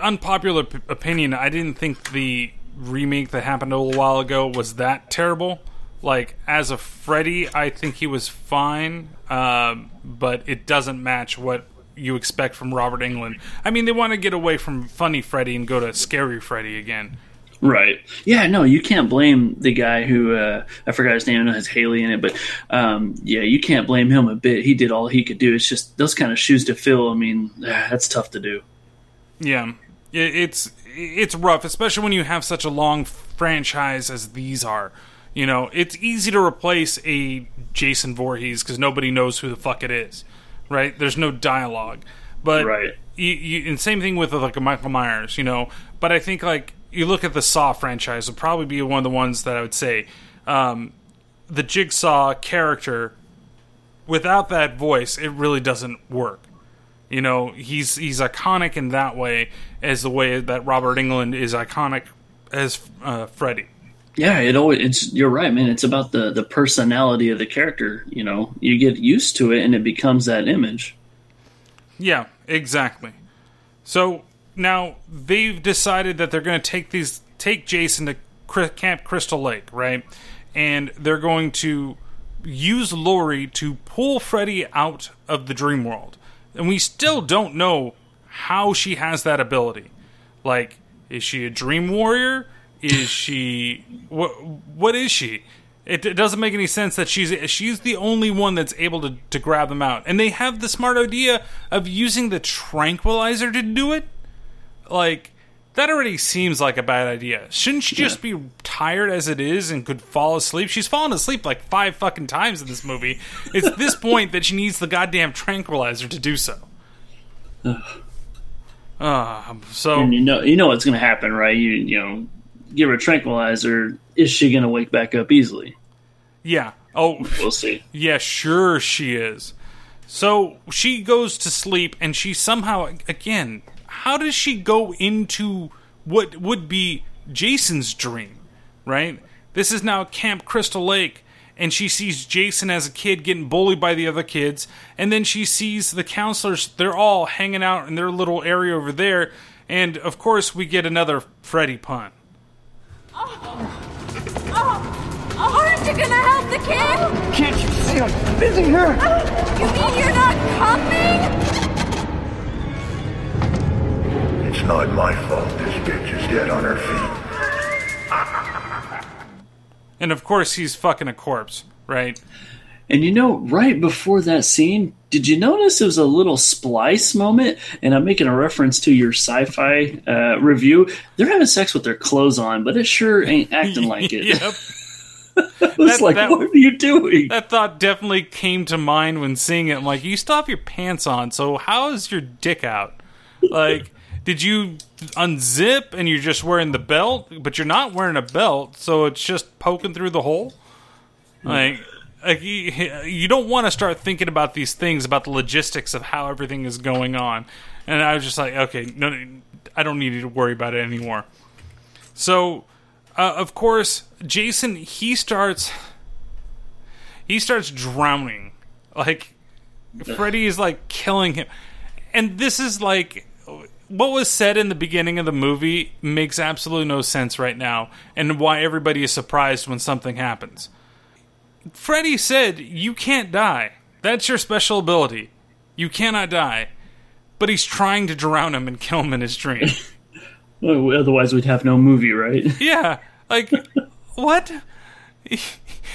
unpopular p- opinion. I didn't think the remake that happened a little while ago was that terrible. Like as a Freddy, I think he was fine, um, but it doesn't match what you expect from Robert Englund. I mean, they want to get away from funny Freddy and go to scary Freddy again. Right. Yeah, no, you can't blame the guy who uh, I forgot his name. I know it has Haley in it, but um, yeah, you can't blame him a bit. He did all he could do. It's just those kind of shoes to fill. I mean, that's tough to do. Yeah, it's it's rough, especially when you have such a long franchise as these are. You know, it's easy to replace a Jason Voorhees because nobody knows who the fuck it is, right? There's no dialogue, but Right. You, you, and same thing with like a Michael Myers, you know. But I think like you look at the Saw franchise, would probably be one of the ones that I would say um, the Jigsaw character without that voice, it really doesn't work. You know, he's he's iconic in that way as the way that Robert Englund is iconic as uh, Freddy. Yeah, it always. It's you're right, man. It's about the the personality of the character. You know, you get used to it, and it becomes that image. Yeah, exactly. So now they've decided that they're going to take these take Jason to Camp Crystal Lake, right? And they're going to use Lori to pull Freddy out of the dream world. And we still don't know how she has that ability. Like, is she a dream warrior? Is she what? What is she? It, it doesn't make any sense that she's she's the only one that's able to, to grab them out. And they have the smart idea of using the tranquilizer to do it. Like that already seems like a bad idea. Shouldn't she just be tired as it is and could fall asleep? She's fallen asleep like five fucking times in this movie. It's this point that she needs the goddamn tranquilizer to do so. Uh, so and you know, you know what's going to happen, right? You you know, give her a tranquilizer. Is she going to wake back up easily? Yeah. Oh, we'll see. Yeah, sure she is. So she goes to sleep, and she somehow, again, how does she go into what would be Jason's dream, right? This is now Camp Crystal Lake, and she sees Jason as a kid getting bullied by the other kids, and then she sees the counselors, they're all hanging out in their little area over there, and of course, we get another Freddy pun. Oh, oh! aren't you gonna help the kid? Can't you see I'm busy here? Oh, you mean you're not coming? It's not my fault this bitch is dead on her feet. And of course, he's fucking a corpse, right? And you know, right before that scene, did you notice it was a little splice moment? And I'm making a reference to your sci-fi uh, review. They're having sex with their clothes on, but it sure ain't acting like it. yep. I was like, what are you doing? That thought definitely came to mind when seeing it. I'm like, you still have your pants on, so how is your dick out? Like, did you unzip and you're just wearing the belt, but you're not wearing a belt, so it's just poking through the hole? Like, like you, you don't want to start thinking about these things about the logistics of how everything is going on. And I was just like, okay, no, I don't need to worry about it anymore. So, uh, of course, Jason he starts he starts drowning. Like Freddy is like killing him. And this is like what was said in the beginning of the movie makes absolutely no sense right now and why everybody is surprised when something happens. Freddy said, "You can't die. That's your special ability. You cannot die." But he's trying to drown him and kill him in his dream. Well, otherwise, we'd have no movie, right? yeah, like what?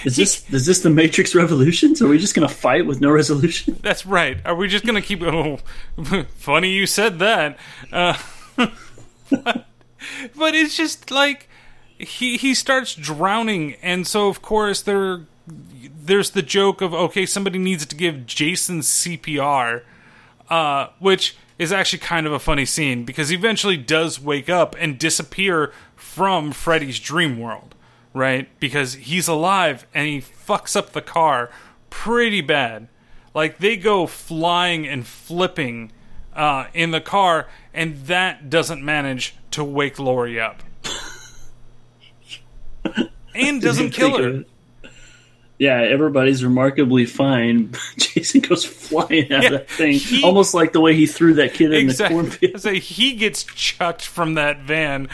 Is this is this the Matrix Revolutions? Are we just gonna fight with no resolution? That's right. Are we just gonna keep? Oh, funny you said that. Uh, but, but it's just like he he starts drowning, and so of course there there's the joke of okay, somebody needs to give Jason CPR, uh, which is actually kind of a funny scene because he eventually does wake up and disappear from Freddy's dream world, right? Because he's alive and he fucks up the car pretty bad. Like they go flying and flipping uh, in the car, and that doesn't manage to wake Lori up, and doesn't kill her. Yeah, everybody's remarkably fine. Jason goes flying out Yeah, of that thing, he- almost like the way he threw that kid in the Exactly. cornfield. So he gets chucked from that van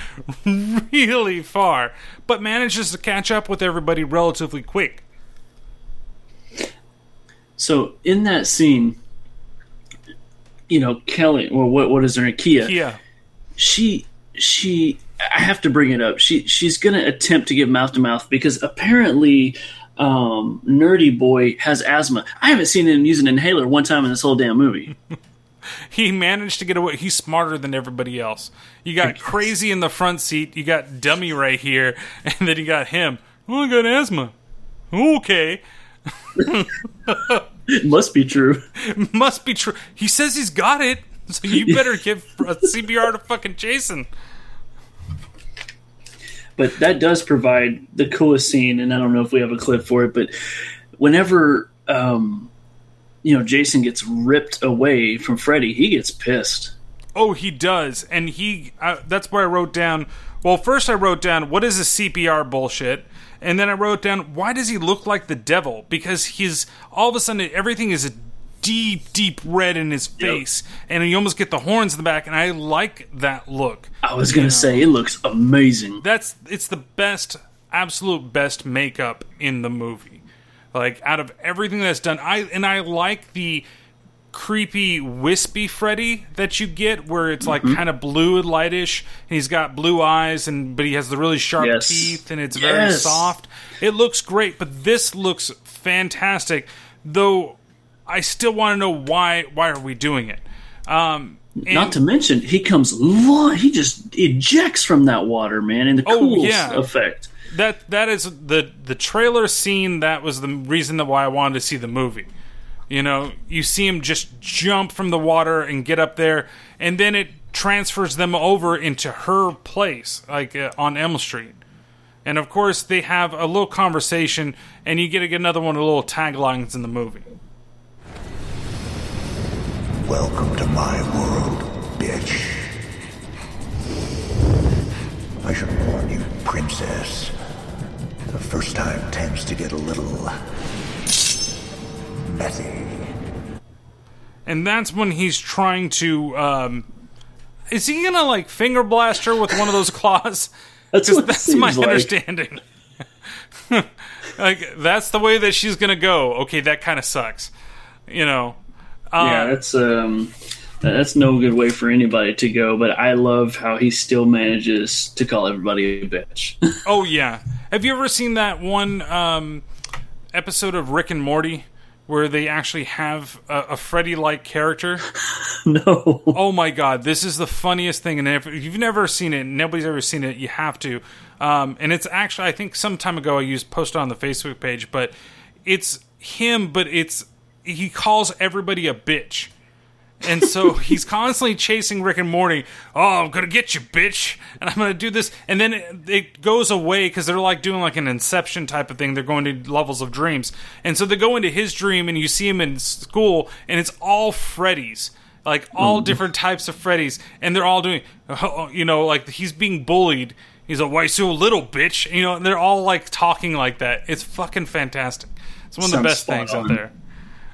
really far, but manages to catch up with everybody relatively quick. So in that scene, you know, Kelly, or what what is her name? Kia. Kia. She she I have to bring it up. She she's gonna attempt to give mouth to mouth because apparently um Nerdy Boy has asthma. I haven't seen him use an inhaler one time in this whole damn movie. He managed to get away. He's smarter than everybody else. You got crazy in the front seat. You got dummy right here, and then you got him. Oh, I got asthma. Okay. Must be true. Must be true. He says he's got it, so you better give a CPR to fucking Jason. But that does provide the coolest scene and i don't know if we have a clip for it but whenever um you know jason gets ripped away from freddy he gets pissed Oh, he does, and he. Uh, that's where I wrote down. Well, first I wrote down what is this CPR bullshit, and then I wrote down why does he look like the devil? Because he's all of a sudden everything is a deep, deep red in his face, and you almost get the horns in the back, and I like that look. i was gonna say it looks amazing That's it's the best, absolute best makeup in the movie. Like out of everything that's done, I and I like the creepy wispy Freddy that you get, where it's like Mhm. kind of blue and lightish, and he's got blue eyes, and but he has the really sharp Yes. teeth, and it's very soft. It looks great, but this looks fantastic. Though I still want to know why. Why are we doing it? Um, not to mention he comes lo- he just ejects from that water man in the Oh, cool yeah. effect that that is the the trailer scene that was the reason that why I wanted to see the movie. You know, you see him just jump from the water and get up there, and then it transfers them over into her place, like uh, on Elm Street. And of course, they have a little conversation, and you get get another one of the little taglines in the movie. Welcome to my world, bitch. I should warn you, princess. The first time tends to get a little messy. And that's when he's trying to. Um, is he gonna like finger blast her with one of those claws? that's what it that's my like. understanding. like that's the way that she's gonna go. Okay, that kind of sucks. You know. Yeah that's um that's no good way for anybody to go but i love how he still manages to call everybody a bitch Oh yeah. Have you ever seen that one um, episode of Rick and Morty where they actually have a, a Freddy-like character? no. Oh my god, this is the funniest thing, and if you've never seen it, nobody's ever seen it, you have to. Um, and it's actually, I think some time ago I used posted on the Facebook page, but it's him, but it's he calls everybody a bitch. And so he's constantly chasing Rick and Morty. Oh, I'm gonna get you, bitch, and I'm gonna do this. And then it, it goes away because they're like doing like an Inception type of thing. They're going to levels of dreams, and so they go into his dream, and you see him in school, and it's all Freddy's, like all Mhm. different types of Freddy's, and they're all doing, you know, like he's being bullied. He's like, "Why so little, bitch?" You know, and they're all like talking like that. It's fucking fantastic. It's one of the best things out there.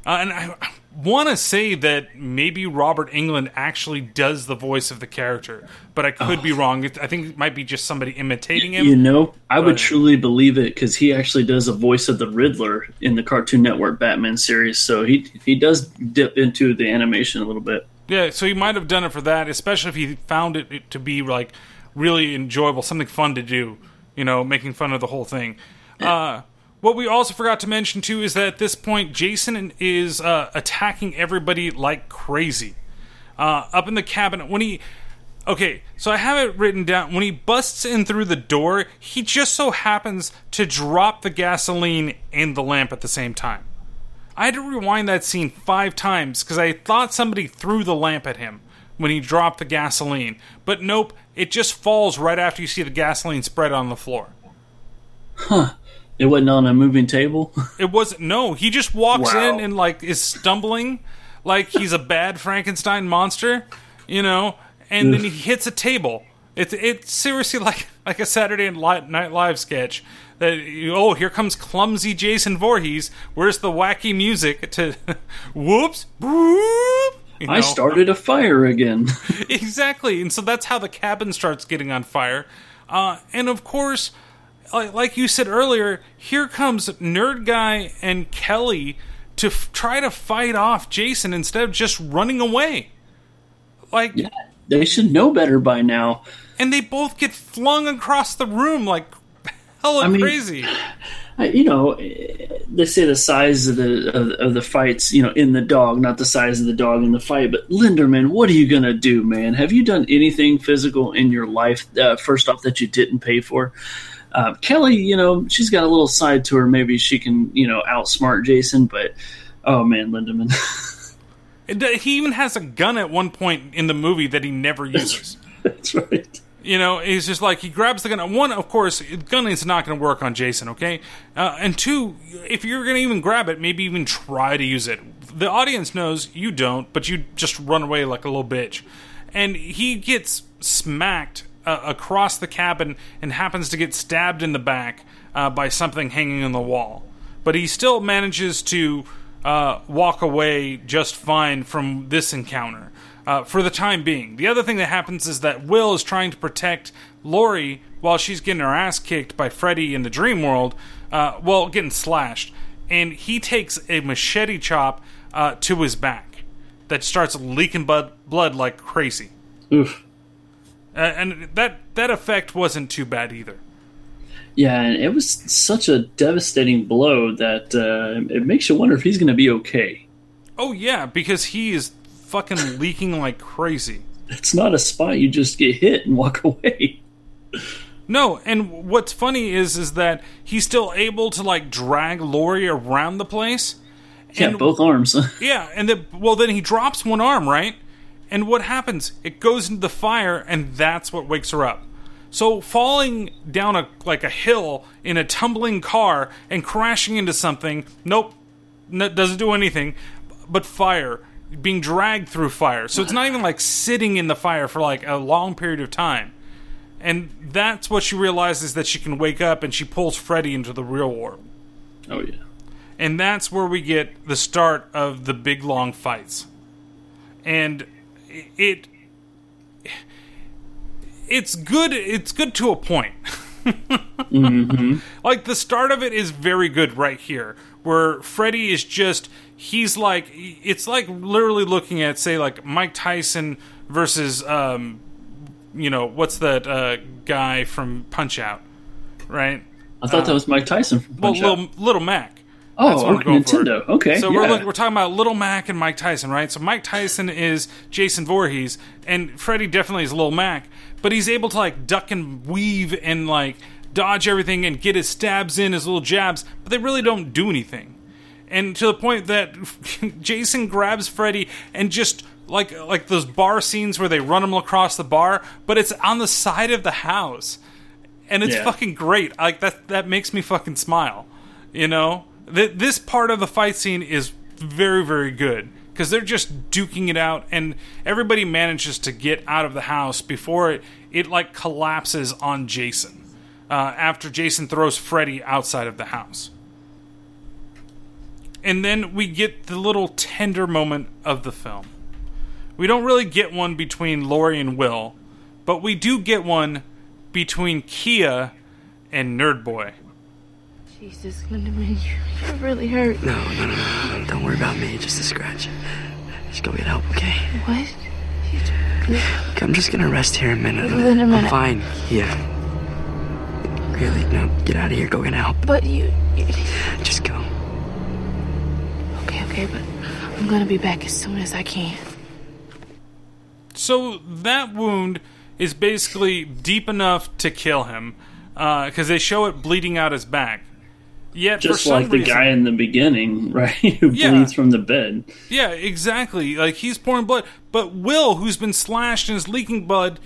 Uh, and I want to say that maybe Robert Englund actually does the voice of the character, but I could be wrong. I think it might be just somebody imitating him. You know, I would truly believe it because he actually does a voice of the Riddler in the Cartoon Network Batman series. So he he does dip into the animation a little bit. Yeah, so he might have done it for that, especially if he found it to be like really enjoyable, something fun to do. You know, making fun of the whole thing. Uh, what we also forgot to mention too is that at this point, Jason is uh, attacking everybody like crazy. Uh, up in the cabinet when he. Okay, so I have it written down. When he busts in through the door, he just so happens to drop the gasoline and the lamp at the same time. I had to rewind that scene five times because I thought somebody threw the lamp at him when he dropped the gasoline. But nope, it just falls right after you see the gasoline spread on the floor. Huh. It wasn't on a moving table. It wasn't, no, he just walks Wow. in and like is stumbling like he's a bad Frankenstein monster, you know, and then he hits a table. It's it's seriously like like a Saturday Night Live sketch. That oh, here comes clumsy Jason Voorhees. Where's the wacky music to whoops? whoop, you I started a fire again. exactly, and so that's how the cabin starts getting on fire. Uh, and of course, like, like you said earlier, here comes Nerd Guy and Kelly to f- try to fight off Jason instead of just running away. Like, they should know better by now. and they both get flung across the room like hella I mean- crazy. You know, they say the size of the of, of the fights, you know, in the dog, not the size of the dog in the fight. But Linderman, what are you gonna do, man? Have you done anything physical in your life? Uh, first off, that you didn't pay for. Uh, Kelly, you know, she's got a little side to her. Maybe she can, you know, outsmart Jason. But oh man, Linderman, And, uh, He even has a gun at one point in the movie that he never uses. that's right. You know, he's just like he grabs the gun. One, of course, gun is not going to work on Jason. Okay, uh, and two, if you're going to even grab it, maybe even try to use it. The audience knows you don't, but you just run away like a little bitch. And he gets smacked uh, across the cabin and happens to get stabbed in the back uh, by something hanging on the wall. But he still manages to uh, walk away just fine from this encounter uh, for the time being. The other thing that happens is that Will is trying to protect Lori while she's getting her ass kicked by Freddy in the dream world, uh, well, getting slashed. And he takes a machete chop to his back that starts leaking blood, blood like crazy. Oof. Uh, and that, that effect wasn't too bad either. Yeah, and it was such a devastating blow that uh, it makes you wonder if he's going to be okay. Oh, yeah, because he is fucking leaking like crazy. It's not a spot you just get hit and walk away. No, and what's funny is is that he's still able to like drag Lori around the place. Yeah, And- both arms. Yeah, and then well then he drops one arm, right? And what happens? It goes into the fire and that's what wakes her up. So falling down a like a hill in a tumbling car and crashing into something, nope, n- doesn't do anything but fire being dragged through fire. So it's not even like sitting in the fire for like a long period of time. And that's what she realizes that she can wake up and she pulls Freddy into the real world. Oh yeah. And that's where we get the start of the big long fights. And it it's good it's good to a point. Mhm. Like the start of it is very good right here, where Freddy is just he's like it's like literally looking at say like Mike Tyson versus um you know what's that uh guy from Punch Out, right? I thought Uh, that was Mike Tyson from well, Out. little, little Mac. Oh, That's what I'm okay, going for. Nintendo. Okay, So we're look, we're talking about Little Mac and Mike Tyson, right? So Mike Tyson is Jason Voorhees, and Freddy definitely is Little Mac, but he's able to like duck and weave and like dodge everything and get his stabs in, his little jabs, but they really don't do anything. And to the point that Jason grabs Freddy and just like like those bar scenes where they run him across the bar, but it's on the side of the house and it's Yeah. fucking great. Like that that makes me fucking smile. You know, Th- this part of the fight scene is very very good because they're just duking it out, and everybody manages to get out of the house before it it like collapses on Jason. Uh, after Jason throws Freddy outside of the house. And then we get the little tender moment of the film. We don't really get one between Lori and Will, but we do get one between Kia and Nerd Boy. Jesus, Linderman, you, you really hurt. No, no, no, no, no. Don't worry about me. Just a scratch. Just go get help, okay? What? Okay, I'm just gonna rest here a minute. Wait a minute. I'm fine. Yeah. Really? No, get out of here. Go get help. But you, you. Just go. Okay, okay, but I'm gonna be back as soon as I can. So that wound is basically deep enough to kill him uh, because they show it bleeding out his back. Just like the reason, guy in the beginning, right? Who Yeah. bleeds from the bed. Yeah, exactly. Like he's pouring blood, but Will, who's been slashed and is leaking blood,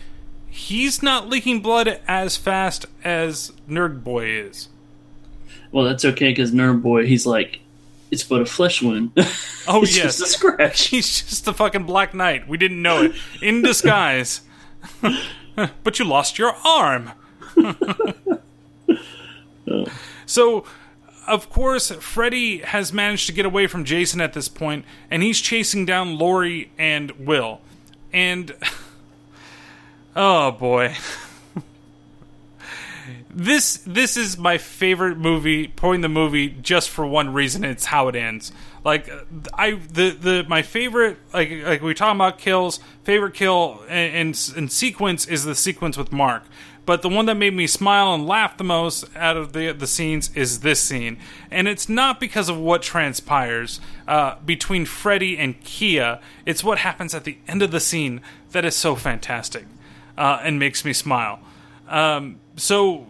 he's not leaking blood as fast as Nerd Boy is. Well, that's okay because Nerd Boy, he's like, it's but a flesh wound. Oh It's yes, just a scratch. He's just a fucking Black Knight. We didn't know it in disguise. but you lost your arm. so, of course, Freddy has managed to get away from Jason at this point, and he's chasing down Lori and Will. And oh boy. this this is my favorite movie, point in the movie just for one reason, it's how it ends. Like I the the my favorite like like we talking about kills, favorite kill and, and, and sequence is the sequence with Mark. But the one that made me smile and laugh the most out of the the scenes is this scene, and it's not because of what transpires uh, between Freddy and Kia. It's what happens at the end of the scene that is so fantastic uh, and makes me smile. Um, so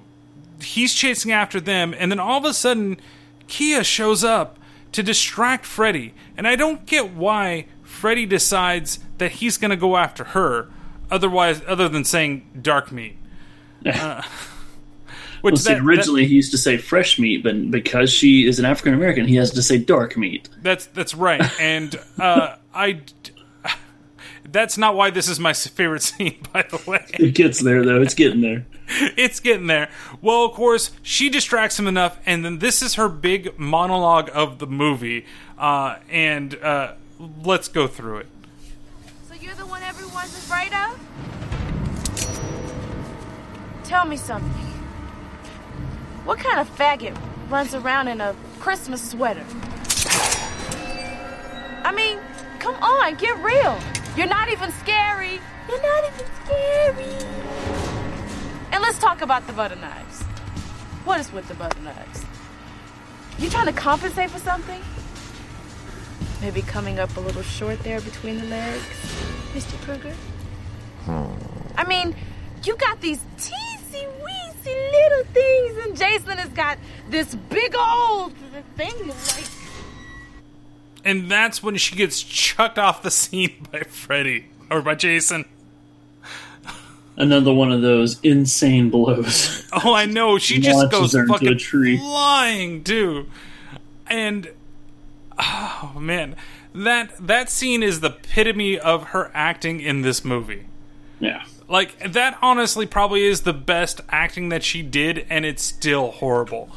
he's chasing after them, and then all of a sudden, Kia shows up to distract Freddy. And I don't get why Freddy decides that he's going to go after her, otherwise, other than saying dark meat. Uh, well, see, that- originally he used to say fresh meat, but because she is an African American, he has to say dark meat. That's that's right, and uh, I. That's not why this is my favorite scene, by the way. It gets there though. It's getting there. it's getting there. Well, of course, she distracts him enough, and then this is her big monologue of the movie. Uh, and uh, let's go through it. So you're the one everyone's afraid of? Tell me something. What kind of faggot runs around in a Christmas sweater? I mean, come on, get real. You're not even scary. You're not even scary. And let's talk about the butter knives. What is with the butter knives? You trying to compensate for something? Maybe coming up a little short there between the legs, Mr. Krueger? Hmm. I mean, you got these teensy weensy little things, and Jason has got this big old thing like. And that's when she gets chucked off the scene by Freddy or by Jason. Another one of those insane blows. Oh, I know. She just goes her into fucking tree. flying too. And oh man, that that scene is the epitome of her acting in this movie. Yeah. Like that honestly probably is the best acting that she did and it's still horrible.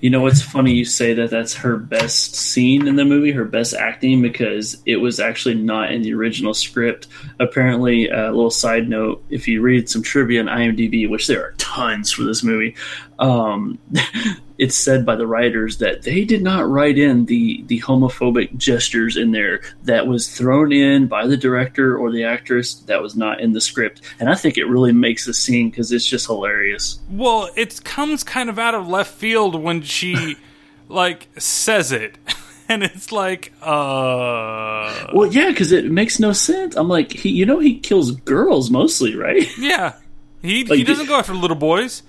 You know what's funny? You say that that's her best scene in the movie, her best acting, because it was actually not in the original script. Apparently, uh, a little side note: if you read some trivia on IMDb, which there are tons for this movie, um, it's said by the writers that they did not write in the the homophobic gestures in there. That was thrown in by the director or the actress. That was not in the script, and I think it really makes the scene because it's just hilarious. Well, it comes kind of out of left field when she like says it, and it's like, uh, Well, yeah, because it makes no sense. I'm like, he, you know, he kills girls mostly, right? yeah, he Like, he doesn't go after little boys.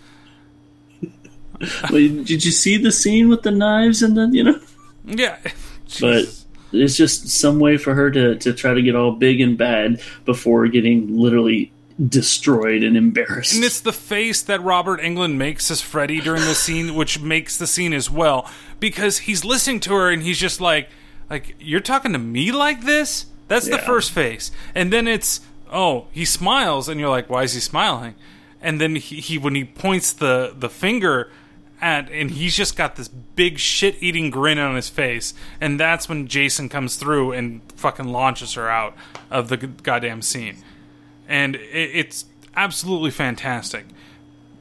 Did you see the scene with the knives and then you know? Yeah, But it's just some way for her to to try to get all big and bad before getting literally destroyed and embarrassed. And it's the face that Robert Englund makes as Freddy during the scene, which makes the scene as well, because he's listening to her and he's just like, like you're talking to me like this. That's the first face, and then it's oh he smiles, and you're like, why is he smiling? And then he, he when he points the the finger at, and he's just got this big shit eating grin on his face, and that's when Jason comes through and fucking launches her out of the goddamn scene and it, it's absolutely fantastic.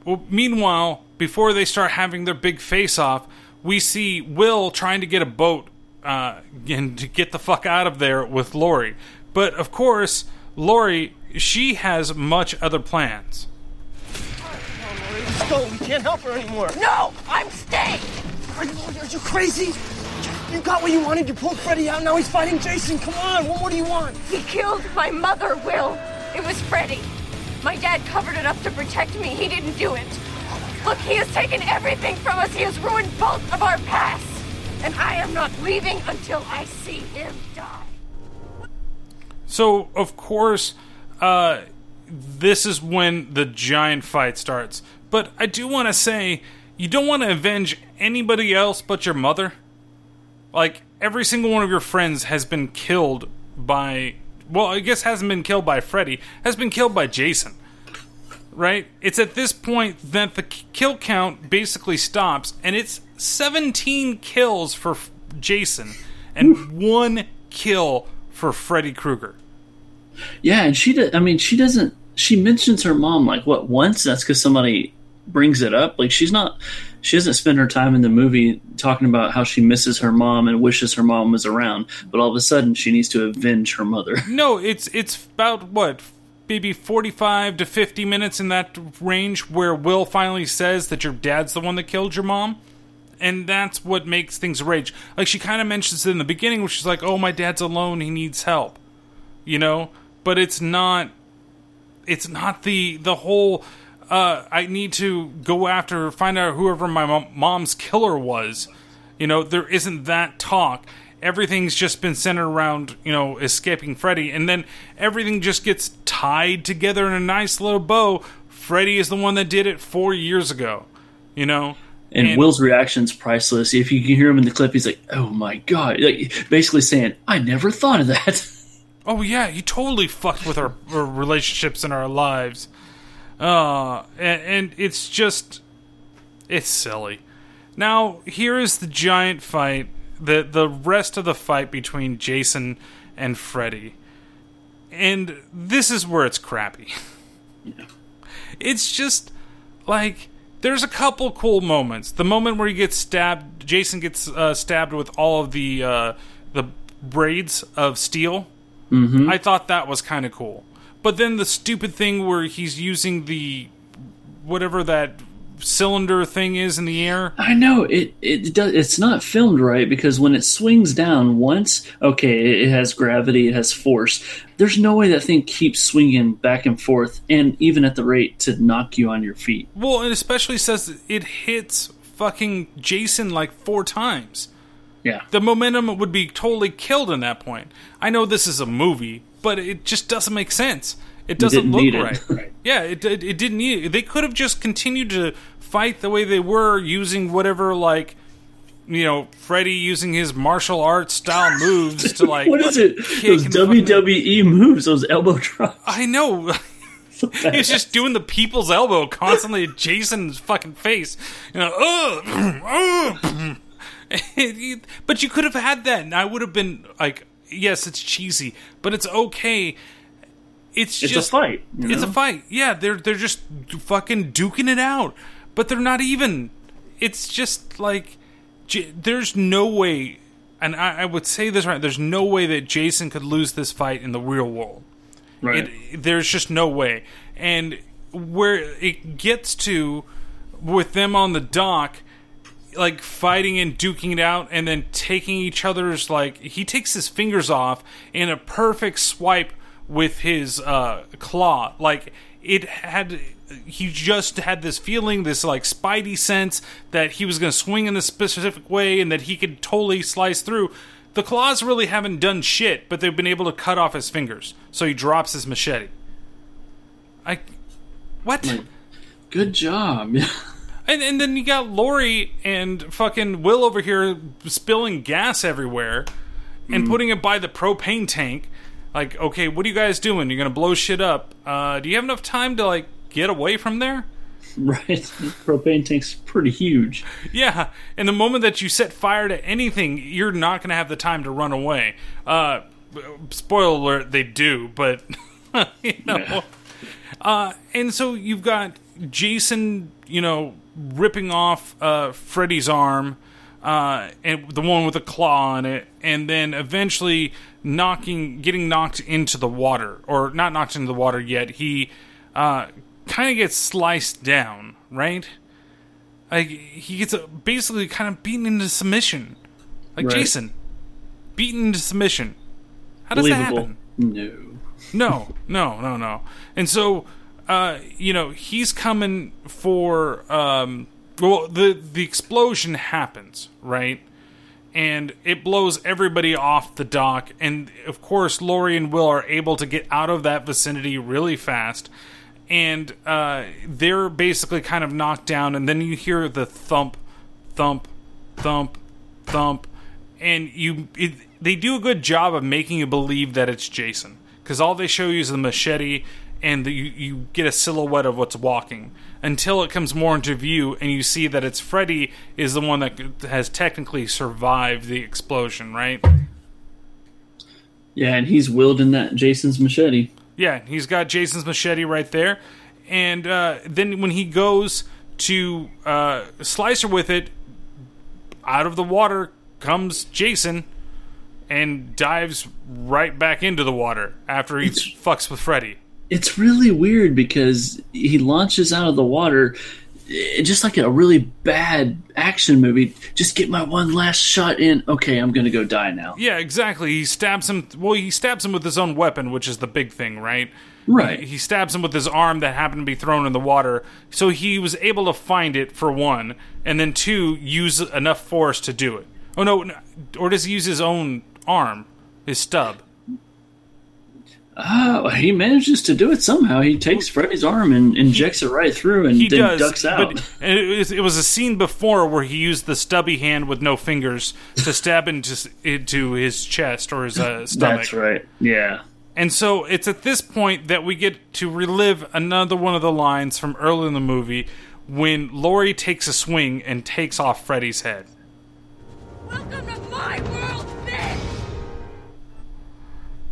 Well, meanwhile, before they start having their big face off, we see Will trying to get a boat uh, and to get the fuck out of there with Lori. But of course, Lori, she has much other plans. Let's go. We can't help her anymore. No, I'm staying. Are you, are you crazy? You got what you wanted. You pulled Freddy out. Now he's fighting Jason. Come on. What more do you want? He killed my mother, Will. It was Freddy. My dad covered it up to protect me. He didn't do it. Look, he has taken everything from us. He has ruined both of our pasts. And I am not leaving until I see him die. So, of course, uh, this is when the giant fight starts. But I do want to say, you don't want to avenge anybody else but your mother. Like, every single one of your friends has been killed by. Well, I guess hasn't been killed by Freddy, has been killed by Jason. Right? It's at this point that the kill count basically stops, and it's 17 kills for Jason and one kill for Freddy Krueger. Yeah, and she did. I mean, she doesn't. She mentions her mom like what once. That's because somebody brings it up. Like she's not. She doesn't spend her time in the movie talking about how she misses her mom and wishes her mom was around. But all of a sudden, she needs to avenge her mother. No, it's it's about what maybe 45 to 50 minutes in that range where Will finally says that your dad's the one that killed your mom. And that's what makes things rage. Like she kind of mentions it in the beginning where she's like, "Oh, my dad's alone, he needs help." You know? But it's not it's not the the whole uh, I need to go after find out whoever my mom, mom's killer was. You know, there isn't that talk. Everything's just been centered around you know escaping Freddy, and then everything just gets tied together in a nice little bow. Freddy is the one that did it four years ago. You know, And, Will's reaction's priceless. If you can hear him in the clip, he's like, "Oh my god!" Like basically saying, "I never thought of that." Oh yeah, he totally fucked with our, our relationships and our lives. Uh, and, and it's just, it's silly. Now here is the giant fight. The the rest of the fight between Jason and Freddy, and this is where it's crappy. It's just like there's a couple cool moments. The moment where he gets stabbed, Jason gets uh, stabbed with all of the uh, the braids of steel. Mhm. I thought that was kind of cool. But then the stupid thing where he's using the whatever that cylinder thing is in the air. I know it. It does. It's not filmed right because when it swings down once, okay, it has gravity, it has force. There's no way that thing keeps swinging back and forth, and even at the rate to knock you on your feet. Well, it especially says it hits fucking Jason like four times. Yeah. The momentum would be totally killed in that point. I know this is a movie, but it just doesn't make sense. It doesn't look right. Right. Yeah, it, it it didn't need it. They could have just continued to fight the way they were using whatever like you know, Freddy using his martial arts style moves to like what is it? Those WWE moves, those elbow drops. I know. He's just doing the people's elbow constantly at Jason's fucking face. You know, ugh, ugh. but you could have had that, and I would have been like, yes, it's cheesy, but it's okay. It's, It's a fight, It's a fight. Yeah, they're they're just fucking duking it out, but they're not even. It's just like J- there's no way, and I, I would say this right. There's no way that Jason could lose this fight in the real world. Right. It, there's just no way. And where it gets to with them on the dock, like fighting and duking it out and then taking each other's like he takes his fingers off in a perfect swipe with his uh claw. Like it had he just had this feeling this like spidey sense that he was going to swing in this specific way and that he could totally slice through. The claws really haven't done shit but they've been able to cut off his fingers. So he drops his machete. I what? Good job. And and then you got Lori and fucking Will over here spilling gas everywhere and Mm. putting it by the propane tank. Like, okay, what are you guys doing? You're gonna blow shit up. Uh, do you have enough time to like get away from there? Right. Propane tank's pretty huge. Yeah, and the moment that you set fire to anything, you're not going to have the time to run away. Uh, spoiler alert, they do, but you know. Uh, and so you've got Jason, you know, ripping off uh, Freddy's arm, uh, and the one with the claw on it, and then eventually knocking, getting knocked into the water, or not knocked into the water yet. He uh, kind of gets sliced down, right? Like he gets uh, basically kind of beaten into submission, like Right. Jason, beaten into submission. How does that happen? No. No, no, no, no. And so, uh, you know, he's coming for. Um, well, the the explosion happens, right? And it blows everybody off the dock, and of course, Lori and Will are able to get out of that vicinity really fast, and uh, they're basically kind of knocked down, and then you hear the thump, thump, thump, thump, and you it, they do a good job of making you believe that it's Jason. Because all they show you is the machete and the, you, you get a silhouette of what's walking until it comes more into view and you see that it's Freddy is the one that has technically survived the explosion, right? Yeah, and he's wielding that Jason's machete. Yeah, he's got Jason's machete right there. And uh, then when he goes to uh, slice her with it, out of the water comes Jason and dives right back into the water after he fucks with Freddy. It's really weird because he launches out of the water eh, just like a really bad action movie. Just get my one last shot in. Okay, I'm going to go die now. Yeah, exactly. He stabs him. Well, he stabs him with his own weapon, which is the big thing, right? Right. He, he stabs him with his arm that happened to be thrown in the water. So he was able to find it for one, and then two, use enough force to do it. Oh no or does he use his own arm, his stub? Oh, he manages to do it somehow. He takes Freddy's arm and injects it right through and He then does, ducks out. but it was, it was a scene before where he used the stubby hand with no fingers to stab into into his chest or his uh, stomach. That's right. Yeah. And so it's at this point that we get to relive another one of the lines from early in the movie when Laurie takes a swing and takes off Freddy's head. Welcome to my world, bitch!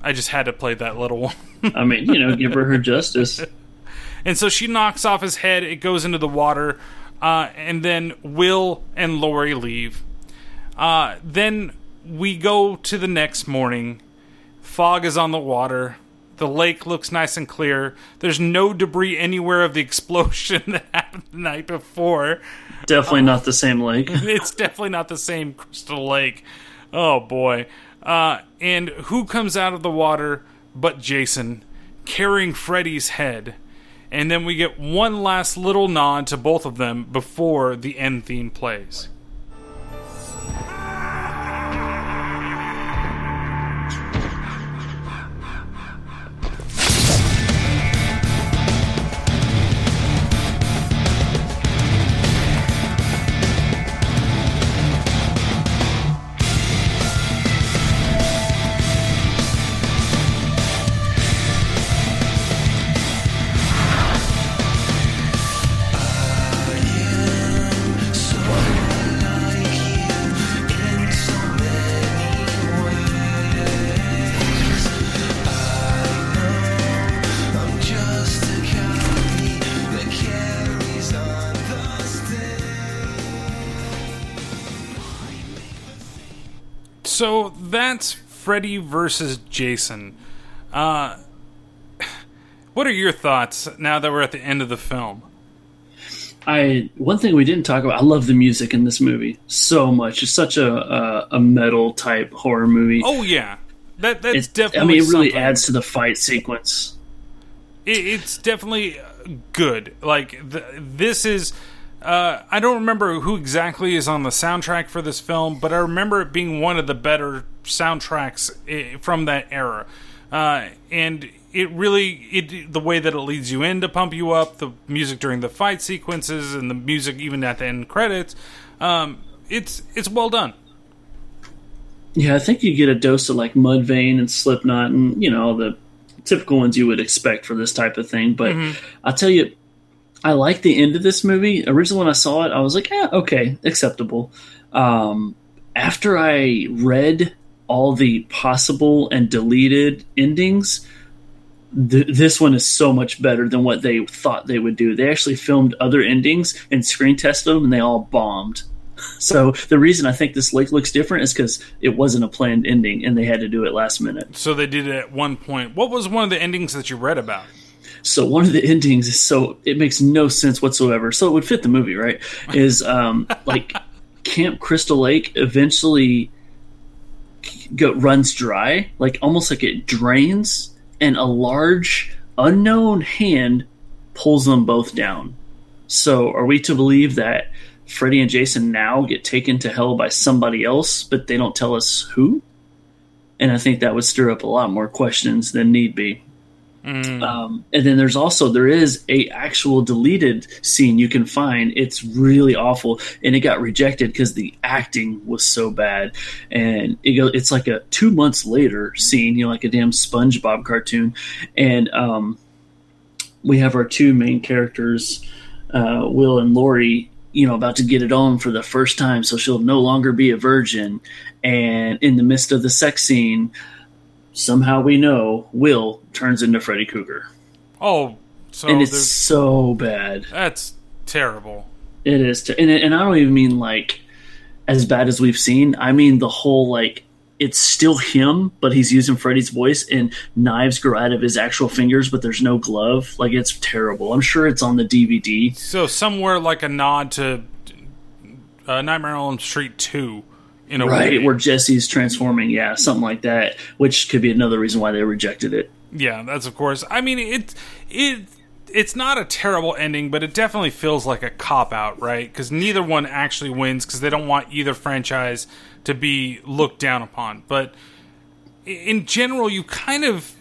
I just had to play that little one. I mean, you know, give her her justice. And so she knocks off his head, it goes into the water, uh, and then Will and Lori leave. Uh, then we go to the next morning. Fog is on the water. The lake looks nice and clear. There's no debris anywhere of the explosion that happened the night before. Definitely not the same lake. it's definitely not the same Crystal Lake. Oh boy. Uh, and who comes out of the water but Jason carrying Freddy's head? And then we get one last little nod to both of them before the end theme plays. So that's Freddy versus Jason. Uh, what are your thoughts now that we're at the end of the film? I one thing we didn't talk about. I love the music in this movie so much. It's such a a, a metal type horror movie. Oh yeah, that that's It's- definitely. I mean, it really something. adds to the fight sequence. It, it's definitely good. Like th- this is. Uh, I don't remember who exactly is on the soundtrack for this film, but I remember it being one of the better soundtracks from that era. Uh, and it really, it the way that it leads you in to pump you up, the music during the fight sequences, and the music even at the end credits. Um, it's it's well done. Yeah, I think you get a dose of like Mudvayne and Slipknot, and you know the typical ones you would expect for this type of thing. But Mhm. I'll tell you, I like the end of this movie. Originally, when I saw it, I was like, "Yeah, okay, acceptable." Um, after I read all the possible and deleted endings, th- this one is so much better than what they thought they would do. They actually filmed other endings and screen tested them, and they all bombed. So the reason I think this lake looks different is because it wasn't a planned ending, and they had to do it last minute. So they did it at one point. What was one of the endings that you read about? So one of the endings is so it makes no sense whatsoever. So it would fit the movie, right? Is um like Camp Crystal Lake eventually go, runs dry, like almost like it drains, and a large unknown hand pulls them both down. So are we to believe that Freddy and Jason now get taken to hell by somebody else, but they don't tell us who? And I think that would stir up a lot more questions than need be. Um, and then there's also there is a actual deleted scene you can find. It's really awful, and it got rejected because the acting was so bad. And it go, it's like a two months later scene, you know, like a damn SpongeBob cartoon. And um, we have our two main characters, uh, Will and Lori, you know, about to get it on for the first time, so she'll no longer be a virgin. And in the midst of the sex scene, somehow we know Will turns into Freddy Krueger, Oh, so and it's so bad. that's terrible. It is, ter- and and I don't even mean like as bad as we've seen. I mean the whole like it's still him, but he's using Freddy's voice, and knives grow out of his actual fingers, but there's no glove. Like it's terrible. I'm sure it's on the DVD. So somewhere like a nod to uh, Nightmare on Elm Street two, in a right way. where Jesse's transforming, yeah, something like that, which could be another reason why they rejected it. Yeah, that's of course. I mean, it it it's not a terrible ending, but it definitely feels like a cop out, right? Because neither one actually wins because they don't want either franchise to be looked down upon. But in general, you kind of,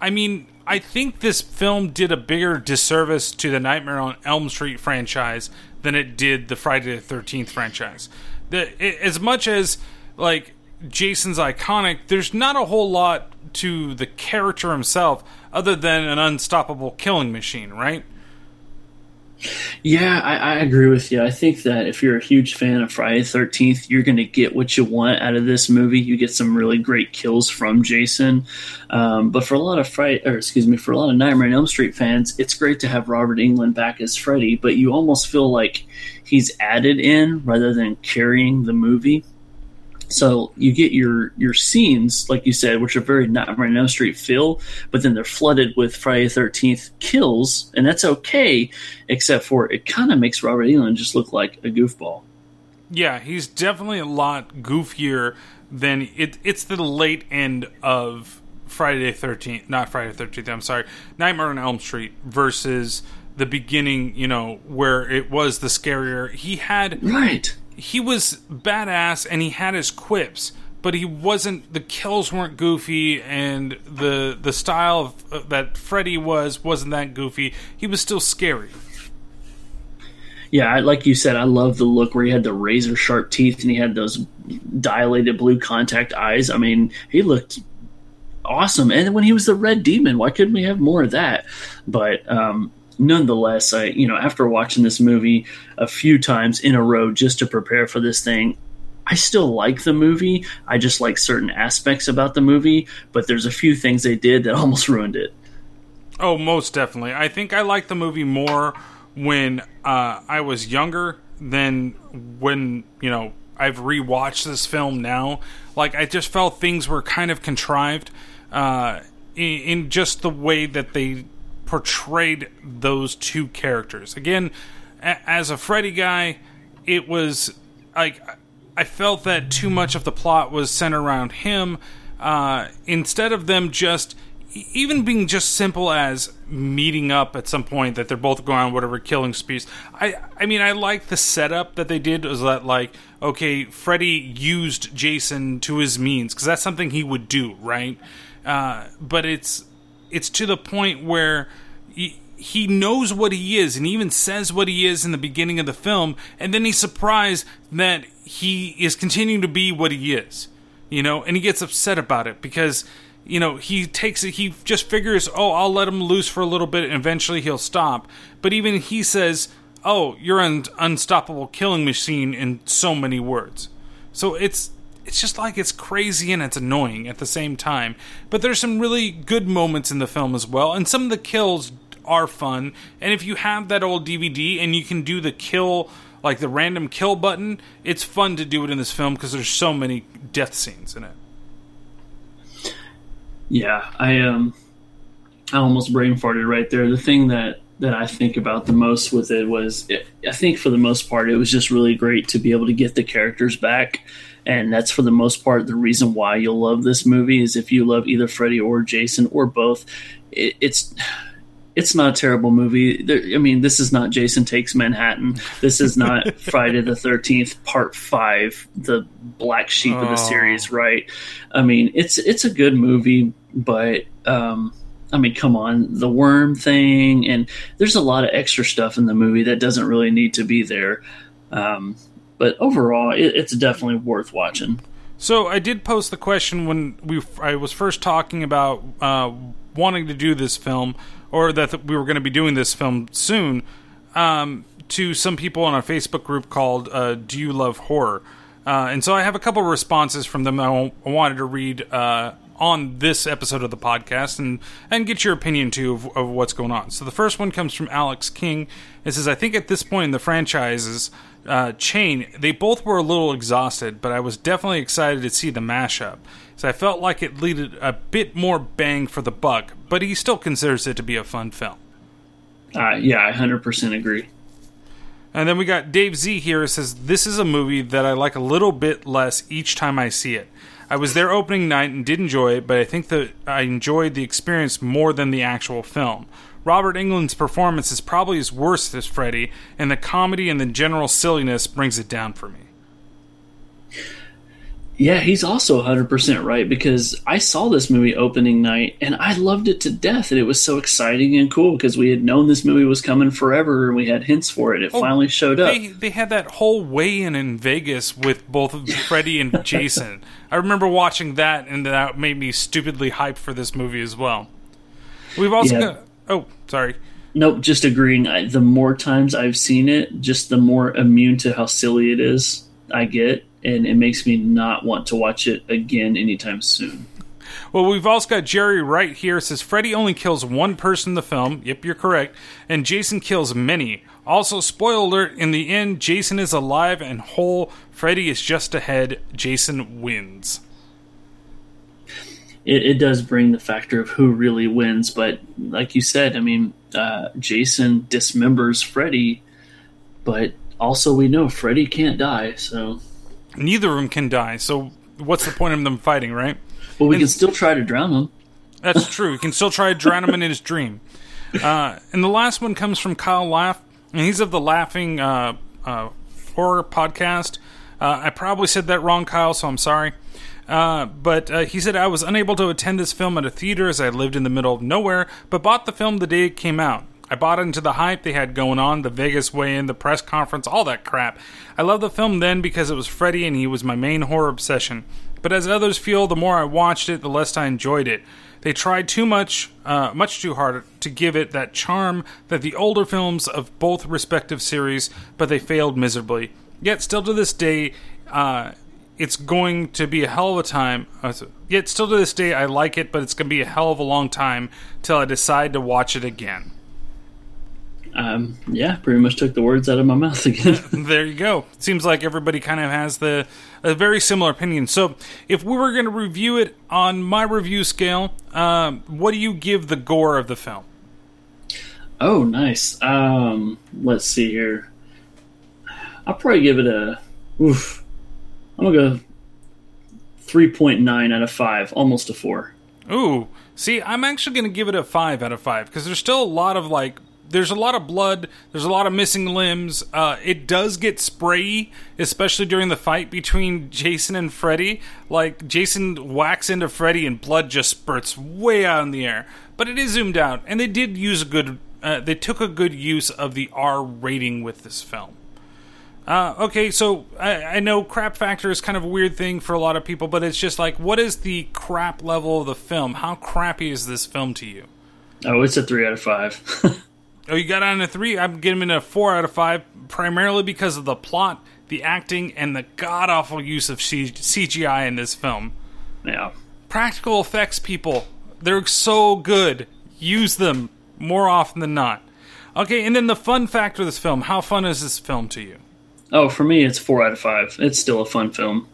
I mean, I think this film did a bigger disservice to the Nightmare on Elm Street franchise than it did the Friday the Thirteenth franchise. As much as like Jason's iconic, there's not a whole lot to the character himself other than an unstoppable killing machine, right? Yeah, I, I agree with you. I think that if you're a huge fan of Friday Thirteenth, you're going to get what you want out of this movie. You get some really great kills from Jason, um, but for a lot of Friday, or excuse me, for a lot of Nightmare on Elm Street fans, it's great to have Robert Englund back as Freddy. But you almost feel like he's added in rather than carrying the movie. So you get your your scenes, like you said, which are very Nightmare on Elm Street feel, but then they're flooded with Friday the Thirteenth kills, and that's okay, except for it kind of makes Robert Englund just look like a goofball. Yeah, he's definitely a lot goofier than it. It's the late end of Friday the Thirteenth, not Friday the Thirteenth. I'm sorry, Nightmare on Elm Street versus the beginning. You know where it was the scarier. He had right. He was badass and he had his quips, but he wasn't. The kills weren't goofy, and the the style of, uh, that Freddy was wasn't that goofy. He was still scary. Yeah, I, like you said, I love the look where he had the razor sharp teeth and he had those dilated blue contact eyes. I mean, he looked awesome. And when he was the red demon, why couldn't we have more of that? But um, nonetheless, I you know after watching this movie a few times in a row just to prepare for this thing. I still like the movie. I just like certain aspects about the movie, but there's a few things they did that almost ruined it. Oh, most definitely. I think I liked the movie more when uh, I was younger than when you know I've rewatched this film now. Like I just felt things were kind of contrived uh, in, in just the way that they portrayed those two characters. Again, a- as a Freddy guy, it was like I felt that too much of the plot was centered around him. Uh, instead of them just even being just simple as meeting up at some point that they're both going on whatever killing sprees. I I mean I like the setup that they did was that like okay Freddy used Jason to his means because that's something he would do right, uh, but it's it's to the point where. He, he knows what he is and even says what he is in the beginning of the film and then he's surprised that he is continuing to be what he is you know and he gets upset about it because you know he takes it he just figures oh i'll let him loose for a little bit and eventually he'll stop but even he says oh you're an unstoppable killing machine in so many words so it's it's just like it's crazy and it's annoying at the same time. But there's some really good moments in the film as well and some of the kills are fun. And if you have that old dvd and you can do the kill like the random kill button it's fun to do it in this film because there's so many death scenes in it. Yeah, I um, I almost brain farted right there. The thing that that I think about the most with it was, it, I think for the most part, it was just really great to be able to get the characters back, and that's for the most part the reason why you'll love this movie is if you love either Freddy or Jason or both. It, it's it's not a terrible movie. There, I mean, this is not Jason Takes Manhattan. This is not Friday the Thirteenth Part Five, the black sheep of the Oh. series, right? I mean, it's it's a good movie, but um, I mean, come on, the worm thing, and there's a lot of extra stuff in the movie that doesn't really need to be there. Um, but overall, it, it's definitely worth watching. So I did post the question when we I was first talking about uh, wanting to do this film, or that we were going to be doing this film soon, um, to some people in our Facebook group called uh, "Do You Love Horror?" Uh, and so I have a couple responses from them. I wanted to read uh, on this episode of the podcast and and get your opinion too of, of what's going on. So the first one comes from Alex King. It says, "I think at this point in the franchises." uh, chain, they both were a little exhausted, but I was definitely excited to see the mashup. So I felt like it needed a bit more bang for the buck, but he still considers it to be a fun film. Uh, yeah, I hundred percent agree. And then we got Dave Z here. It says this is a movie that I like a little bit less each time I see it. I was there opening night and did enjoy it, but I think that I enjoyed the experience more than the actual film. Robert Englund's performance is probably his worst as Freddy, and the comedy and the general silliness brings it down for me. Yeah, he's also 100% right because I saw this movie opening night and I loved it to death. And it was so exciting and cool because we had known this movie was coming forever and we had hints for it. It Oh, finally showed up. They, they had that whole weigh-in in Vegas with both of Freddy and Jason. I remember watching that, and that made me stupidly hyped for this movie as well. We've also Yeah. got. Oh, sorry. Nope, just agreeing. I, the more times I've seen it, just the more immune to how silly it is I get. And it makes me not want to watch it again anytime soon. Well, we've also got Jerry right here. Says Freddy only kills one person in the film. Yep, you're correct. And Jason kills many. Also, spoiler alert: in the end, Jason is alive and whole. Freddy is just ahead. Jason wins. it, it does bring the factor of who really wins. But like you said, I mean, uh, Jason dismembers Freddy, but also we know Freddy can't die. So, Neither of them can die. So, what's the point of them fighting, right? Well, we can still try to drown him. That's true. We can still try to drown him in his dream. Uh, and the last one comes from Kyle Laugh, and he's of the Laughing uh, uh, Horror Podcast. Uh, I probably said that wrong, Kyle, so I'm sorry. Uh, but uh, he said I was unable to attend this film at a theater as I lived in the middle of nowhere, but bought the film the day it came out. I bought into the hype they had going on, the Vegas weigh in, the press conference, all that crap. I loved the film then because it was Freddy and he was my main horror obsession. But as others feel, the more I watched it, the less I enjoyed it. They tried too much, uh, much too hard to give it that charm that the older films of both respective series, but they failed miserably. Yet, still to this day, uh, it's going to be a hell of a time. Uh, yet, still to this day, I like it, but it's going to be a hell of a long time till I decide to watch it again. Um, yeah, pretty much took the words out of my mouth again. there you go. Seems like everybody kind of has the a very similar opinion. So, if we were going to review it on my review scale, um, what do you give the gore of the film? oh, nice. Um, let's see here. I'll probably give it a. Oof. I'm gonna go three point nine out of five, almost a four. Ooh, see, I'm actually going to give it a five out of five because there's still a lot of like, there's a lot of blood, there's a lot of missing limbs. Uh, it does get sprayy, especially during the fight between Jason and Freddy. Like Jason whacks into Freddy and blood just spurts way out in the air. But it is zoomed out, and they did use a good, uh, they took a good use of the R rating with this film. Uh, okay, so I, I know crap factor is kind of a weird thing for a lot of people, but it's just like, what is the crap level of the film? How crappy is this film to you? Oh, it's a three out of five. oh, you got on a three? I'm giving it a four out of five, primarily because of the plot, the acting, and the god awful use of CGI in this film. Yeah. Practical effects, people, they're so good. Use them more often than not. Okay, and then the fun factor of this film. How fun is this film to you? Oh, for me, it's four out of five. It's still a fun film.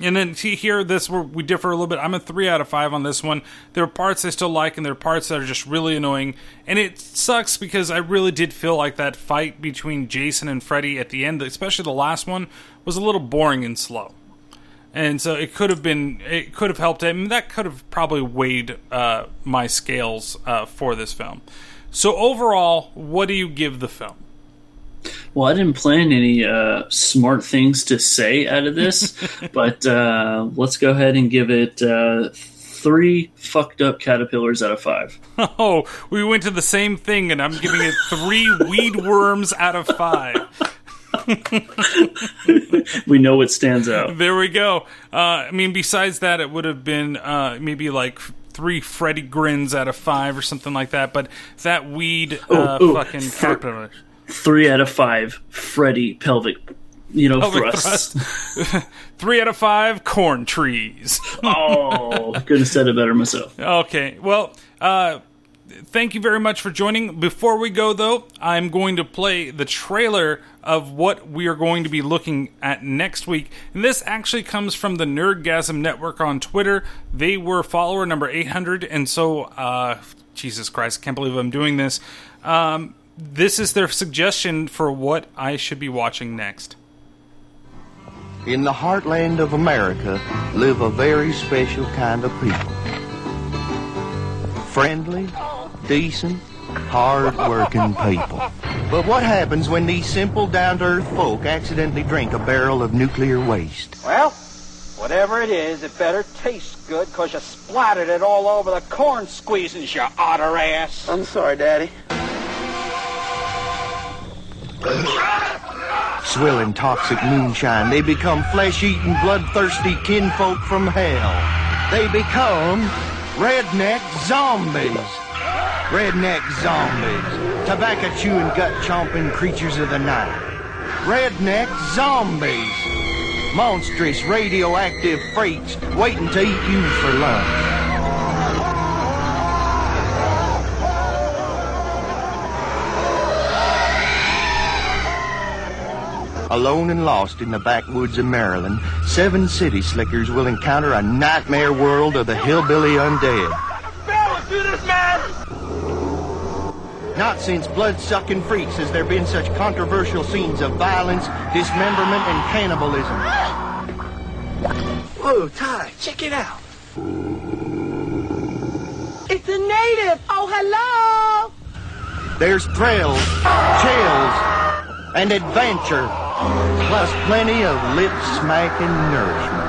And then see here, this where we differ a little bit. I'm a three out of five on this one. There are parts I still like, and there are parts that are just really annoying. And it sucks because I really did feel like that fight between Jason and Freddy at the end, especially the last one, was a little boring and slow. And so it could have been, it could have helped. I mean, that could have probably weighed uh, my scales uh, for this film. So overall, what do you give the film? Well, I didn't plan any uh, smart things to say out of this, but uh, let's go ahead and give it uh, three fucked up caterpillars out of five. Oh, we went to the same thing, and I'm giving it three weed worms out of five. we know what stands out. There we go. Uh, I mean, besides that, it would have been uh, maybe like three Freddy grins out of five or something like that. But that weed uh, Ooh, ooh, fucking caterpillar. Three out of five Freddy pelvic, you know, Pelvic thrusts. thrust. Three out of five corn trees. oh, could have said it better myself. Okay, well, uh, thank you very much for joining. Before we go, though, I'm going to play the trailer of what we are going to be looking at next week. And this actually comes from the Nerdgasm Network on Twitter. They were follower number 800, and so, uh, Jesus Christ, I can't believe I'm doing this. Um, this is their suggestion for what I should be watching next. In the heartland of America live a very special kind of people. Friendly, decent, hard-working people. But what happens when these simple, down-to-earth folk accidentally drink a barrel of nuclear waste? Well, whatever it is, it better taste good because you splattered it all over the corn squeezins, you otter ass. I'm sorry, Daddy. Swilling toxic moonshine, they become flesh-eating, bloodthirsty kinfolk from hell. They become redneck zombies. Redneck zombies. Tobacco-chewing, gut-chomping creatures of the night. Redneck zombies. Monstrous radioactive freaks waiting to eat you for lunch. Alone and lost in the backwoods of Maryland, seven city slickers will encounter a nightmare world of the hillbilly undead. Fellas, do this, man! Not since blood-sucking freaks has there been such controversial scenes of violence, dismemberment, and cannibalism. Whoa, Ty, check it out. It's a native. Oh, hello. There's thrills, chills, and adventure, plus plenty of lip-smacking nourishment.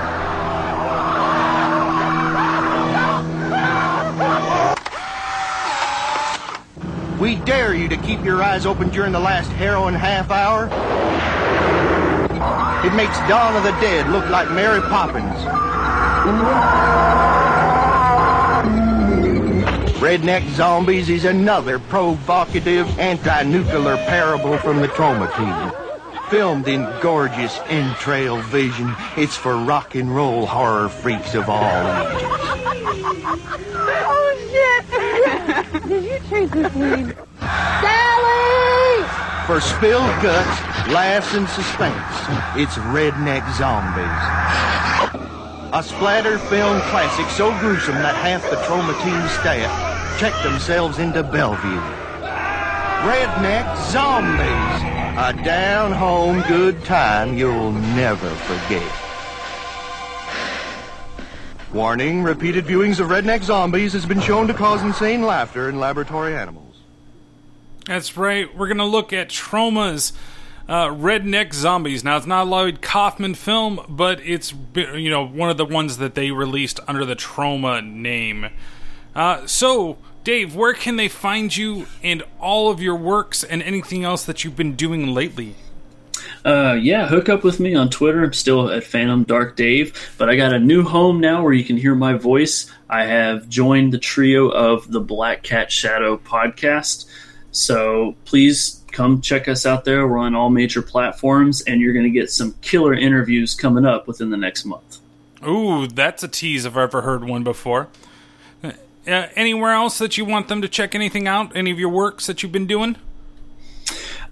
We dare you to keep your eyes open during the last harrowing half hour. It makes Dawn of the Dead look like Mary Poppins. Redneck Zombies is another provocative anti-nuclear parable from the Troma team. Filmed in gorgeous entrail vision, it's for rock and roll horror freaks of all ages. Oh, shit! Did you chase this weed? Sally! For spilled guts, laughs, and suspense, it's Redneck Zombies. A splatter film classic so gruesome that half the trauma team staff checked themselves into Bellevue. Redneck Zombies, A down home good time you'll never forget. Warning, repeated viewings of redneck zombies has been shown to cause insane laughter in laboratory animals. That's right. We're going to look at Troma's uh, Redneck Zombies. Now, it's not a Lloyd Kaufman film, but it's you know one of the ones that they released under the Troma name. Uh, so, Dave, where can they find you and all of your works and anything else that you've been doing lately? Uh, yeah, hook up with me on Twitter. I'm still at Phantom Dark Dave, but I got a new home now where you can hear my voice. I have joined the trio of the Black Cat Shadow podcast. So please come check us out there. We're on all major platforms, and you're going to get some killer interviews coming up within the next month. Ooh, that's a tease if I've ever heard one before. Uh, anywhere else that you want them to check anything out? Any of your works that you've been doing?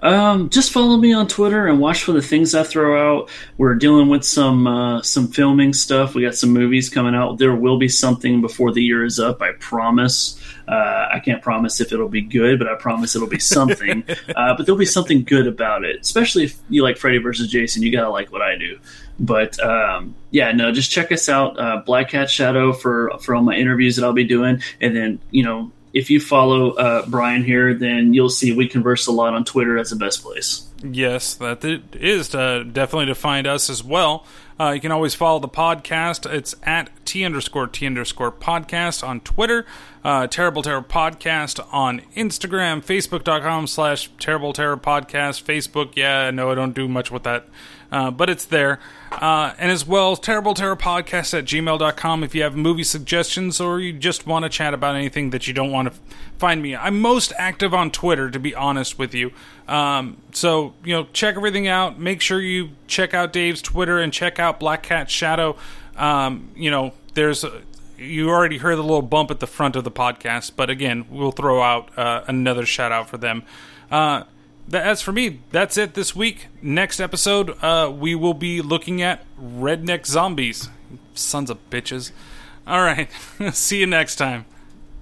Um, just follow me on Twitter and watch for the things I throw out. We're dealing with some uh, some filming stuff. We got some movies coming out. There will be something before the year is up. I promise. Uh, I can't promise if it'll be good, but I promise it'll be something. uh, but there'll be something good about it. Especially if you like Freddy versus Jason, you gotta like what I do. But um, yeah, no, just check us out, uh, Black Cat Shadow for for all my interviews that I'll be doing, and then you know if you follow uh, Brian here, then you'll see we converse a lot on Twitter as the best place. Yes, that it is uh, definitely to find us as well. Uh, you can always follow the podcast. It's at T underscore T underscore podcast on Twitter, uh, Terrible Terror Podcast on Instagram, Facebook.com slash Terrible Terror Podcast. Facebook, yeah, no, I don't do much with that, uh, but it's there. Uh, and as well, Terrible Terror Podcast at gmail.com if you have movie suggestions or you just want to chat about anything that you don't want to find me. I'm most active on Twitter, to be honest with you. Um, so, you know, check everything out. Make sure you check out Dave's Twitter and check out Black Cat Shadow. Um, you know, there's. A, you already heard the little bump at the front of the podcast, but again, we'll throw out uh, another shout out for them. Uh, as for me, that's it this week. Next episode, uh, we will be looking at redneck zombies. Sons of bitches. All right. See you next time.